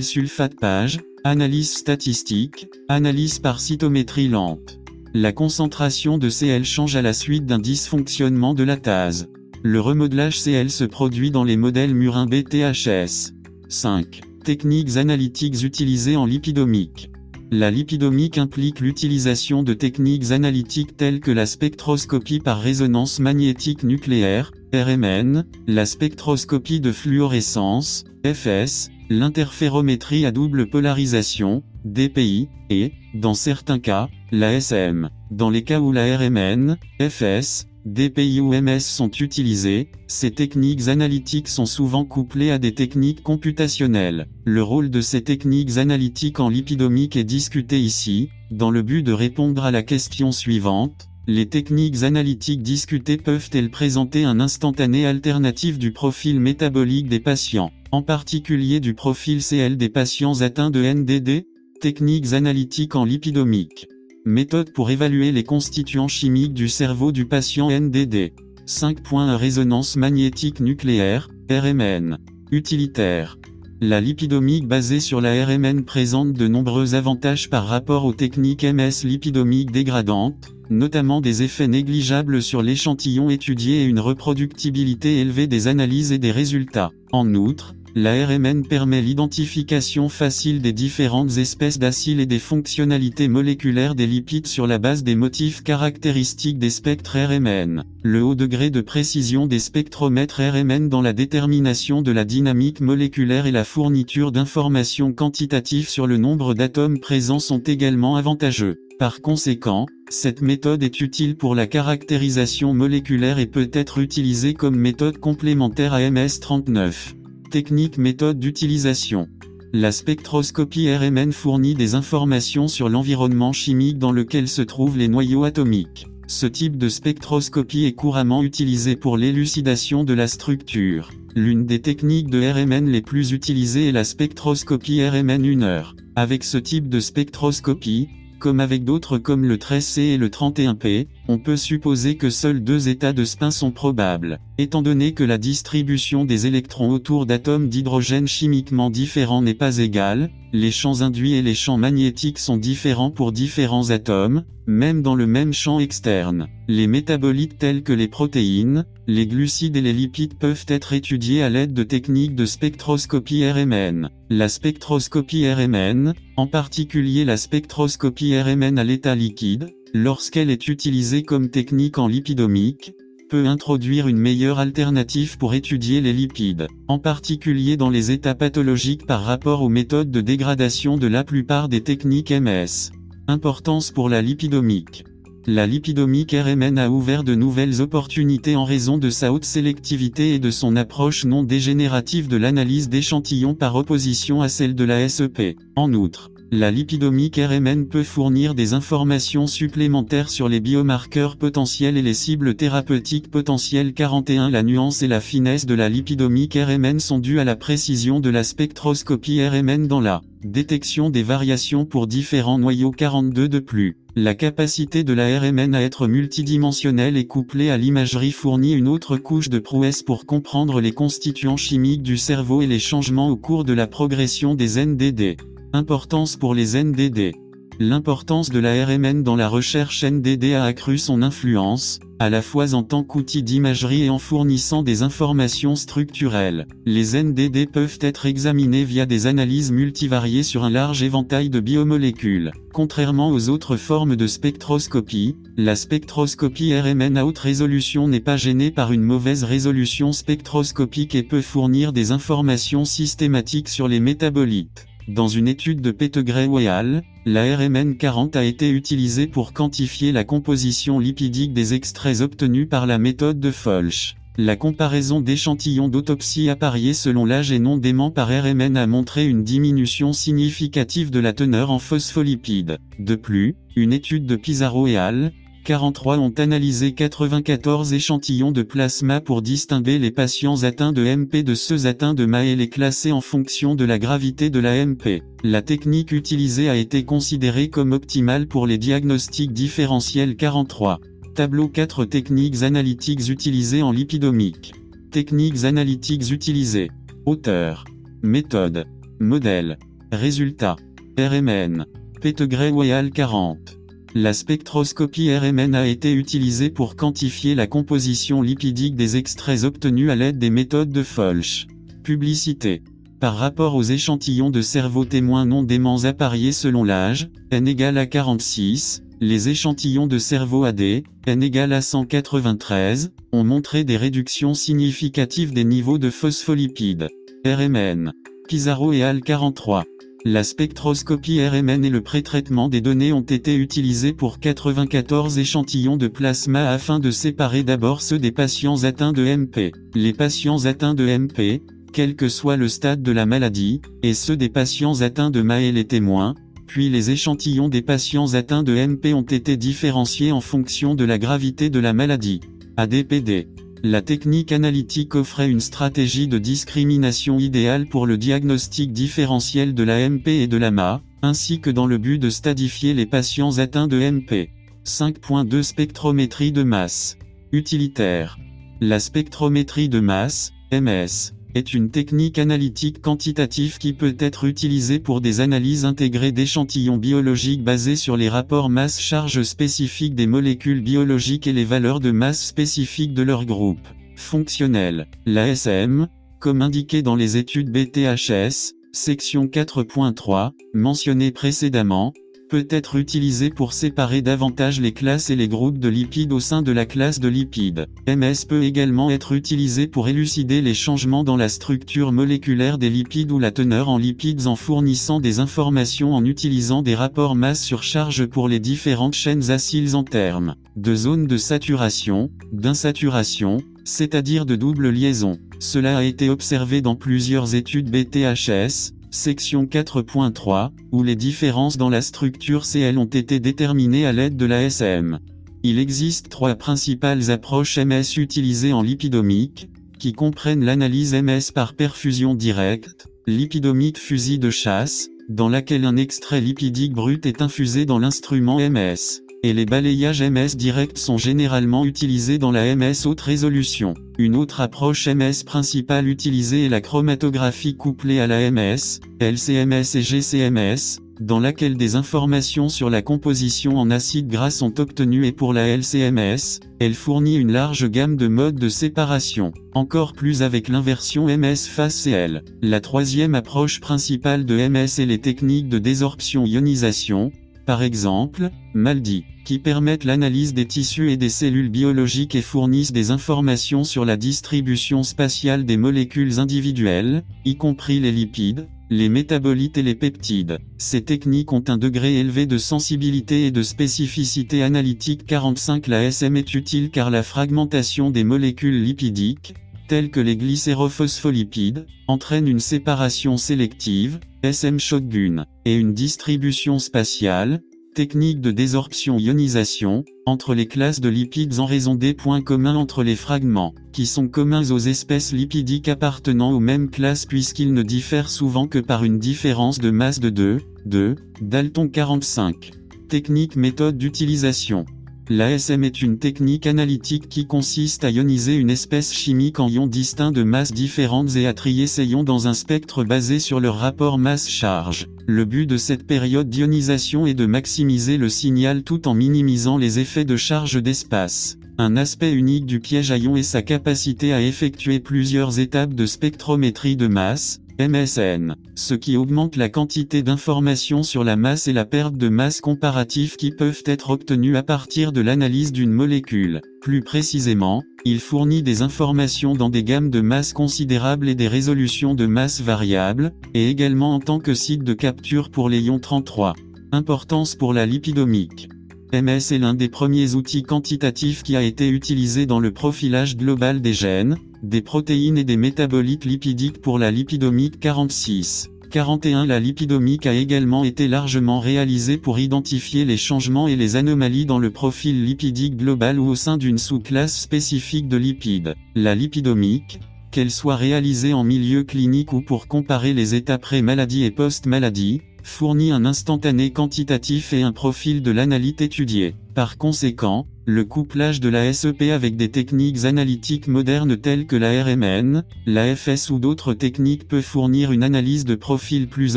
sulfate page, Analyse statistique, analyse par cytométrie lente. La concentration de Cl change à la suite d'un dysfonctionnement de la TASE. Le remodelage Cl se produit dans les modèles murins BTHS. 5. Techniques analytiques utilisées en lipidomique. La lipidomique implique l'utilisation de techniques analytiques telles que la spectroscopie par résonance magnétique nucléaire, RMN, la spectroscopie de fluorescence, FS, l'interférométrie à double polarisation, DPI, et, dans certains cas, la SM. Dans les cas où la RMN, FS, DPI ou MS sont utilisées, ces techniques analytiques sont souvent couplées à des techniques computationnelles. Le rôle de ces techniques analytiques en lipidomique est discuté ici, dans le but de répondre à la question suivante. Les techniques analytiques discutées peuvent-elles présenter un instantané alternatif du profil métabolique des patients en particulier du profil CL des patients atteints de NDD, techniques analytiques en lipidomique. Méthode pour évaluer les constituants chimiques du cerveau du patient NDD. 5 points résonance magnétique nucléaire, RMN. Utilitaire. La lipidomique basée sur la RMN présente de nombreux avantages par rapport aux techniques MS lipidomiques dégradantes, notamment des effets négligeables sur l'échantillon étudié et une reproductibilité élevée des analyses et des résultats. En outre, la RMN permet l'identification facile des différentes espèces d'acides et des fonctionnalités moléculaires des lipides sur la base des motifs caractéristiques des spectres RMN. Le haut degré de précision des spectromètres RMN dans la détermination de la dynamique moléculaire et la fourniture d'informations quantitatives sur le nombre d'atomes présents sont également avantageux. Par conséquent, cette méthode est utile pour la caractérisation moléculaire et peut être utilisée comme méthode complémentaire à MS39. Technique méthode d'utilisation. La spectroscopie RMN fournit des informations sur l'environnement chimique dans lequel se trouvent les noyaux atomiques. Ce type de spectroscopie est couramment utilisé pour l'élucidation de la structure. L'une des techniques de RMN les plus utilisées est la spectroscopie RMN 1 heure. Avec ce type de spectroscopie, comme avec d'autres comme le 13C et le 31P, on peut supposer que seuls deux états de spin sont probables. Étant donné que la distribution des électrons autour d'atomes d'hydrogène chimiquement différents n'est pas égale, les champs induits et les champs magnétiques sont différents pour différents atomes, même dans le même champ externe. Les métabolites tels que les protéines, les glucides et les lipides peuvent être étudiés à l'aide de techniques de spectroscopie RMN. La spectroscopie RMN, en particulier la spectroscopie RMN à l'état liquide, lorsqu'elle est utilisée comme technique en lipidomique, peut introduire une meilleure alternative pour étudier les lipides, en particulier dans les états pathologiques par rapport aux méthodes de dégradation de la plupart des techniques MS. Importance pour la lipidomique. La lipidomique RMN a ouvert de nouvelles opportunités en raison de sa haute sélectivité et de son approche non dégénérative de l'analyse d'échantillons par opposition à celle de la SEP. En outre, la lipidomique RMN peut fournir des informations supplémentaires sur les biomarqueurs potentiels et les cibles thérapeutiques potentielles 41 La nuance et la finesse de la lipidomique RMN sont dues à la précision de la spectroscopie RMN dans la détection des variations pour différents noyaux 42 de plus. La capacité de la RMN à être multidimensionnelle et couplée à l'imagerie fournit une autre couche de prouesse pour comprendre les constituants chimiques du cerveau et les changements au cours de la progression des NDD. Importance pour les NDD. L'importance de la RMN dans la recherche NDD a accru son influence, à la fois en tant qu'outil d'imagerie et en fournissant des informations structurelles. Les NDD peuvent être examinés via des analyses multivariées sur un large éventail de biomolécules. Contrairement aux autres formes de spectroscopie, la spectroscopie RMN à haute résolution n'est pas gênée par une mauvaise résolution spectroscopique et peut fournir des informations systématiques sur les métabolites. Dans une étude de Pettegray et al., la RMN 40 a été utilisée pour quantifier la composition lipidique des extraits obtenus par la méthode de Folch. La comparaison d'échantillons d'autopsie appariés selon l'âge et non dément par RMN a montré une diminution significative de la teneur en phospholipides. De plus, une étude de Pizarro et al., 43 ont analysé 94 échantillons de plasma pour distinguer les patients atteints de MP de ceux atteints de MA et les classer en fonction de la gravité de la MP. La technique utilisée a été considérée comme optimale pour les diagnostics différentiels 43. Tableau 4 techniques analytiques utilisées en lipidomique. Techniques analytiques utilisées. Auteur. Méthode. Modèle. Résultat. RMN. Pettegray 40. La spectroscopie RMN a été utilisée pour quantifier la composition lipidique des extraits obtenus à l'aide des méthodes de Folch. Publicité. Par rapport aux échantillons de cerveau témoins non déments appariés selon l'âge, n égale à 46, les échantillons de cerveau AD, n égale à 193, ont montré des réductions significatives des niveaux de phospholipides. RMN. Pizarro et al 43. La spectroscopie RMN et le pré-traitement des données ont été utilisés pour 94 échantillons de plasma afin de séparer d'abord ceux des patients atteints de MP. Les patients atteints de MP, quel que soit le stade de la maladie, et ceux des patients atteints de MA et les témoins, puis les échantillons des patients atteints de MP ont été différenciés en fonction de la gravité de la maladie. ADPD. La technique analytique offrait une stratégie de discrimination idéale pour le diagnostic différentiel de la MP et de la MA, ainsi que dans le but de stadifier les patients atteints de MP. 5.2 Spectrométrie de masse. Utilitaire. La spectrométrie de masse, MS, est une technique analytique quantitative qui peut être utilisée pour des analyses intégrées d'échantillons biologiques basées sur les rapports masse-charge spécifiques des molécules biologiques et les valeurs de masse spécifiques de leur groupe. Fonctionnel. L'ASM, comme indiqué dans les études BTHS, section 4.3, mentionnées précédemment, peut être utilisé pour séparer davantage les classes et les groupes de lipides au sein de la classe de lipides. MS peut également être utilisé pour élucider les changements dans la structure moléculaire des lipides ou la teneur en lipides en fournissant des informations en utilisant des rapports masse sur charge pour les différentes chaînes acyles en termes de zone de saturation, d'insaturation, c'est-à-dire de double liaison. Cela a été observé dans plusieurs études BTHS, section 4.3, où les différences dans la structure CL ont été déterminées à l'aide de la SM. Il existe trois principales approches MS utilisées en lipidomique, qui comprennent l'analyse MS par perfusion directe, lipidomique fusil de chasse, dans laquelle un extrait lipidique brut est infusé dans l'instrument MS et les balayages MS directs sont généralement utilisés dans la MS haute résolution. Une autre approche MS principale utilisée est la chromatographie couplée à la MS, LCMS et GCMS, dans laquelle des informations sur la composition en acide gras sont obtenues et pour la LCMS, elle fournit une large gamme de modes de séparation, encore plus avec l'inversion MS phase CL. La troisième approche principale de MS est les techniques de désorption-ionisation, par exemple, MALDI, qui permettent l'analyse des tissus et des cellules biologiques et fournissent des informations sur la distribution spatiale des molécules individuelles, y compris les lipides, les métabolites et les peptides. Ces techniques ont un degré élevé de sensibilité et de spécificité analytique 45 La SM est utile car la fragmentation des molécules lipidiques, telles que les glycérophospholipides, entraîne une séparation sélective, SM shotgun, et une distribution spatiale, technique de désorption-ionisation, entre les classes de lipides en raison des points communs entre les fragments, qui sont communs aux espèces lipidiques appartenant aux mêmes classes puisqu'ils ne diffèrent souvent que par une différence de masse de 2, 2, Dalton 45. Technique méthode d'utilisation. L'ASM est une technique analytique qui consiste à ioniser une espèce chimique en ions distincts de masses différentes et à trier ces ions dans un spectre basé sur leur rapport masse-charge. Le but de cette période d'ionisation est de maximiser le signal tout en minimisant les effets de charge d'espace. Un aspect unique du piège à ions est sa capacité à effectuer plusieurs étapes de spectrométrie de masse, MSN, ce qui augmente la quantité d'informations sur la masse et la perte de masse comparative qui peuvent être obtenues à partir de l'analyse d'une molécule. Plus précisément, il fournit des informations dans des gammes de masse considérables et des résolutions de masse variables, et également en tant que site de capture pour les ions 33. Importance pour la lipidomique. MS est l'un des premiers outils quantitatifs qui a été utilisé dans le profilage global des gènes, des protéines et des métabolites lipidiques pour la lipidomique 46. 41 La lipidomique a également été largement réalisée pour identifier les changements et les anomalies dans le profil lipidique global ou au sein d'une sous-classe spécifique de lipides. La lipidomique, qu'elle soit réalisée en milieu clinique ou pour comparer les états pré-maladie et post-maladie, fournit un instantané quantitatif et un profil de l'analyte étudié. Par conséquent, le couplage de la SEP avec des techniques analytiques modernes telles que la RMN, la FS ou d'autres techniques peut fournir une analyse de profil plus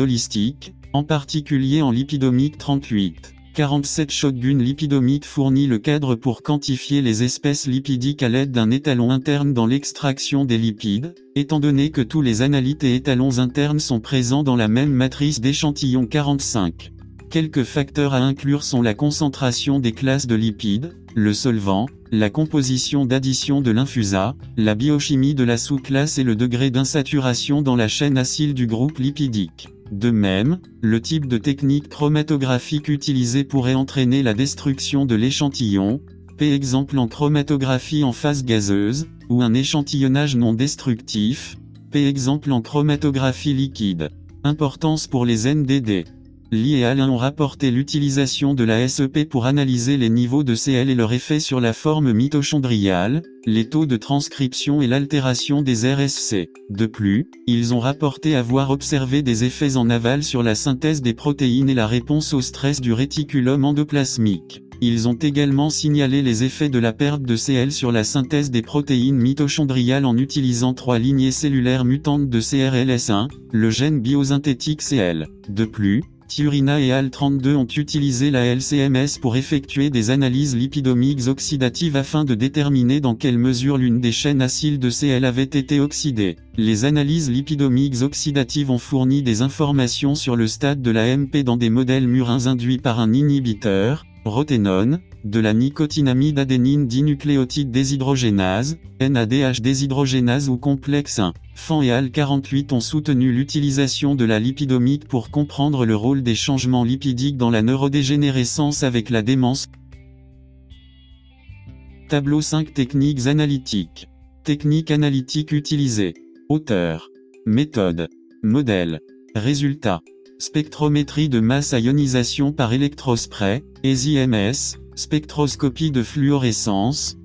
holistique, en particulier en lipidomique 38. 47 Shotgun lipidomique fournit le cadre pour quantifier les espèces lipidiques à l'aide d'un étalon interne dans l'extraction des lipides, étant donné que tous les analytes et étalons internes sont présents dans la même matrice d'échantillons 45. Quelques facteurs à inclure sont la concentration des classes de lipides, le solvant, la composition d'addition de l'infusa, la biochimie de la sous-classe et le degré d'insaturation dans la chaîne acyle du groupe lipidique. De même, le type de technique chromatographique utilisée pourrait entraîner la destruction de l'échantillon, p. exemple en chromatographie en phase gazeuse, ou un échantillonnage non destructif, p. exemple en chromatographie liquide. Importance pour les NDD. Li et Alain ont rapporté l'utilisation de la SEP pour analyser les niveaux de CL et leur effet sur la forme mitochondriale, les taux de transcription et l'altération des RSC. De plus, ils ont rapporté avoir observé des effets en aval sur la synthèse des protéines et la réponse au stress du réticulum endoplasmique. Ils ont également signalé les effets de la perte de CL sur la synthèse des protéines mitochondriales en utilisant trois lignées cellulaires mutantes de CRLS1, le gène biosynthétique CL. De plus, Tiurina et AL32 ont utilisé la LCMS pour effectuer des analyses lipidomiques oxydatives afin de déterminer dans quelle mesure l'une des chaînes acyles de CL avait été oxydée. Les analyses lipidomiques oxydatives ont fourni des informations sur le stade de la MP dans des modèles murins induits par un inhibiteur, roténone, de la nicotinamide adénine dinucléotide déshydrogénase, NADH déshydrogénase ou complexe 1. Fan et AL 48 ont soutenu l'utilisation de la lipidomique pour comprendre le rôle des changements lipidiques dans la neurodégénérescence avec la démence. Tableau 5 Techniques analytiques. Techniques analytiques utilisées. Auteur. Méthode. Modèle. Résultat. Spectrométrie de masse à ionisation par électrospray, ESI-MS, spectroscopie de fluorescence.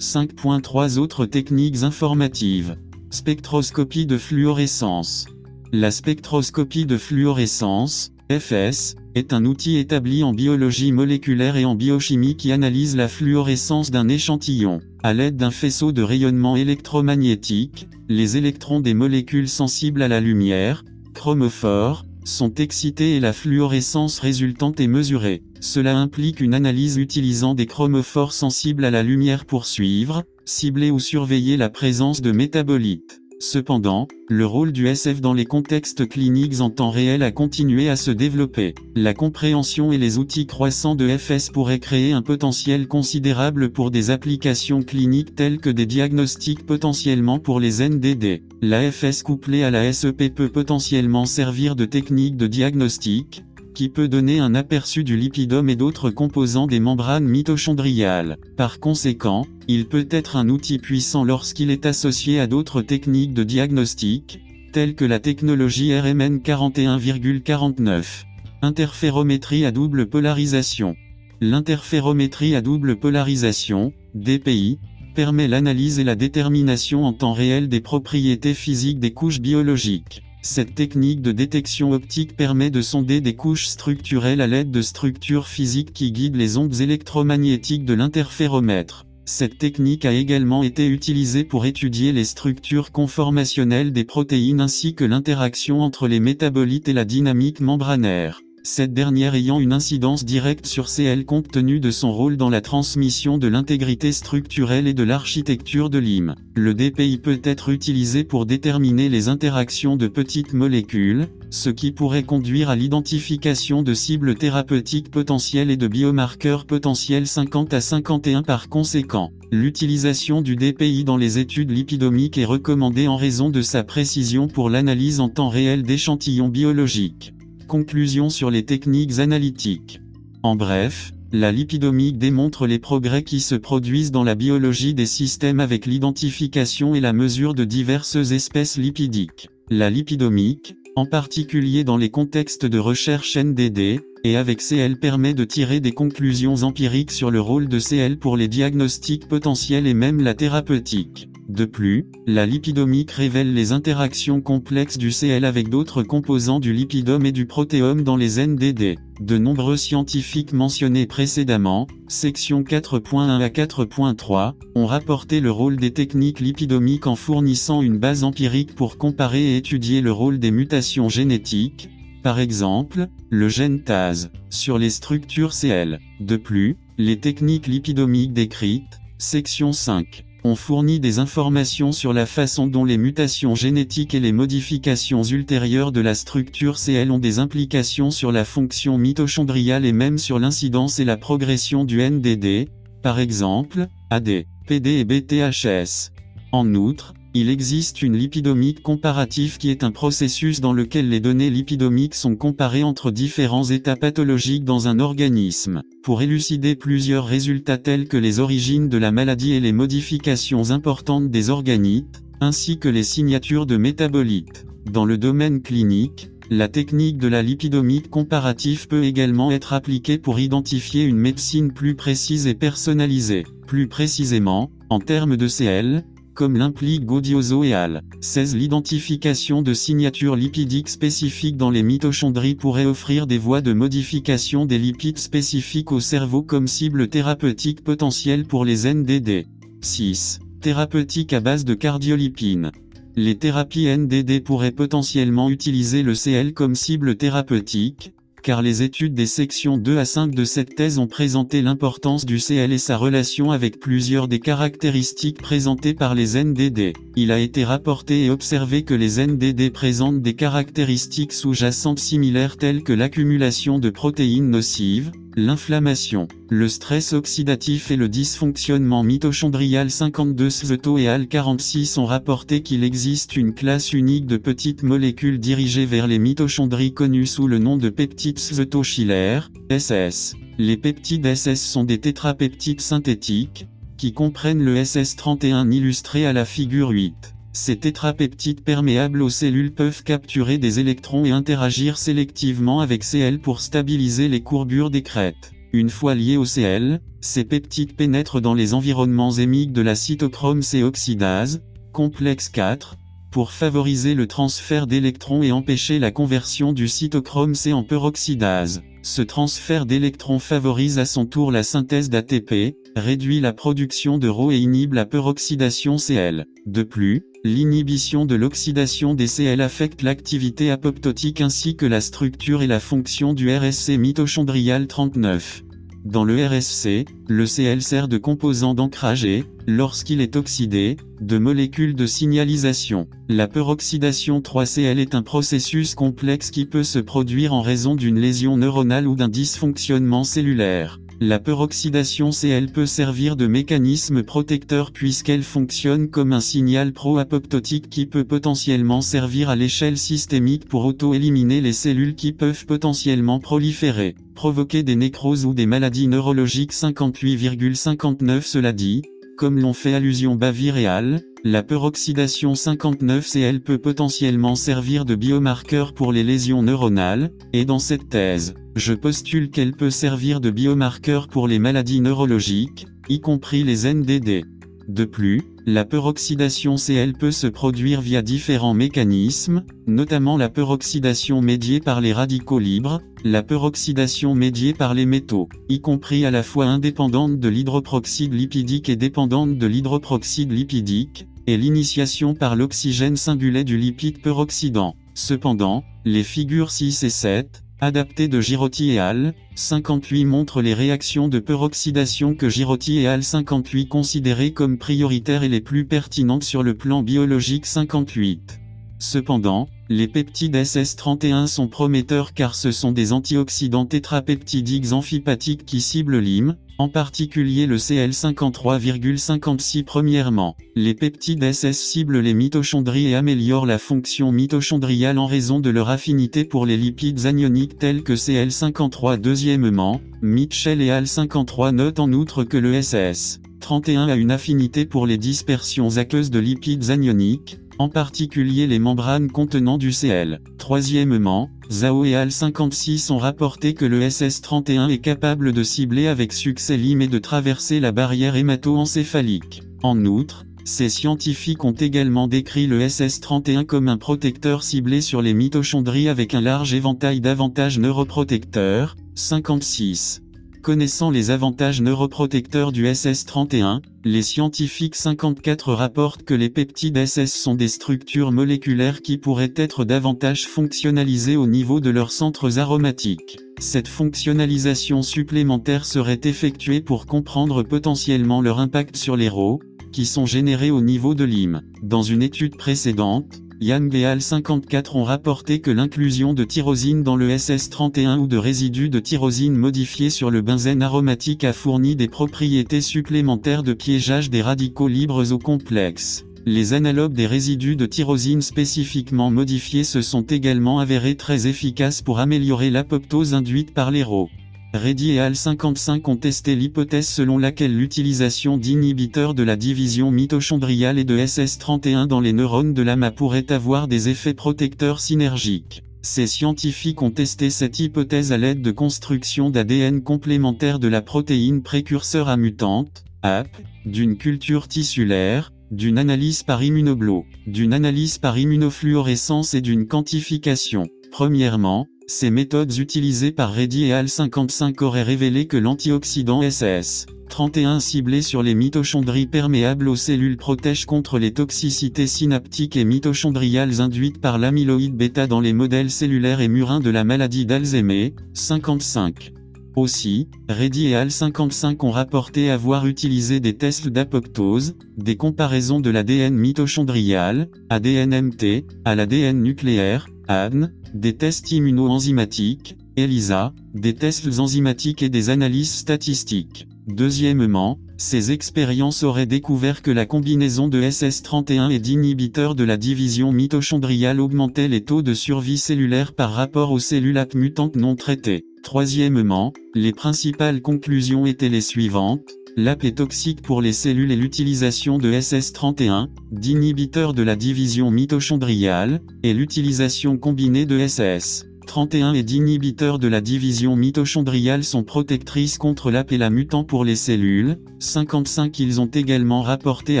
5.3 Autres techniques informatives. Spectroscopie de fluorescence. La spectroscopie de fluorescence, FS, est un outil établi en biologie moléculaire et en biochimie qui analyse la fluorescence d'un échantillon. À l'aide d'un faisceau de rayonnement électromagnétique, les électrons des molécules sensibles à la lumière, chromophores, sont excités et la fluorescence résultante est mesurée. Cela implique une analyse utilisant des chromophores sensibles à la lumière pour suivre, cibler ou surveiller la présence de métabolites. Cependant, le rôle du SF dans les contextes cliniques en temps réel a continué à se développer. La compréhension et les outils croissants de FS pourraient créer un potentiel considérable pour des applications cliniques telles que des diagnostics potentiellement pour les NDD. La FS couplée à la SEP peut potentiellement servir de technique de diagnostic, qui peut donner un aperçu du lipidome et d'autres composants des membranes mitochondriales. Par conséquent, il peut être un outil puissant lorsqu'il est associé à d'autres techniques de diagnostic, telles que la technologie RMN 41,49. Interférométrie à double polarisation. L'interférométrie à double polarisation, DPI, permet l'analyse et la détermination en temps réel des propriétés physiques des couches biologiques. Cette technique de détection optique permet de sonder des couches structurelles à l'aide de structures physiques qui guident les ondes électromagnétiques de l'interféromètre. Cette technique a également été utilisée pour étudier les structures conformationnelles des protéines ainsi que l'interaction entre les métabolites et la dynamique membranaire cette dernière ayant une incidence directe sur CL compte tenu de son rôle dans la transmission de l'intégrité structurelle et de l'architecture de l'IM. Le DPI peut être utilisé pour déterminer les interactions de petites molécules, ce qui pourrait conduire à l'identification de cibles thérapeutiques potentielles et de biomarqueurs potentiels 50 à 51 par conséquent. L'utilisation du DPI dans les études lipidomiques est recommandée en raison de sa précision pour l'analyse en temps réel d'échantillons biologiques. Conclusion sur les techniques analytiques. En bref, la lipidomique démontre les progrès qui se produisent dans la biologie des systèmes avec l'identification et la mesure de diverses espèces lipidiques. La lipidomique, en particulier dans les contextes de recherche NDD, et avec CL permet de tirer des conclusions empiriques sur le rôle de CL pour les diagnostics potentiels et même la thérapeutique. De plus, la lipidomique révèle les interactions complexes du CL avec d'autres composants du lipidome et du protéome dans les NDD. De nombreux scientifiques mentionnés précédemment, section 4.1 à 4.3, ont rapporté le rôle des techniques lipidomiques en fournissant une base empirique pour comparer et étudier le rôle des mutations génétiques, par exemple, le gène TAS, sur les structures CL. De plus, les techniques lipidomiques décrites, section 5, on fournit des informations sur la façon dont les mutations génétiques et les modifications ultérieures de la structure CL ont des implications sur la fonction mitochondriale et même sur l'incidence et la progression du NDD, par exemple, AD, PD et BTHS. En outre, il existe une lipidomique comparative qui est un processus dans lequel les données lipidomiques sont comparées entre différents états pathologiques dans un organisme, pour élucider plusieurs résultats tels que les origines de la maladie et les modifications importantes des organites, ainsi que les signatures de métabolites. Dans le domaine clinique, la technique de la lipidomique comparative peut également être appliquée pour identifier une médecine plus précise et personnalisée. Plus précisément, en termes de CL, comme l'implique Godioso et al. 16 L'identification de signatures lipidiques spécifiques dans les mitochondries pourrait offrir des voies de modification des lipides spécifiques au cerveau comme cible thérapeutique potentielle pour les NDD. 6. Thérapeutique à base de cardiolipine. Les thérapies NDD pourraient potentiellement utiliser le CL comme cible thérapeutique, car les études des sections 2 à 5 de cette thèse ont présenté l'importance du CL et sa relation avec plusieurs des caractéristiques présentées par les NDD. Il a été rapporté et observé que les NDD présentent des caractéristiques sous-jacentes similaires telles que l'accumulation de protéines nocives, L'inflammation, le stress oxydatif et le dysfonctionnement mitochondrial 52 Sveto et Al 46 ont rapporté qu'il existe une classe unique de petites molécules dirigées vers les mitochondries connues sous le nom de peptides Sveto-Schiller, SS. Les peptides SS sont des tétrapeptides synthétiques, qui comprennent le SS31 illustré à la figure 8. Ces tétrapeptides perméables aux cellules peuvent capturer des électrons et interagir sélectivement avec Cl pour stabiliser les courbures des crêtes. Une fois liés au Cl, ces peptides pénètrent dans les environnements hémiques de la cytochrome C oxydase, complexe 4, pour favoriser le transfert d'électrons et empêcher la conversion du cytochrome C en peroxydase. Ce transfert d'électrons favorise à son tour la synthèse d'ATP, réduit la production de Rho et inhibe la peroxydation Cl. De plus, l'inhibition de l'oxydation des CL affecte l'activité apoptotique ainsi que la structure et la fonction du RSC mitochondrial 39. Dans le RSC, le Cl sert de composant d'ancrage et, lorsqu'il est oxydé, de molécule de signalisation. La peroxydation 3Cl est un processus complexe qui peut se produire en raison d'une lésion neuronale ou d'un dysfonctionnement cellulaire. La peroxydation Cl peut servir de mécanisme protecteur puisqu'elle fonctionne comme un signal pro-apoptotique qui peut potentiellement servir à l'échelle systémique pour auto-éliminer les cellules qui peuvent potentiellement proliférer, provoquer des nécroses ou des maladies neurologiques. 58,59 Cela dit, comme l'ont fait allusion Bavir et Al, la peroxydation 59Cl peut potentiellement servir de biomarqueur pour les lésions neuronales, et dans cette thèse, je postule qu'elle peut servir de biomarqueur pour les maladies neurologiques, y compris les NDD. De plus, la peroxydation Cl peut se produire via différents mécanismes, notamment la peroxydation médiée par les radicaux libres, la peroxydation médiée par les métaux, y compris à la fois indépendante de l'hydroproxyde lipidique et dépendante de l'hydroproxyde lipidique, et l'initiation par l'oxygène singulet du lipide peroxydant. Cependant, les figures 6 et 7, adaptées de Girotti et Al, 58 montrent les réactions de peroxydation que Girotti et Al 58 considéraient comme prioritaires et les plus pertinentes sur le plan biologique 58. Cependant, les peptides SS31 sont prometteurs car ce sont des antioxydants tétrapeptidiques amphipathiques qui ciblent l'hym, en particulier le CL53,56 Premièrement, les peptides SS ciblent les mitochondries et améliorent la fonction mitochondriale en raison de leur affinité pour les lipides anioniques tels que CL53 Deuxièmement, Mitchell et Al53 notent en outre que le SS 31 a une affinité pour les dispersions aqueuses de lipides anioniques, en particulier les membranes contenant du Cl. Troisièmement, Zhao et Al 56 ont rapporté que le SS31 est capable de cibler avec succès l'IM et de traverser la barrière hémato-encéphalique. En outre, ces scientifiques ont également décrit le SS31 comme un protecteur ciblé sur les mitochondries avec un large éventail d'avantages neuroprotecteurs. 56. Connaissant les avantages neuroprotecteurs du SS31, les scientifiques 54 rapportent que les peptides SS sont des structures moléculaires qui pourraient être davantage fonctionnalisées au niveau de leurs centres aromatiques. Cette fonctionnalisation supplémentaire serait effectuée pour comprendre potentiellement leur impact sur les RO, qui sont générés au niveau de l'hym. Dans une étude précédente, Yang et Al 54 ont rapporté que l'inclusion de tyrosine dans le SS31 ou de résidus de tyrosine modifiés sur le benzène aromatique a fourni des propriétés supplémentaires de piégeage des radicaux libres au complexe. Les analogues des résidus de tyrosine spécifiquement modifiés se sont également avérés très efficaces pour améliorer l'apoptose induite par les RO. Reddy et Al 55 ont testé l'hypothèse selon laquelle l'utilisation d'inhibiteurs de la division mitochondriale et de SS31 dans les neurones de l'AMA pourrait avoir des effets protecteurs synergiques. Ces scientifiques ont testé cette hypothèse à l'aide de construction d'ADN complémentaire de la protéine précurseur à mutante, AP, d'une culture tissulaire, d'une analyse par immunoblo, d'une analyse par immunofluorescence et d'une quantification. Premièrement, ces méthodes utilisées par Reddy et Al 55 auraient révélé que l'antioxydant SS 31 ciblé sur les mitochondries perméables aux cellules protège contre les toxicités synaptiques et mitochondriales induites par l'amyloïde bêta dans les modèles cellulaires et murins de la maladie d'Alzheimer. 55. Aussi, Reddy et Al 55 ont rapporté avoir utilisé des tests d'apoptose, des comparaisons de l'ADN mitochondrial, ADN-MT, à l'ADN nucléaire, ADN, des tests immuno-enzymatiques, ELISA, des tests enzymatiques et des analyses statistiques. Deuxièmement, ces expériences auraient découvert que la combinaison de SS31 et d'inhibiteurs de la division mitochondriale augmentait les taux de survie cellulaire par rapport aux cellules mutantes non traitées. Troisièmement, les principales conclusions étaient les suivantes. L'AP est toxique pour les cellules et l'utilisation de SS31, d'inhibiteurs de la division mitochondriale, et l'utilisation combinée de SS. 31 et d'inhibiteurs de la division mitochondriale sont protectrices contre l'AP et la mutant pour les cellules. 55 Ils ont également rapporté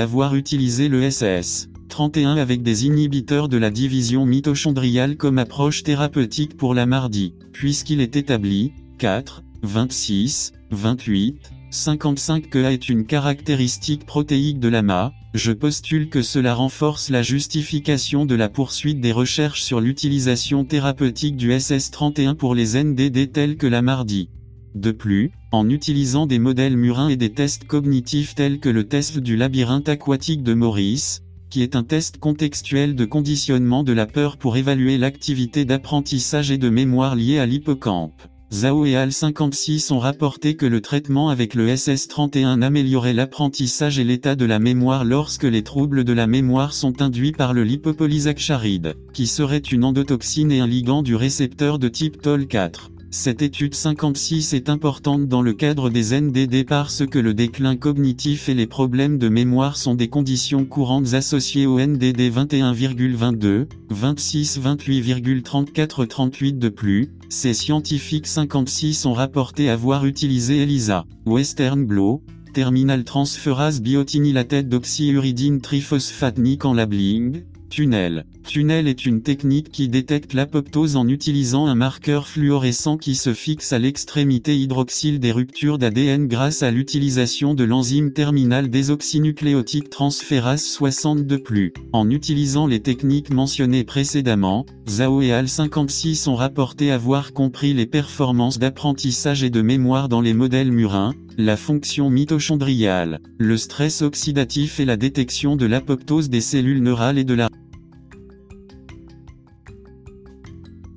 avoir utilisé le SS. 31 avec des inhibiteurs de la division mitochondriale comme approche thérapeutique pour la mardi, puisqu'il est établi, 4, 26, 28, 55 que A est une caractéristique protéique de l'AMA, Je postule que cela renforce la justification de la poursuite des recherches sur l'utilisation thérapeutique du SS31 pour les NDD tels que la mardi. De plus, en utilisant des modèles murins et des tests cognitifs tels que le test du labyrinthe aquatique de Maurice, qui est un test contextuel de conditionnement de la peur pour évaluer l'activité d'apprentissage et de mémoire liée à l'hippocampe. Zhao et Al 56 ont rapporté que le traitement avec le SS31 améliorait l'apprentissage et l'état de la mémoire lorsque les troubles de la mémoire sont induits par le lipopolysaccharide, qui serait une endotoxine et un ligand du récepteur de type TOL4. Cette étude 56 est importante dans le cadre des NDD parce que le déclin cognitif et les problèmes de mémoire sont des conditions courantes associées au NDD 21,22, 26, 28,34, 38 de plus. Ces scientifiques 56 ont rapporté avoir utilisé ELISA, Western Blot, terminal transférase biotinylate d'oxyuridine triphosphate en labeling, Tunnel. Tunnel est une technique qui détecte l'apoptose en utilisant un marqueur fluorescent qui se fixe à l'extrémité hydroxyle des ruptures d'ADN grâce à l'utilisation de l'enzyme terminale désoxynucléotide transférase 62+. En utilisant les techniques mentionnées précédemment, Zhao et Al 56 ont rapporté avoir compris les performances d'apprentissage et de mémoire dans les modèles murins, la fonction mitochondriale, le stress oxydatif et la détection de l'apoptose des cellules neurales et de la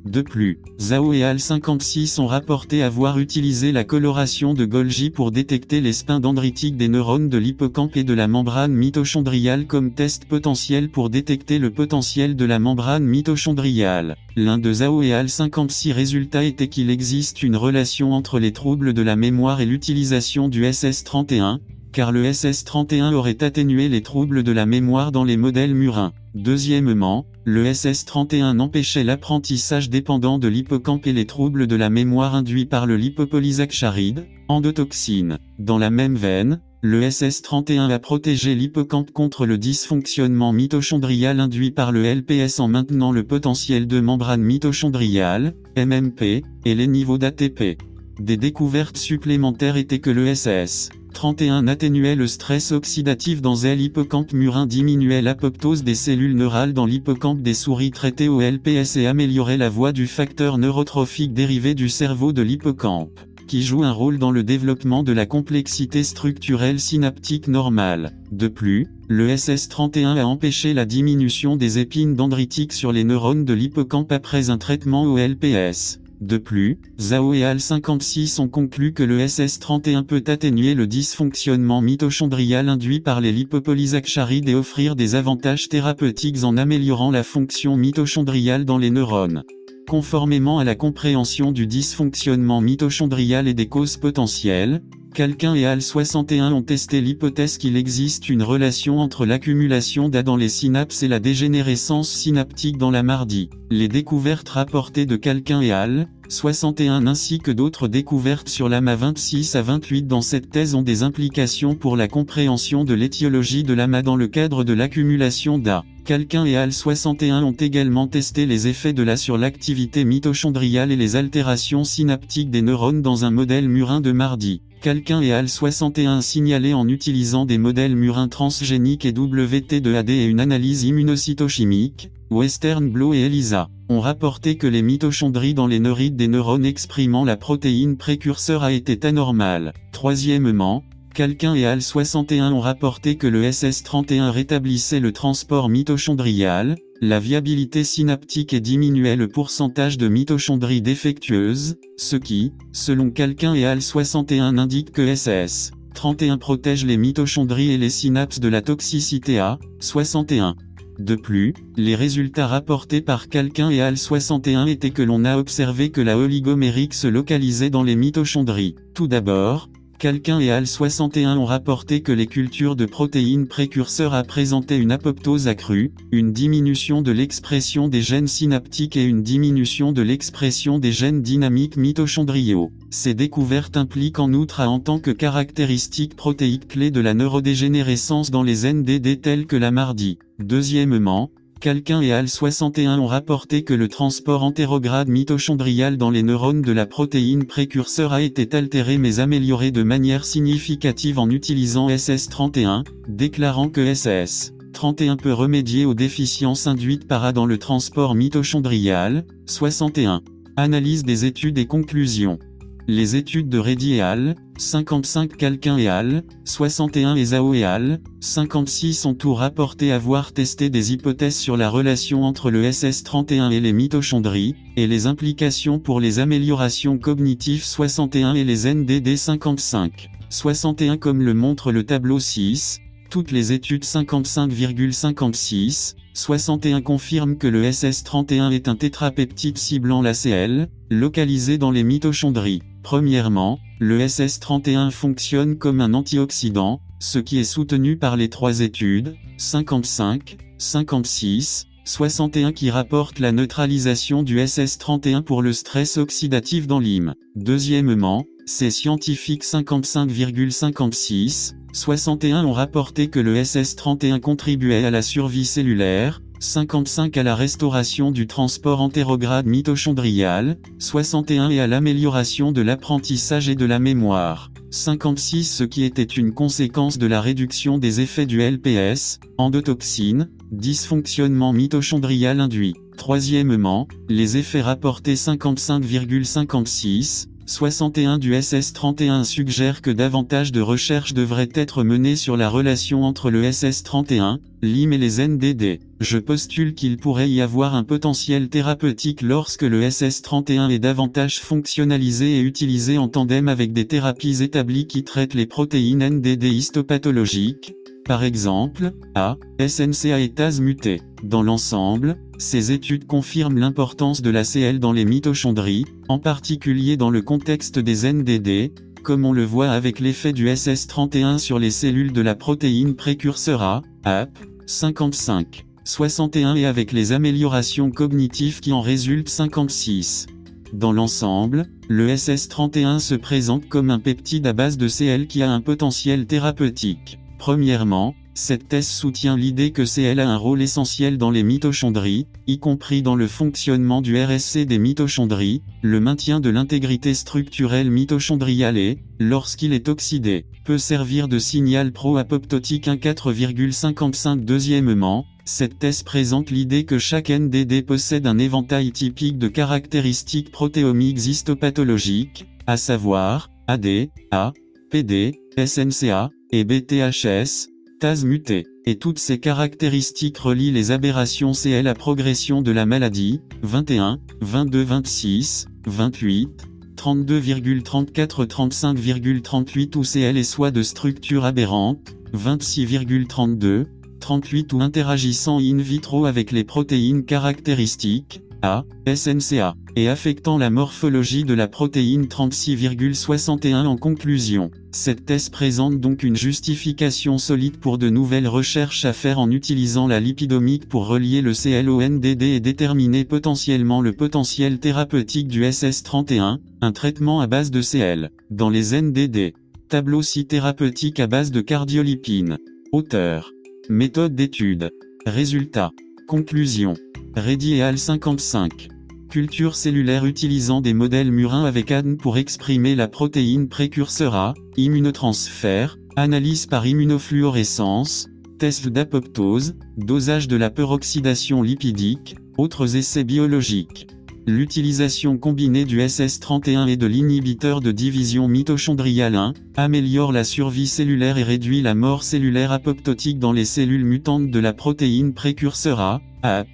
De plus, Zhao et Al 56 ont rapporté avoir utilisé la coloration de Golgi pour détecter les spins dendritiques des neurones de l'hippocampe et de la membrane mitochondriale comme test potentiel pour détecter le potentiel de la membrane mitochondriale. L'un de Zhao et Al 56 résultats était qu'il existe une relation entre les troubles de la mémoire et l'utilisation du SS31, car le SS31 aurait atténué les troubles de la mémoire dans les modèles murins. Deuxièmement, le SS31 empêchait l'apprentissage dépendant de l'hippocampe et les troubles de la mémoire induits par le lipopolysaccharide, endotoxine. Dans la même veine, le SS31 a protégé l'hippocampe contre le dysfonctionnement mitochondrial induit par le LPS en maintenant le potentiel de membrane mitochondriale, MMP, et les niveaux d'ATP. Des découvertes supplémentaires étaient que le SS 31 atténuait le stress oxydatif dans l'hippocampe murin diminuait l'apoptose des cellules neurales dans l'hippocampe des souris traitées au LPS et améliorait la voie du facteur neurotrophique dérivé du cerveau de l'hippocampe, qui joue un rôle dans le développement de la complexité structurelle synaptique normale. De plus, le SS31 a empêché la diminution des épines dendritiques sur les neurones de l'hippocampe après un traitement au LPS. De plus, Zhao et Al 56 ont conclu que le SS31 peut atténuer le dysfonctionnement mitochondrial induit par les lipopolysaccharides et offrir des avantages thérapeutiques en améliorant la fonction mitochondriale dans les neurones. Conformément à la compréhension du dysfonctionnement mitochondrial et des causes potentielles, Calquin et Al 61 ont testé l'hypothèse qu'il existe une relation entre l'accumulation d'A dans les synapses et la dégénérescence synaptique dans la mardi. Les découvertes rapportées de Calquin et Al 61 ainsi que d'autres découvertes sur l'AMA 26 à 28 dans cette thèse ont des implications pour la compréhension de l'étiologie de l'AMA dans le cadre de l'accumulation d'A. Calquin et Al 61 ont également testé les effets de l'A sur l'activité mitochondriale et les altérations synaptiques des neurones dans un modèle murin de mardi. Calquin et Al 61 signalé en utilisant des modèles murins transgéniques et WT2AD et une analyse immunocytochimique, Western Blot et ELISA, ont rapporté que les mitochondries dans les neurites des neurones exprimant la protéine précurseur a été anormale. Troisièmement, Calquin et Al 61 ont rapporté que le SS31 rétablissait le transport mitochondrial, la viabilité synaptique et diminuait le pourcentage de mitochondries défectueuses, ce qui, selon Calquin et Al 61 indique que SS 31 protège les mitochondries et les synapses de la toxicité A, 61. De plus, les résultats rapportés par Calquin et Al 61 étaient que l'on a observé que la oligomérique se localisait dans les mitochondries. Tout d'abord, Calquin et Al 61 ont rapporté que les cultures de protéines précurseurs a présenté une apoptose accrue, une diminution de l'expression des gènes synaptiques et une diminution de l'expression des gènes dynamiques mitochondriaux. Ces découvertes impliquent en outre à en tant que caractéristique protéique clé de la neurodégénérescence dans les NDD telles que la mardi. Deuxièmement, Calquin et Al61 ont rapporté que le transport entérograde mitochondrial dans les neurones de la protéine précurseur a été altéré mais amélioré de manière significative en utilisant SS31, déclarant que SS31 peut remédier aux déficiences induites par A dans le transport mitochondrial. 61. Analyse des études et conclusions. Les études de Reddy et al., 55 Calquin et al., 61 et Zhao et al., 56 ont tout rapporté avoir testé des hypothèses sur la relation entre le SS31 et les mitochondries, et les implications pour les améliorations cognitives 61 et les NDD 55. 61 comme le montre le tableau 6, toutes les études 55,56, 61 confirment que le SS31 est un tétrapeptide ciblant la CL, localisé dans les mitochondries. Premièrement, le SS31 fonctionne comme un antioxydant, ce qui est soutenu par les trois études, 55, 56, 61 qui rapportent la neutralisation du SS31 pour le stress oxydatif dans l'hymne. Deuxièmement, ces scientifiques 55,56, 61 ont rapporté que le SS31 contribuait à la survie cellulaire, 55 à la restauration du transport entérograde mitochondrial, 61 et à l'amélioration de l'apprentissage et de la mémoire. 56 ce qui était une conséquence de la réduction des effets du LPS, endotoxine, dysfonctionnement mitochondrial induit. Troisièmement, les effets rapportés 55,56, 61 du SS31 suggère que davantage de recherches devraient être menées sur la relation entre le SS31, l'IM et les NDD. Je postule qu'il pourrait y avoir un potentiel thérapeutique lorsque le SS31 est davantage fonctionnalisé et utilisé en tandem avec des thérapies établies qui traitent les protéines NDD histopathologiques, par exemple, A, SNCA et TAS muté. Dans l'ensemble, ces études confirment l'importance de la CL dans les mitochondries, en particulier dans le contexte des NDD, comme on le voit avec l'effet du SS31 sur les cellules de la protéine précurseur A, AP, 55, 61 et avec les améliorations cognitives qui en résultent 56. Dans l'ensemble, le SS31 se présente comme un peptide à base de CL qui a un potentiel thérapeutique. Premièrement, cette thèse soutient l'idée que CL a un rôle essentiel dans les mitochondries, y compris dans le fonctionnement du RSC des mitochondries, le maintien de l'intégrité structurelle mitochondriale et, lorsqu'il est oxydé, peut servir de signal pro-apoptotique. 1,4,55 Deuxièmement, cette thèse présente l'idée que chaque NDD possède un éventail typique de caractéristiques protéomiques histopathologiques, à savoir, AD, A, PD, SNCA, et BTHS, TAS muté. Et toutes ces caractéristiques relient les aberrations C à progression de la maladie, 21, 22, 26, 28, 32,34 35,38 ou CL et soit de structure aberrante, 26,32, 38 ou interagissant in vitro avec les protéines caractéristiques, A, SNCA, et affectant la morphologie de la protéine 36,61 en conclusion. Cette thèse présente donc une justification solide pour de nouvelles recherches à faire en utilisant la lipidomique pour relier le CLONDD et déterminer potentiellement le potentiel thérapeutique du SS31, un traitement à base de CL. Dans les NDD, tableau si thérapeutique à base de cardiolipine. Auteur. Méthode d'étude. Résultat. Conclusion. Reddy et al 55. Culture cellulaire utilisant des modèles murins avec ADN pour exprimer la protéine précurseur A, immunotransfert, analyse par immunofluorescence, test d'apoptose, dosage de la peroxydation lipidique, autres essais biologiques. L'utilisation combinée du SS31 et de l'inhibiteur de division mitochondriale 1 améliore la survie cellulaire et réduit la mort cellulaire apoptotique dans les cellules mutantes de la protéine précurseur A, AP.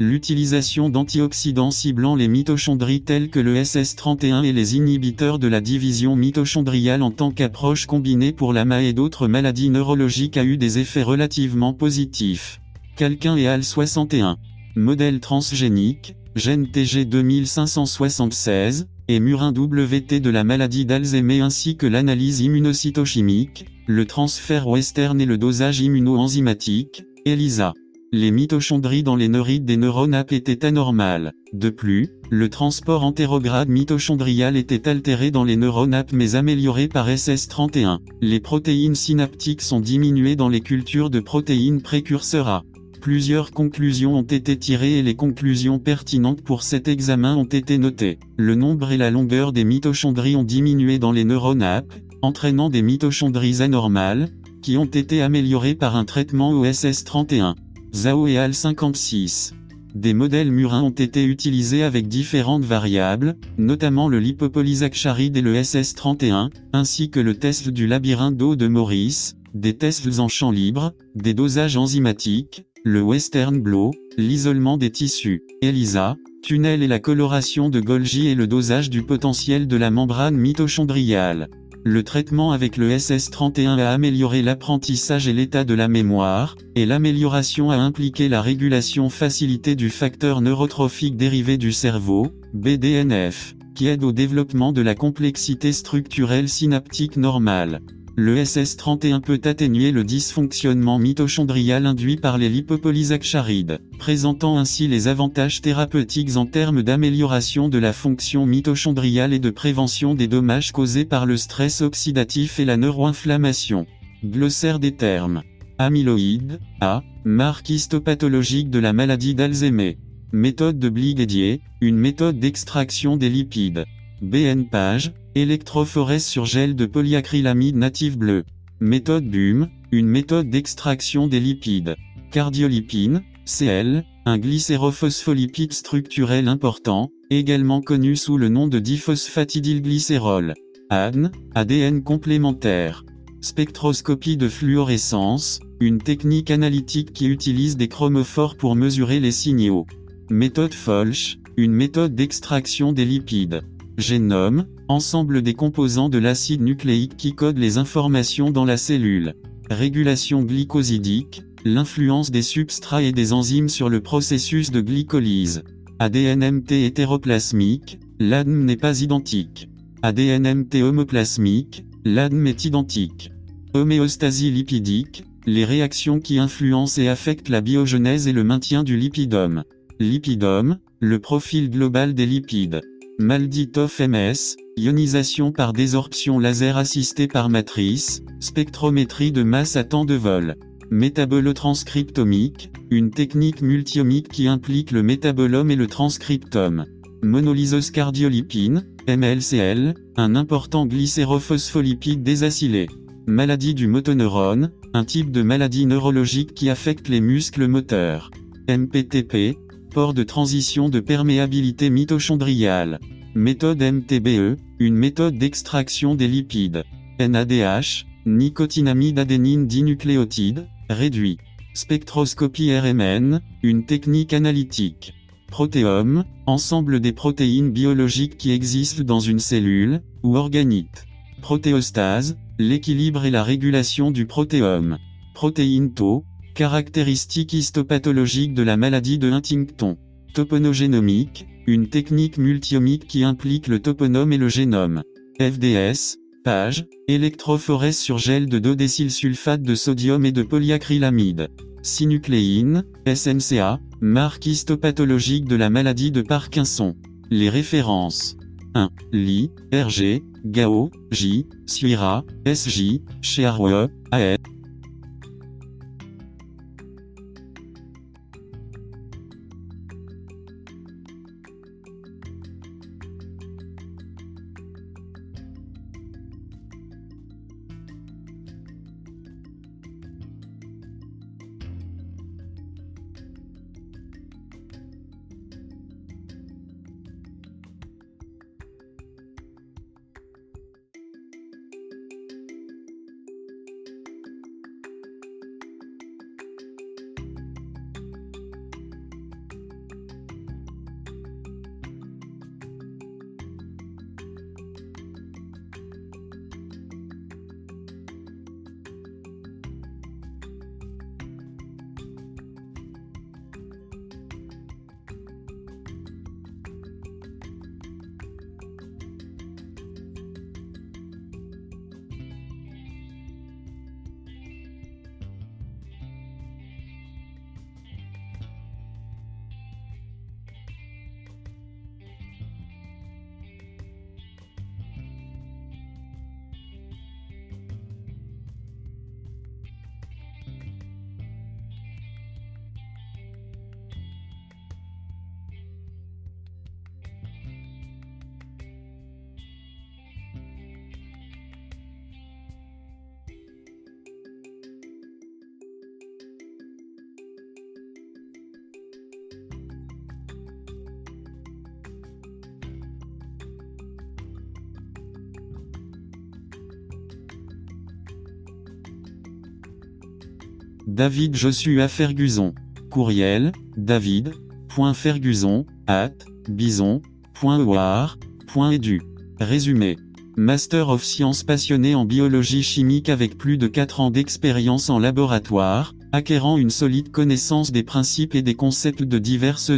L'utilisation d'antioxydants ciblant les mitochondries tels que le SS31 et les inhibiteurs de la division mitochondriale en tant qu'approche combinée pour la MA et d'autres maladies neurologiques a eu des effets relativement positifs. Calquin et AL 61. Modèle transgénique, gène TG 2576, et murin WT de la maladie d'Alzheimer ainsi que l'analyse immunocytochimique, le transfert western et le dosage immunoenzymatique, ELISA. Les mitochondries dans les neurites des neurones étaient anormales. De plus, le transport entérograde mitochondrial était altéré dans les neurones mais amélioré par SS31. Les protéines synaptiques sont diminuées dans les cultures de protéines précurseurs A. Plusieurs conclusions ont été tirées et les conclusions pertinentes pour cet examen ont été notées. Le nombre et la longueur des mitochondries ont diminué dans les neurones entraînant des mitochondries anormales, qui ont été améliorées par un traitement OSS31. Zhao et al 56. Des modèles murins ont été utilisés avec différentes variables, notamment le lipopolysaccharide et le SS31, ainsi que le test du labyrinthe d'eau de Maurice, des tests en champ libre, des dosages enzymatiques, le Western Blot, l'isolement des tissus, ELISA, tunnel et la coloration de Golgi et le dosage du potentiel de la membrane mitochondriale. Le traitement avec le SS31 a amélioré l'apprentissage et l'état de la mémoire, et l'amélioration a impliqué la régulation facilitée du facteur neurotrophique dérivé du cerveau, BDNF, qui aide au développement de la complexité structurelle synaptique normale. Le SS31 peut atténuer le dysfonctionnement mitochondrial induit par les lipopolysaccharides, présentant ainsi les avantages thérapeutiques en termes d'amélioration de la fonction mitochondriale et de prévention des dommages causés par le stress oxydatif et la neuroinflammation. Glossaire des termes. Amyloïde, A, marque histopathologique de la maladie d'Alzheimer. Méthode de Bligadier, une méthode d'extraction des lipides. BN page, électrophorèse sur gel de polyacrylamide native bleu. Méthode BUM, une méthode d'extraction des lipides. Cardiolipine, CL, un glycérophospholipide structurel important, également connu sous le nom de diphosphatidylglycérol. ADN, ADN complémentaire. Spectroscopie de fluorescence, une technique analytique qui utilise des chromophores pour mesurer les signaux. Méthode Folch, une méthode d'extraction des lipides. Génome, ensemble des composants de l'acide nucléique qui codent les informations dans la cellule. Régulation glycosidique, l'influence des substrats et des enzymes sur le processus de glycolyse. ADNMT hétéroplasmique, l'ADN n'est pas identique. ADNMT homoplasmique, l'ADN est identique. Homéostasie lipidique, les réactions qui influencent et affectent la biogenèse et le maintien du lipidome. Lipidome, le profil global des lipides. Malditoff MS, ionisation par désorption laser assistée par matrice, spectrométrie de masse à temps de vol. Métabolotranscriptomique, une technique multiomique qui implique le métabolome et le transcriptome. Monolysose cardiolipine, MLCL, un important glycérophospholipide désacylé. Maladie du motoneurone, un type de maladie neurologique qui affecte les muscles moteurs. MPTP, port de transition de perméabilité mitochondriale. Méthode MTBE, une méthode d'extraction des lipides. NADH, nicotinamide adénine dinucléotide, réduit. Spectroscopie RMN, une technique analytique. Protéome, ensemble des protéines biologiques qui existent dans une cellule, ou organite. Protéostase, l'équilibre et la régulation du protéome. Protéine tau, caractéristique histopathologique de la maladie de Huntington. Toponogénomique, une technique multiomique qui implique le toponome et le génome. FDS, page, électrophorèse sur gel de 2 sulfate de sodium et de polyacrylamide. Synucléine, SNCA, marque histopathologique de la maladie de Parkinson. Les références. 1. Li, RG, Gao, J, Suira, SJ, Cherwe, AS. David Joshua Ferguson. Courriel, david.ferguson, at. Résumé. Master of Science passionné en biologie chimique avec plus de 4 ans d'expérience en laboratoire, acquérant une solide connaissance des principes et des concepts de diverses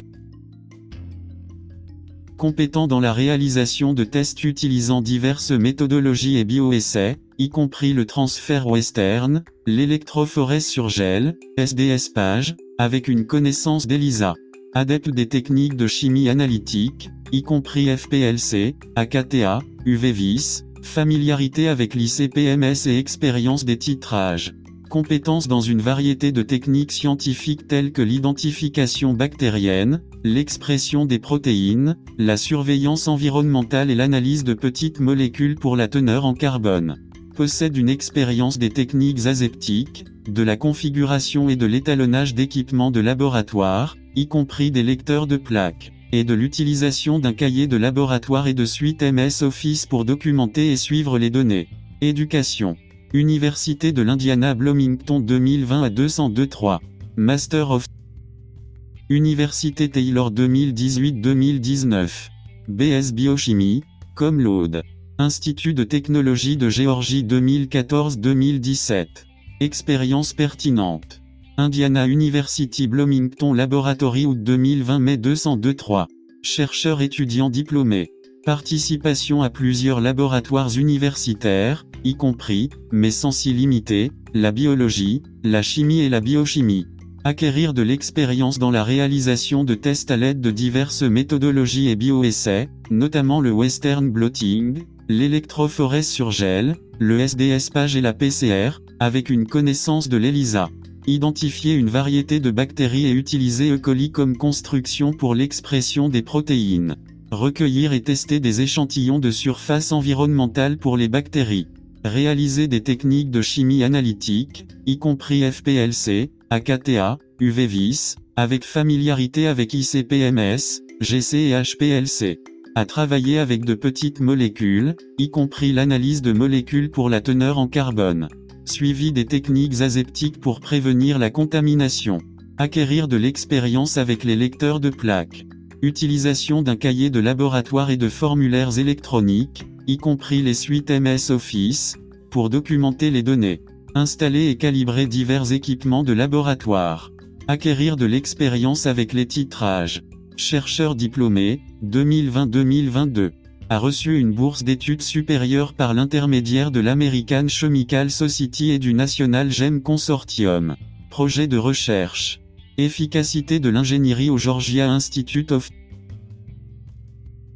compétent dans la réalisation de tests utilisant diverses méthodologies et bioessais, y compris le transfert western, l'électrophorèse sur gel, SDS page, avec une connaissance d'ELISA. Adepte des techniques de chimie analytique, y compris FPLC, AKTA, UV-VIS, familiarité avec l'ICPMS et expérience des titrages. Compétences dans une variété de techniques scientifiques telles que l'identification bactérienne, l'expression des protéines, la surveillance environnementale et l'analyse de petites molécules pour la teneur en carbone. Possède une expérience des techniques aseptiques, de la configuration et de l'étalonnage d'équipements de laboratoire, y compris des lecteurs de plaques, et de l'utilisation d'un cahier de laboratoire et de suite MS Office pour documenter et suivre les données. Éducation. Université de l'Indiana Bloomington 2020 à 202-3. Master of Université Taylor 2018-2019. BS Biochimie, comme l'Aude. Institut de technologie de Géorgie 2014-2017. Expérience pertinente. Indiana University Bloomington Laboratory août 2020 mai 202-3. Chercheur étudiant diplômé. Participation à plusieurs laboratoires universitaires, y compris, mais sans s'y limiter, la biologie, la chimie et la biochimie. Acquérir de l'expérience dans la réalisation de tests à l'aide de diverses méthodologies et bioessais, notamment le western blotting, l'électrophorèse sur gel, le SDS page et la PCR, avec une connaissance de l'ELISA. Identifier une variété de bactéries et utiliser E. coli comme construction pour l'expression des protéines. Recueillir et tester des échantillons de surface environnementale pour les bactéries. Réaliser des techniques de chimie analytique, y compris FPLC, AKTA, UV-VIS, avec familiarité avec ICPMS, GC et HPLC. À travailler avec de petites molécules, y compris l'analyse de molécules pour la teneur en carbone. Suivi des techniques aseptiques pour prévenir la contamination. Acquérir de l'expérience avec les lecteurs de plaques. Utilisation d'un cahier de laboratoire et de formulaires électroniques, y compris les suites MS Office, pour documenter les données. Installer et calibrer divers équipements de laboratoire. Acquérir de l'expérience avec les titrages. Chercheur diplômé, 2020-2022. A reçu une bourse d'études supérieures par l'intermédiaire de l'American Chemical Society et du National GEM Consortium. Projet de recherche. Efficacité de l'ingénierie au Georgia Institute of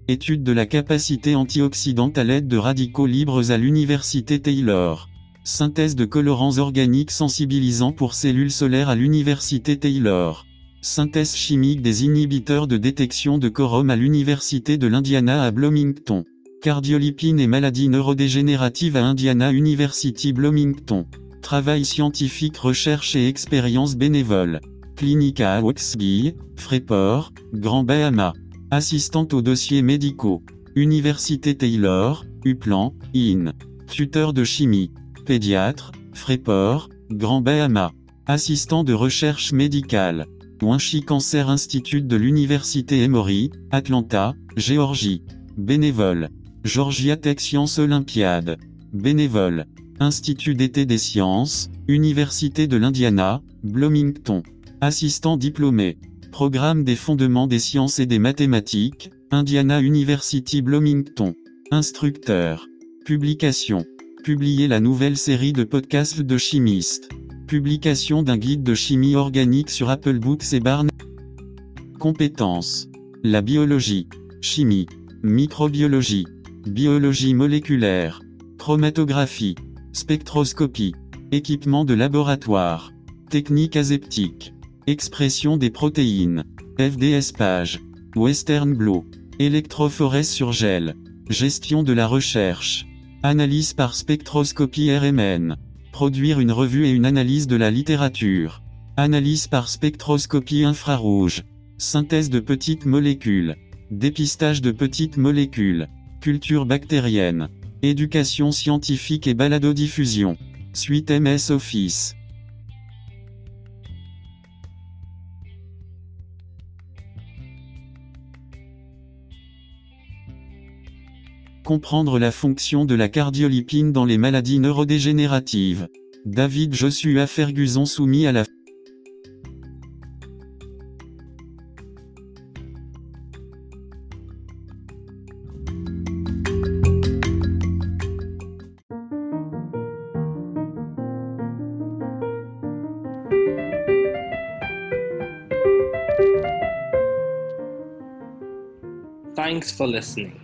Étude de la capacité antioxydante à l'aide de radicaux libres à l'Université Taylor. Synthèse de colorants organiques sensibilisants pour cellules solaires à l'Université Taylor. Synthèse chimique des inhibiteurs de détection de quorum à l'Université de l'Indiana à Bloomington. Cardiolipine et maladies neurodégénératives à Indiana University Bloomington. Travail scientifique recherche et expérience bénévole. Clinique à Waxby, Freeport, Grand Bahama. Assistante aux dossiers médicaux. Université Taylor, Uplan, IN. Tuteur de chimie pédiatre, Freeport, Grand Bahama. Assistant de recherche médicale. Winchi Cancer Institute de l'Université Emory, Atlanta, Géorgie. Bénévole. Georgia Tech Science Olympiade. Bénévole. Institut d'été des sciences, Université de l'Indiana, Bloomington. Assistant diplômé. Programme des fondements des sciences et des mathématiques, Indiana University Bloomington. Instructeur. Publication. Publier la nouvelle série de podcasts de chimistes. Publication d'un guide de chimie organique sur Apple Books et Barnes. Compétences. La biologie. Chimie. Microbiologie. Biologie moléculaire. Chromatographie. Spectroscopie. Équipement de laboratoire. Technique aseptique. Expression des protéines. FDS page. Western Blot. Électrophorèse sur gel. Gestion de la recherche. Analyse par spectroscopie RMN. Produire une revue et une analyse de la littérature. Analyse par spectroscopie infrarouge. Synthèse de petites molécules. Dépistage de petites molécules. Culture bactérienne. Éducation scientifique et baladodiffusion. Suite MS Office. Comprendre la fonction de la cardiolipine dans les maladies neurodégénératives. David Joshua Ferguson soumis à la Thanks for listening.